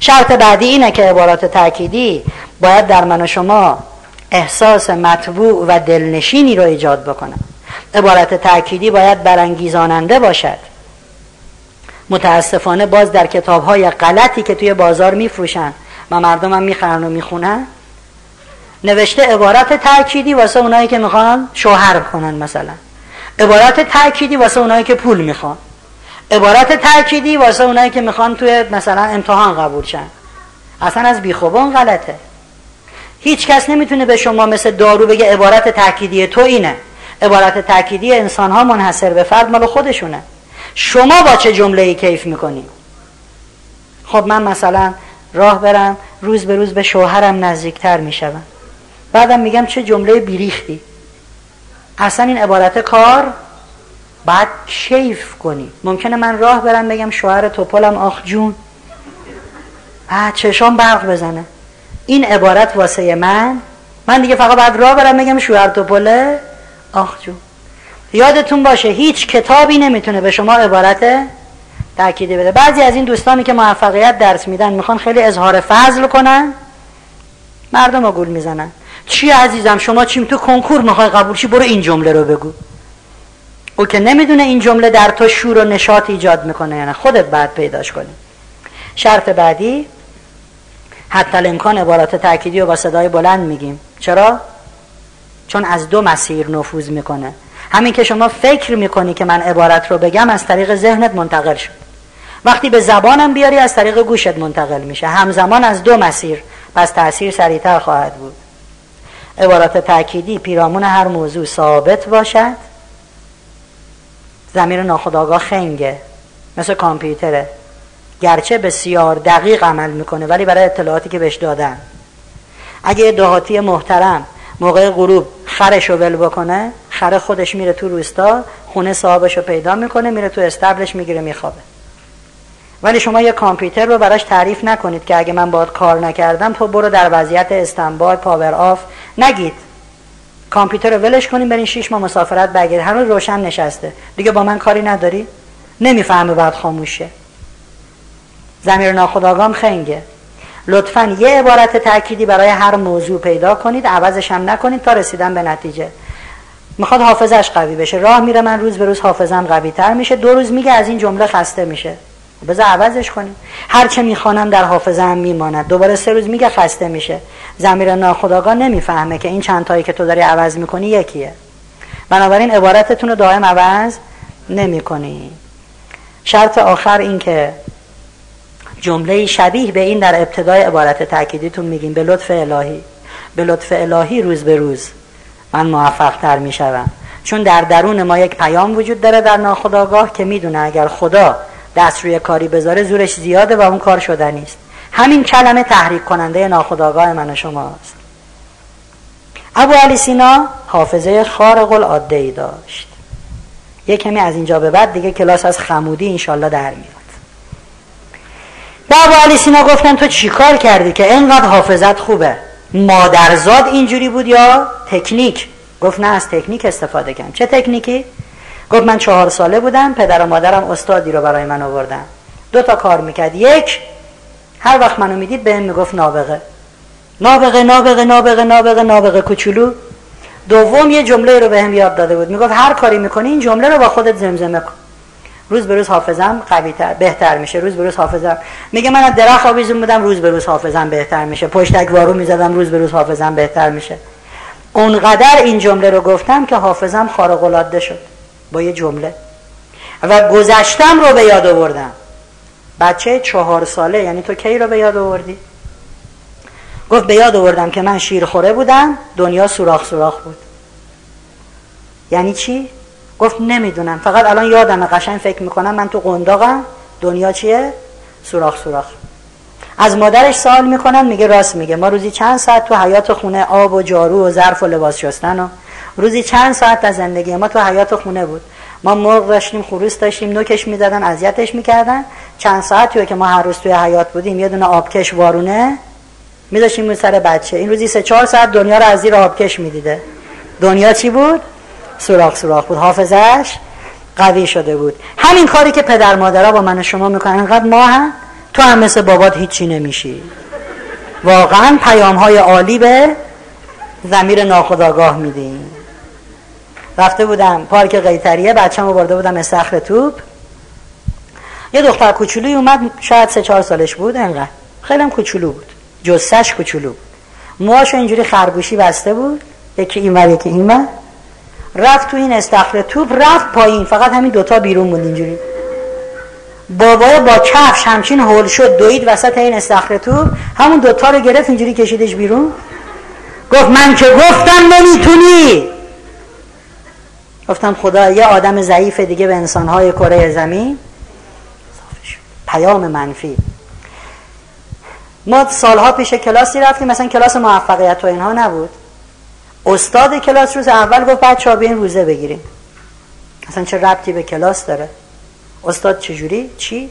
شرط بعدی اینه که عبارات تأکیدی باید در من و شما احساس مطبوع و دلنشینی رو ایجاد بکنم. عبارت تأکیدی باید برانگیزاننده باشد. متاسفانه باز در کتاب های غلطی که توی بازار میفروشن و مردم هم می‌خرن و می‌خونن نوشته عبارت تأکیدی واسه اونایی که می‌خوان شوهر کنن مثلا. عبارت تأکیدی واسه اونایی که پول می‌خوان. عبارت تأکیدی واسه اونایی که می‌خوان توی مثلا امتحان قبول شن. اصلا از بیخوبان غلطه. هیچ کس نمی‌تونه به شما مثل دارو بگه عبارت تأکیدی تو اینه. عبارت تأکیدی انسان ها منحصر به فرد مال خودشونه. شما با چه جمله ای کیف می‌کنی؟ خب من مثلا راه برم روز به روز به شوهرم نزدیکتر می‌شوم. بعدم میگم چه جمله بیریختی. اصلا این عبارت کار بعد کیف کنی. ممکنه من راه برم بگم شوهر توپلم آخ جون. چشام برق بزنه. این عبارت واسه من. من دیگه فقط بعد راه برم بگم شوهر توپله. آخ جون. یادتون باشه هیچ کتابی نمی‌تونه به شما عبارت تأکیدی بده. بعضی از این دوستانی که موفقیت درس میدن می‌خوان خیلی اظهار فضل کنن. مردم رو گول می‌زنن. چی عزیزم شما چیم؟ تو کنکور می‌خوای قبول چی برو این جمله رو بگو. او که نمی‌دونه این جمله در تو شور و نشاط ایجاد می‌کنه یعنی خودت بعد پیداش کنی. شرط بعدی حتی امکان عبارات تأکیدی و با صدای بلند میگیم. چرا؟ چون از دو مسیر نفوذ می‌کنه. همین که شما فکر می‌کنی که من عبارت رو بگم از طریق ذهنت منتقل شد وقتی به زبانم بیاری از طریق گوشت منتقل میشه. همزمان از دو مسیر. پس تاثیر سریعتر خواهد بود. عبارات تأکیدی پیرامون هر موضوع ثابت باشد. ضمیر ناخودآگاه خنگه. مثل کامپیوتره. گرچه بسیار دقیق عمل می‌کنه ولی برای اطلاعاتی که بهش دادن. اگه دهاتی محترم موقع غروب خرش رو ول بکنه خر خودش میره تو روستا خونه صاحبش رو پیدا می‌کنه میره تو اصطبلش می‌گیره میخوابه. ولی شما یه کامپیوتر رو براش تعریف نکنید که اگه من باهات کار نکردم تو برو در وضعیت standby power off نگید. کامپیوتر رو ولش کنیم برین شیش ماه مسافرت بگیر هنوز روشن نشسته. دیگه با من کاری نداری؟ نمی‌فهمه بعد خاموشه. زمیر ناخداگام خنگه. لطفا یه عبارت تأکیدی برای هر موضوع پیدا کنید. عوضش هم نکنید تا رسیدن به نتیجه. می‌خواد حافظش قوی بشه. راه میره من روز به روز حافظم قوی تر میشه. دو روز میگه از این جمله خسته میشه. بذار عوضش کنیم. هر چه می‌خوانم در حافظه هم میماند. دوباره سه روز میگه خسته میشه. زمیر ناخداگاه نمی‌فهمه که این چند تایی که تو داری عوض می‌کنی یکیه. بنابراین عبارتتون رو دائم عوض نمی‌کنی. شرط آخر این که جمله شبیه به این در ابتدای عبارت تأکیدیتون میگیم. به لطف الهی. به لطف الهی روز به روز من موفق تر می‌شوم. چون در درون ما یک پیام وجود داره در ناخداگاه که می‌دونه اگر خدا دست روی کاری بذاره زورش زیاده و اون کار شده نیست. همین کلمه تحریک کننده ناخداگاه من و شماست. ابو علی سینا حافظه خارق العاده ای داشت. یه کمی از اینجا به بعد دیگه کلاس از خمودی انشالله در میاد. به ابو علی سینا گفتن تو چیکار کردی که اینقدر حافظت خوبه؟ مادرزاد اینجوری بود یا تکنیک؟ گفت نه از تکنیک استفاده کردم. چه تکنیکی؟ گفت من چهار ساله بودم پدر و مادرم استادی رو برای من آوردن. دو تا کار می‌کرد. یک هر وقت منو می‌دید به می‌گفت نابغه. نابغه نابغه نابغه نابغه نابغه کوچولو. دوم یه جمله رو به هم یاد داده بود. می‌گفت هر کاری می‌کنی این جمله رو با خودت زمزمه کن. روز به روز حافظم قوی تر بهتر میشه. روز به روز حافظم. میگه من از درخت آویزون بودم روز به روز حافظم بهتر میشه. پشتک وارو می‌زدم روز به روز حافظم بهتر میشه. اونقدر این جمله رو گفتم که حافظم خارق العاده شد. با یه جمله. و گذشتم رو به یاد آوردم. بچه چهار ساله یعنی تو کی رو به یاد آوردی؟ گفت به یاد آوردم که من شیر خوره بودم دنیا سوراخ سوراخ بود. یعنی چی؟ گفت نمی‌دونم فقط الان یادم قشنگ فکر می‌کنم من تو قنداقم دنیا چیه؟ سوراخ سوراخ. از مادرش سوال می‌کنن میگه راست میگه. ما روزی چند ساعت تو حیات خونه آب و جارو و ظرف و لباس شستن و روزی چند ساعت از زندگی ما تو حیات خونه بود. ما مرغ داشتیم خروس داشتیم نوکش می‌دادن اذیتش می‌کردن. چند ساعتی که ما هر روز توی حیات بودیم یه دونه آبکش وارونه میداشتیم سر بچه. این روزی سه چهار ساعت دنیا رو از زیر آبکش می‌دیده. دنیا چی بود؟ سوراخ سوراخ بود. حافظش قوی شده بود. همین کاری که پدر مادرها با من و شما می‌کنن انقدر ما هم تو هم مثل بابات هیچی نمیشی. واقعا پیام های عالی به زمیر ناخداگاه میدیم رفته بودم پارک قیتریه بچه‌مو برده بودم استخر توپ. یه دختر کوچولوی اومد شاید سه چهار سالش بود انقدر. خیلی هم کوچولو بود. جسش کوچولو بود. موهاشو اینجوری خرگوشی بسته بود یکی این یکی این رفت تو این استخر توپ رفت پایین. فقط همین دوتا بیرون بود اینجوری. بابا با کفش همچین هول شد دوید وسط این استخر توپ. همون دوتا رو گرفت اینجوری کشیدش بیرون. گفت من که گفتم نمی‌تونی. گفتم خدا یه آدم ضعیف دیگه به انسانهای کره زمین. پیام منفی. ما سالها پیش کلاسی رفتیم مثلا کلاس موفقیت و اینها نبود. استاد کلاس روز اول گفت بچه ها این روزه بگیریم. اصلا چه ربطی به کلاس داره؟ استاد چجوری؟ چی؟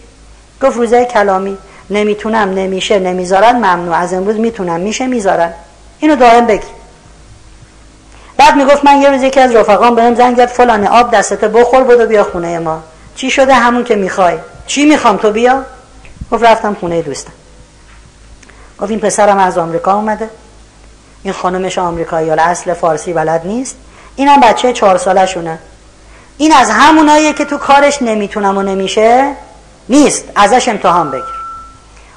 گفت روزه کلامی. نمی‌تونم نمیشه نمی‌ذارن ممنوع. از امروز می‌تونم میشه می‌ذارن. اینو دائم بگی. بعد می‌گفت من یه روز یکی از رفقام بهم زنگ زد فلانه آب دستت بخور و بیا خونه ما. چی شده؟ همون که می‌خوای. چی می‌خوام؟ تو بیا. گفت رفتم خونه دوستم. گفت این پسرم از آمریکا اومده. این خانمش آمریکایی حالا اصل فارسی بلد نیست. اینم بچه چهار ساله شونه این از هموناییه که تو کارش نمی‌تونم و نمیشه؟ نیست. ازش امتحان بگیر.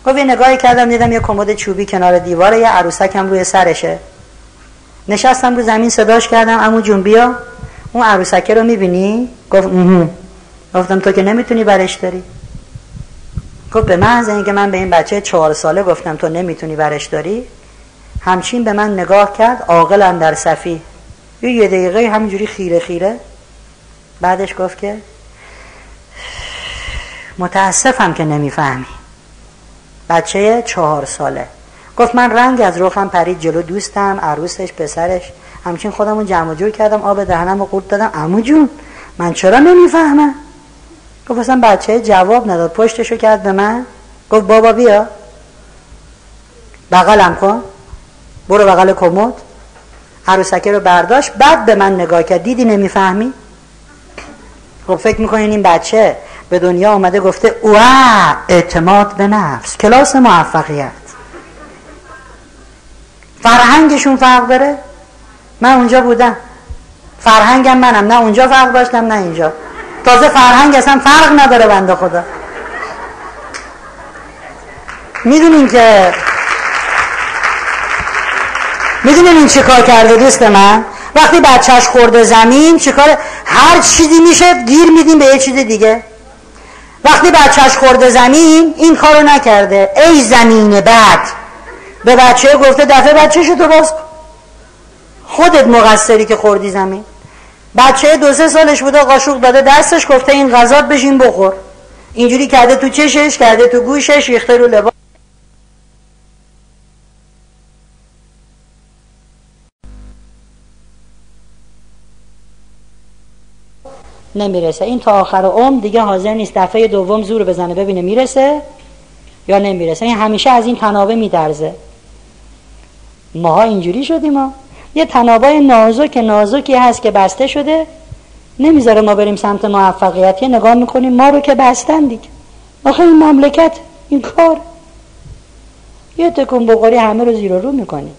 گفت یه نگاهی کردم دیدم یه کمد چوبی کنار دیواره یه عروسکم روی سرشه. نشستم رو زمین صداش کردم. امو جون بیا. اون عروسکه رو می‌بینی؟ گفت گفتم تو که نمی‌تونی برش داری گفت به محض اینکه من به این بچه چهار ساله گفتم تو نمی‌تونی برش داری؟ همچین به من نگاه کرد عاقلم در صفی. یه یه دقیقه همینجوری خیره خیره. بعدش گفت که متاسفم که نمی‌فهمی. بچه چهار ساله. گفت من رنگ از روخم پرید جلو دوستم عروسش پسرش. همچین خودمون جمع جور کردم آب دهنم رو قورت دادم. امو جون من چرا نمی‌فهمم؟ گفت اصلا بچه جواب نداد. پشتشو کرد به من. گفت بابا بیا. بغلم کن. برو بغل کمد. عروسکه رو برداشت. بعد به من نگاه کرد. دیدی نمی‌فهمی؟ خب فکر می‌کنین این بچه به دنیا آمده گفته اوه اعتماد به نفس کلاس موفقیت. فرهنگشون فرق داره؟ من اونجا بودم. فرهنگم منم. نه اونجا فرق داشتم نه اینجا. تازه فرهنگ اصلا فرق نداره بنده خدا. می‌دونین که می‌دونین این چی کار کرده دوست من؟ وقتی بچهش خورده زمین چیکار هر چیزی میشه گیر میدیم به یه چیز دیگه. وقتی بچهش خورده زمین این کارو نکرده. ای زمین بعد به بچه گفته دفعه بچهشو درست خودت مقصری که خوردی زمین. بچه دو سه سالش بوده قاشق داده دستش گفته این غذات بشین بخور. اینجوری کرده تو چشش کرده تو گوشش ریخته رو لباس. نمی‌رسه. این تا آخر عمر دیگه حاضر نیست دفعه دوم زور بزنه ببینه می‌رسه یا نمی‌رسه. این همیشه از این تنابه میدرزه. ماها اینجوری شدیم ما یه تنابای نازک نازکی هست که بسته شده. نمی‌ذاره ما بریم سمت موفقیتی نگاه می‌کنیم ما رو که بستن دیگه. آخه این مملکت این کار. یه تکون بخوری همه رو زیر رو می‌کنی.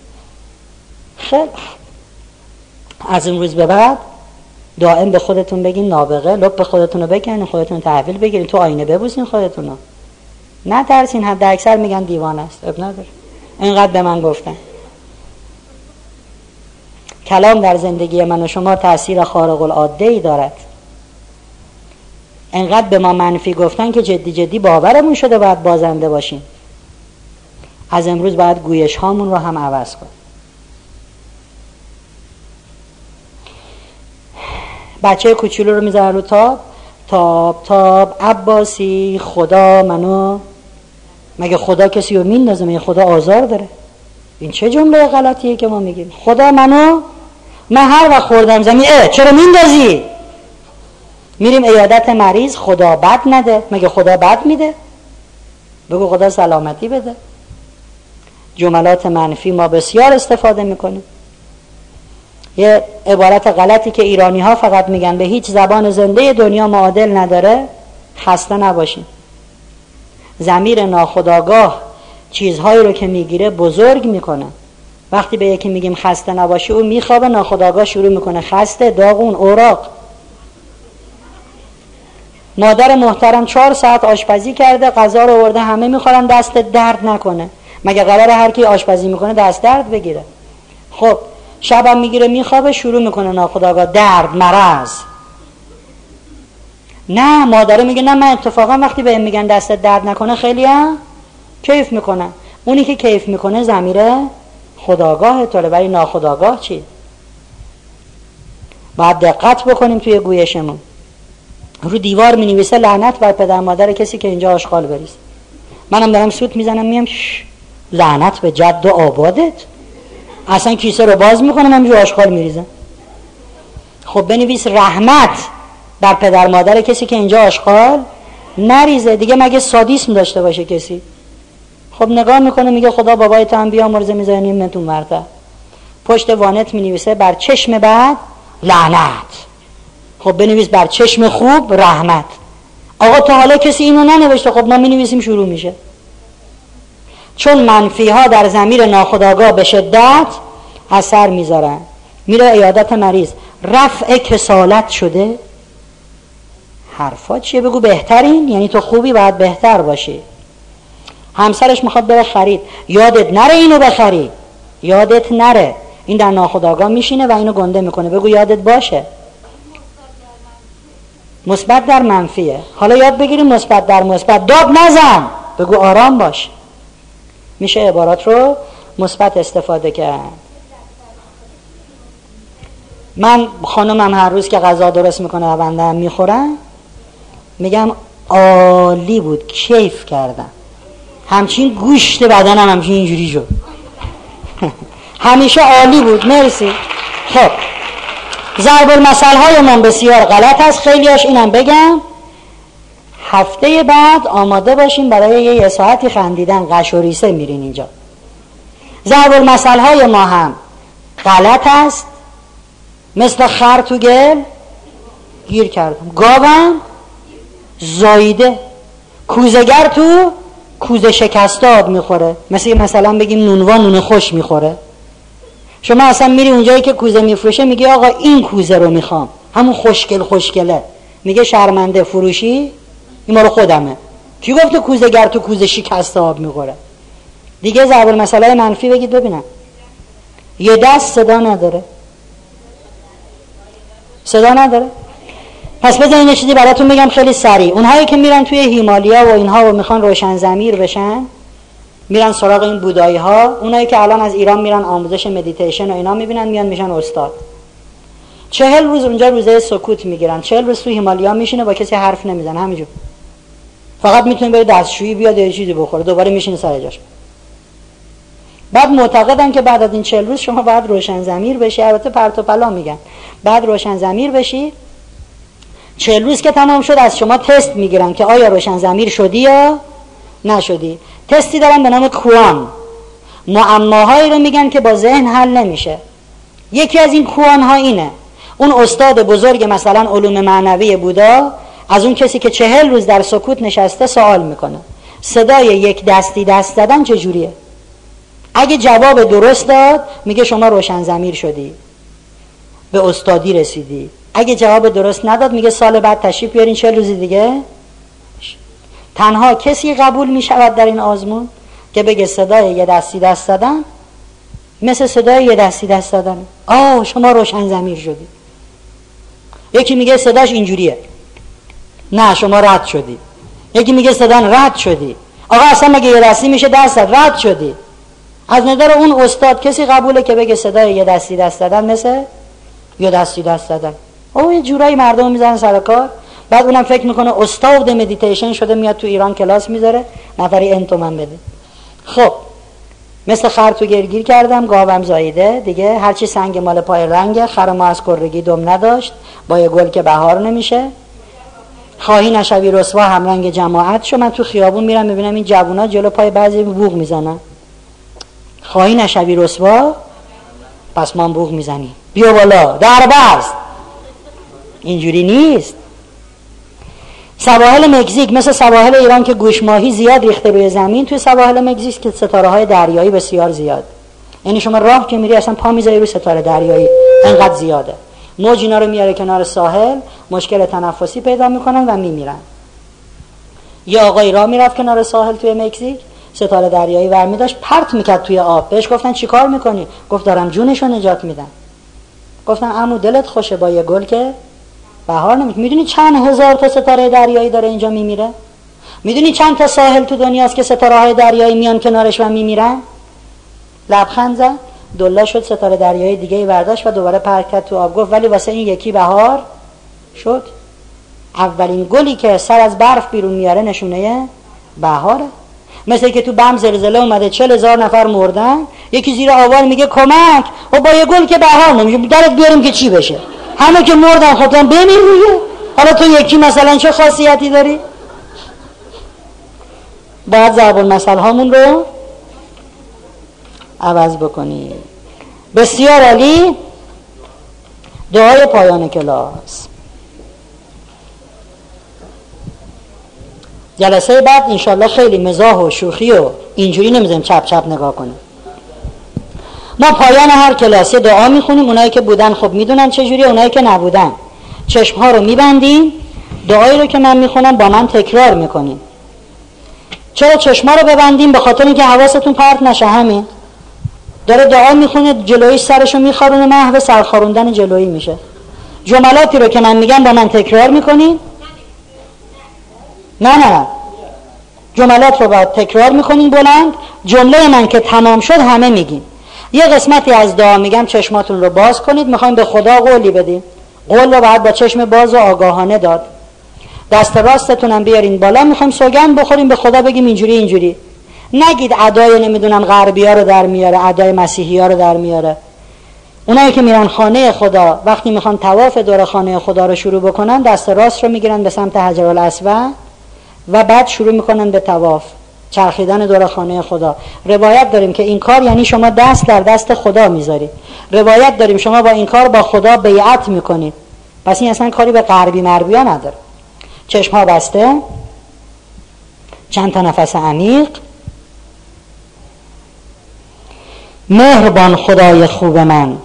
خیلی از این روز به بعد دائم به خودتون بگین نابغه لب به خودتون رو بکنین خودتون تحویل بگیرین تو آینه ببوسین خودتون رو. نه ترسین حد اکثر میگن دیوان است. اب نداره. اینقدر به من گفتن. کلام در زندگی من و شما تاثیر خارق العاده ای دارد. انقدر به ما منفی گفتن که جدی جدی باورمون شده باید بازنده باشیم. از امروز باید گویش هامون رو هم عوض کنیم. بچه کوچولو رو می‌ذارن رو تاب. تاب تاب. عباسی خدا منو. مگه خدا کسی رو میندازه؟ مگه خدا آزار داره؟ این چه جمله غلطیه که ما میگیم؟ خدا منو. من هر وقت خوردم زمین اه چرا میندازی؟ میریم ایادت مریض خدا بد نده. مگه خدا بد میده؟ بگو خدا سلامتی بده. جملات منفی ما بسیار استفاده می‌کنیم. یه عبارت غلطی که ایرانی ها فقط میگن به هیچ زبان زنده دنیا معادل نداره خسته نباشین. زمیر ناخداگاه چیزهایی رو که می‌گیره بزرگ می‌کنه. وقتی به یکی میگیم خسته نباشی او میخوابه ناخداگاه شروع می‌کنه. خسته داغون اوراق. مادر محترم چهار ساعت آشپزی کرده غذا رو آورده همه می‌خورن دست درد نکنه. مگه قرار هر کی آشپزی می‌کنه دست درد بگیره؟ خب شبم می‌گیره میخوابه شروع می‌کنه ناخداگاه درد مرض. نه مادره میگه نه من اتفاقا وقتی به میگن دست درد نکنه خیلی هم کیف می‌کنه اونی که کیف می‌کنه زمیره خداگاه طوره ولی ناخداگاه چی؟ باید دقت بکنیم توی گویشمون. رو دیوار می نویسه لعنت بر پدر مادر کسی که اینجا آشغال بریز. منم دارم سوت می‌زنم میم لعنت به جد و آبادت. اصلا کیسه رو باز می‌کنم همینجور آشغال میریزم. خب بنویس رحمت بر پدر مادر کسی که اینجا آشغال نریزه. دیگه مگه سادیسم داشته باشه کسی؟ خب نگاه می‌کنه میگه خدا بابای تو هم بیا مرزه می‌زنه نیمتون مرده. پشت وانت می‌نویسه بر چشم بعد لعنت. خب بنویس بر چشم خوب رحمت. آقا تا حالا کسی اینو ننوشته خب ما می‌نویسیم شروع میشه. چون منفی ها در زمیر ناخداگاه به شدت اثر می‌ذارن. میره ایادت مریض. رفع کسالت شده؟ حرفا چیه؟ بگو بهترین؟ یعنی تو خوبی باید بهتر باشی. همسرش می‌خواد بره خرید یادت نره اینو بخری یادت نره. این در ناخداگاه میشینه و اینو گنده می‌کنه. بگو یادت باشه. مثبت در منفیه. حالا یاد بگیریم مثبت در مثبت. داد نزن. بگو آرام باش. میشه عبارات رو مثبت استفاده کرد. من خانمم هر روز که غذا درست می‌کنه و بنده هم می‌خورم میگم عالی بود. کیف کردم. همچین گوشت بدنم همچین اینجوری شد. همیشه عالی بود. مرسی. خب. ضرب المثل های من بسیار غلط است. خیلیاش اینم بگم. هفته بعد آماده باشیم برای یه ساعتی خندیدن. قش و ریسه میرین اینجا. ضرب المثل های ما هم غلط است. مثل خر تو گل. گیر کردم. گاوم زایده کوزگر تو کوزه شکستاب می‌خوره. مثل مثلا بگیم نونوا نون خوش می‌خوره. شما اصلا میری اونجایی که کوزه میفروشه میگی آقا این کوزه رو می‌خوام. همون خوشگل خوشگله. میگه شرمنده فروشی؟ این مال خودمه. کی گفته کوزه گر تو کوزه شکسته آب می‌خوره؟ دیگه ضرب المثل منفی بگید ببینم. یه دست صدا نداره. صدا نداره؟ پس بذارین یه چیزی براتون بگم خیلی سریع. اونهایی که میرن توی هیمالیا و اینها و می‌خوان روشن زمیر بشن میرن سراغ این بودایی ها اونایی که الان از ایران میرن آموزش مدیتیشن و اینا می‌بینن میان میشن استاد. چهل روز اونجا روزه سکوت می‌گیرن. چهل روز توی هیمالیا میشینه با کسی حرف نمیزن همینجور. فقط می‌تونه بره دستشویی بیاد یه چیزی بخوره. دوباره میشینه سر جاش. بعد معتقدن که بعد از این چهل روز شما باید روشن ضمیر بشی. البته پرت و پلا میگن. بعد روشن ضمیر بشی چهل روز که تمام شد از شما تست می‌گیرن که آیا روشن ضمیر شدی یا نشدی. تستی دارن به نام کوان. معماهایی رو میگن که با ذهن حل نمیشه. یکی از این کوان ها اینه. اون استاد بزرگ مثلا علوم معنوی بودا از اون کسی که چهل روز در سکوت نشسته سوال می‌کنه. صدای یک دستی دست زدن چجوریه اگه جواب درست داد میگه شما روشن زمیر شدی. به استادی رسیدی. اگه جواب درست نداد میگه سال بعد تشریف بیارین چه روزی دیگه؟ تنها کسی قبول می‌شود در این آزمون که بگه صدای یه دستی دست زدن مثل صدای یه دستی دست زدن. آه شما روشن زمیر شدی یکی میگه صداش اینجوریه. نه شما رد شدی. یکی میگه صدا رد شدی. آقا اصلا مگه یه دستی میشه دست رد شدی. از نظر اون استاد کسی قبوله که بگه صدای یه دستی دست دادن مثل یه دستی دست دادن او یه جورایی مردم می‌زنن سر کار. بعد اونم فکر می‌کنه استاد مدیتیشن شده میاد تو ایران کلاس می‌ذاره نفری n تومن بده. خب مثل خر تو گل گیر کردم گاوم زاییده. دیگه هرچی سنگه مال پای لنگه خر ما از کرگی دم نداشت. با یه گل که بهار نمیشه. خواهی نشوی رسوا همرنگ جماعت شو. من تو خیابون میرم می‌بینم این جوونا جلو پای بعضی بوق می‌زنن. خواهی نشوی رسوا پس ما بوغ می‌زنیم. بیا بالا. در بست اینجوری نیست. سواحل مکزیک مثل سواحل ایران که گوشماهی زیاد ریخته روی زمین توی سواحل مکزیک که ستاره های دریایی بسیار زیاد. یعنی شما راه که میری اصلا پا می‌ذاری روی ستاره دریایی انقدر زیاده. موج اینا رو میاره کنار ساحل مشکل تنفسی پیدا می‌کنن و میمیرن. یه آقای راه می‌رفت کنار ساحل توی مکزیک ستاره دریایی ورمی داشت پرت می‌کرد توی آب. بهش گفتن چیکار می‌کنی؟ گفت دارم جونشو نجات میدم. گفتن امو دلت خوشه با یه گل که بهار نمید می‌دونی چند هزار تا ستاره دریایی داره اینجا میمیره؟ می‌دونی چند تا ساحل تو دنیاست که ستاره های دریایی میان کنارش و میمیرن؟ لبخند زد. دلا شد ستاره دریایی دیگه ای برداشت و دوباره پرت کرد تو آب. گفت ولی واسه این یکی بهار شد. اولین گلی که سر از برف بیرون میاره نشونه بهاره. مثل که تو بم زلزله اومده چل هزار نفر مردن. یکی زیر آوار میگه کمک. و با یه گل که بهار نمیشه. درت بیاریم که چی بشه؟ همه که مردن خودم خب بمیر رویه حالا تو یکی مثلا چه خاصیتی داری؟ باید زبان مثل هامون رو عوض بکنی. بسیار عالی. دعای پایان کلاس. جلسه بعد انشالله خیلی مزاح و شوخی و اینجوری نمی‌زنیم چپ چپ نگاه کنیم. ما پایان هر کلاسی دعا می‌خونیم. اونایی که بودن خب می‌دونن چجوری اونایی که نبودن. چشم ها رو میبندیم. دعایی رو که من می‌خونم با من تکرار می‌کنیم. چرا چشما رو ببندیم؟ به خاطر اینکه حواستون پرت نشه همین. داره دعا می‌خونه جلوی سرشو میخارونه محو سرخاروندن جلویی میشه. جملاتی رو که من میگم با من تکرار می‌کنیم نه نه. جملات رو باید تکرار می‌کنین بلند. جمله من که تمام شد همه میگین. یه قسمتی از دعا میگم چشماتون رو باز کنید. می‌خوایم به خدا قولی بدیم. قول رو باید با چشم باز و آگاهانه داد. دست راستتونم بیارین بالا. می‌خوایم سوگند بخوریم به خدا بگیم اینجوری اینجوری. نگید ادای نمی‌دونم غربی ها رو در میاره ادای مسیحی ها رو در میاره. اونایی که میرن خانه خدا وقتی می‌خوان تواف دور خانه خدا رو شروع بکنن دست راست رو می‌گیرن به سمت حجر الاسود و بعد شروع می‌کنن به تواف چرخیدن دور خانه خدا. روایت داریم که این کار یعنی شما دست در دست خدا می‌ذارید روایت داریم شما با این کار با خدا بیعت می‌کنید پس این اصلا کاری به غربی مربیا نداره. چشم ها بسته. چند تا نفس عمیق. مهربان خدای خوب من.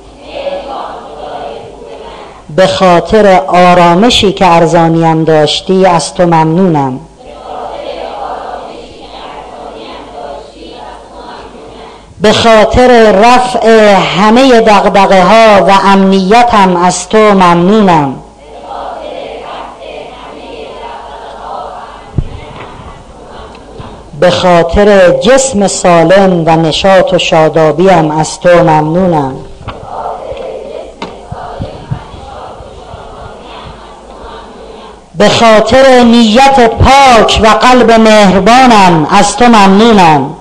به خاطر آرامشی که ارزانیم داشتی از تو ممنونم. به خاطر رفع همه دقدقه ها و امنیتم از تو ممنونم. به خاطر جسم سالم و نشاط و شادابیم از تو ممنونم. به خاطر نیت پاک و قلب مهربانم از تو ممنونم.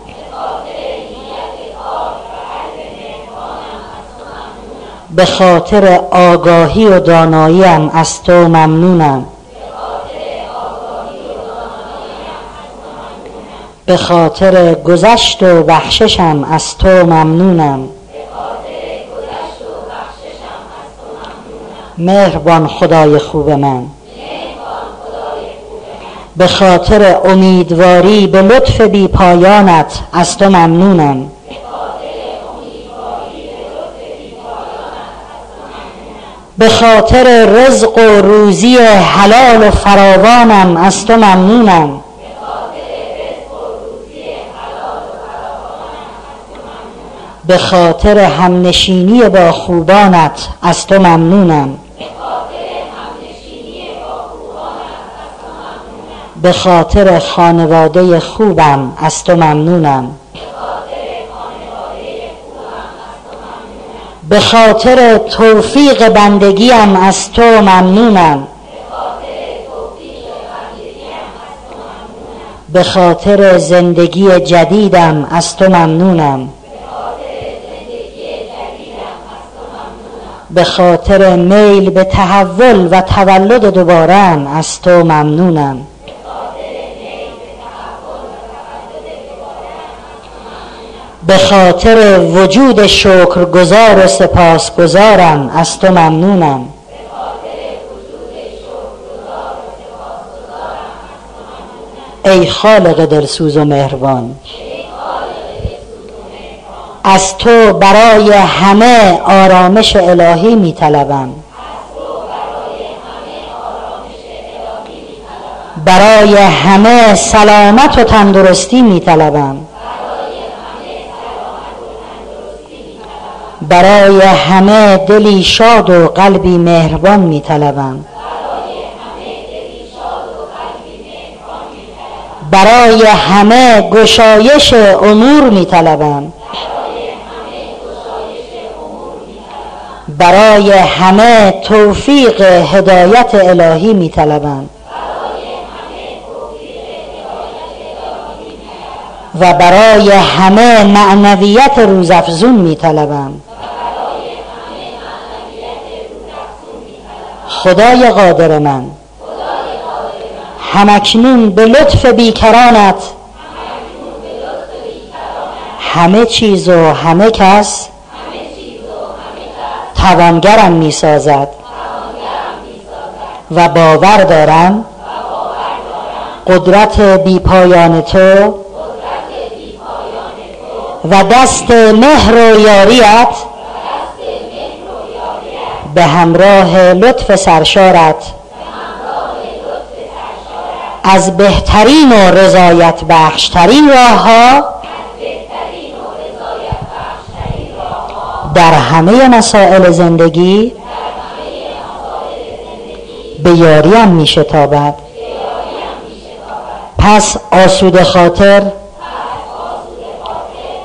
به خاطر آگاهی و داناییم از تو ممنونم. به خاطر گذشت و بخششم از تو ممنونم. مهربان خدای خوب من. به خاطر امیدواری به لطف بی پایانت از تو ممنونم. به خاطر رزق و روزی حلال و فراوانم از تو ممنونم. به خاطر همنشینی با خوبانت از تو ممنونم. به خاطر خانواده خوبم از تو ممنونم. به خاطر توفیق بندگیم از تو ممنونم. به خاطر زندگی جدیدم از تو ممنونم. به خاطر میل به تحول و تولد دوباره از تو ممنونم. به خاطر وجود شکرگزار و سپاسگزارم از تو ممنونم. ای خالق دلسوز و مهربان از تو برای همه آرامش الهی می طلبم برای همه سلامت و تندرستی می طلبم برای همه دلی شاد و قلبی مهربان می طلبم. برای همه گشایش امور می طلبم. برای همه توفیق هدایت الهی می طلبم. و برای همه معنویت روزافزون می طلبم. خدای قادر من. همکنون به لطف بیکرانت. همه چیز و همه کس توانگرم می سازد و باور دارم قدرت بی پایان تو و دست مهر و یاریت به همراه لطف سرشارت. از بهترین و رضایت بخشترین راه ها در همه مسائل زندگی به یاریم می شتابد پس آسود خاطر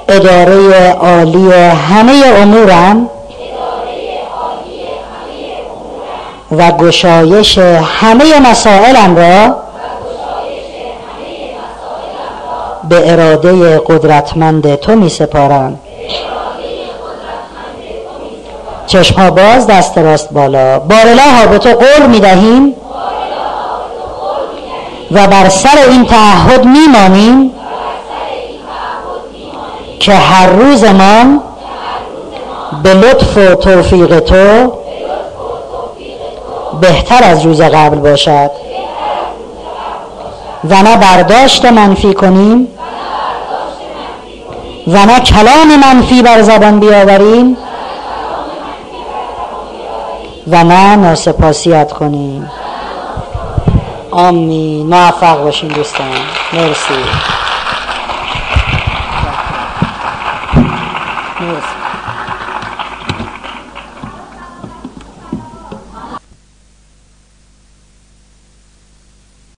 اداره عالی همه امورم و گشایش همه مسائلم را به اراده قدرتمند تو می سپارم. چشم باز دست راست بالا. بارلا ها به تو قول می دهیم و بر سر این تعهد می مانیم که هر روزمان به لطف و توفیق تو بهتر از روز قبل باشد. و نه برداشت منفی کنیم. و نه کلام منفی بر زبان بیاوریم. و نه ناسپاسیت کنیم. آمین. موفق باشین دوستان. مرسی. نیست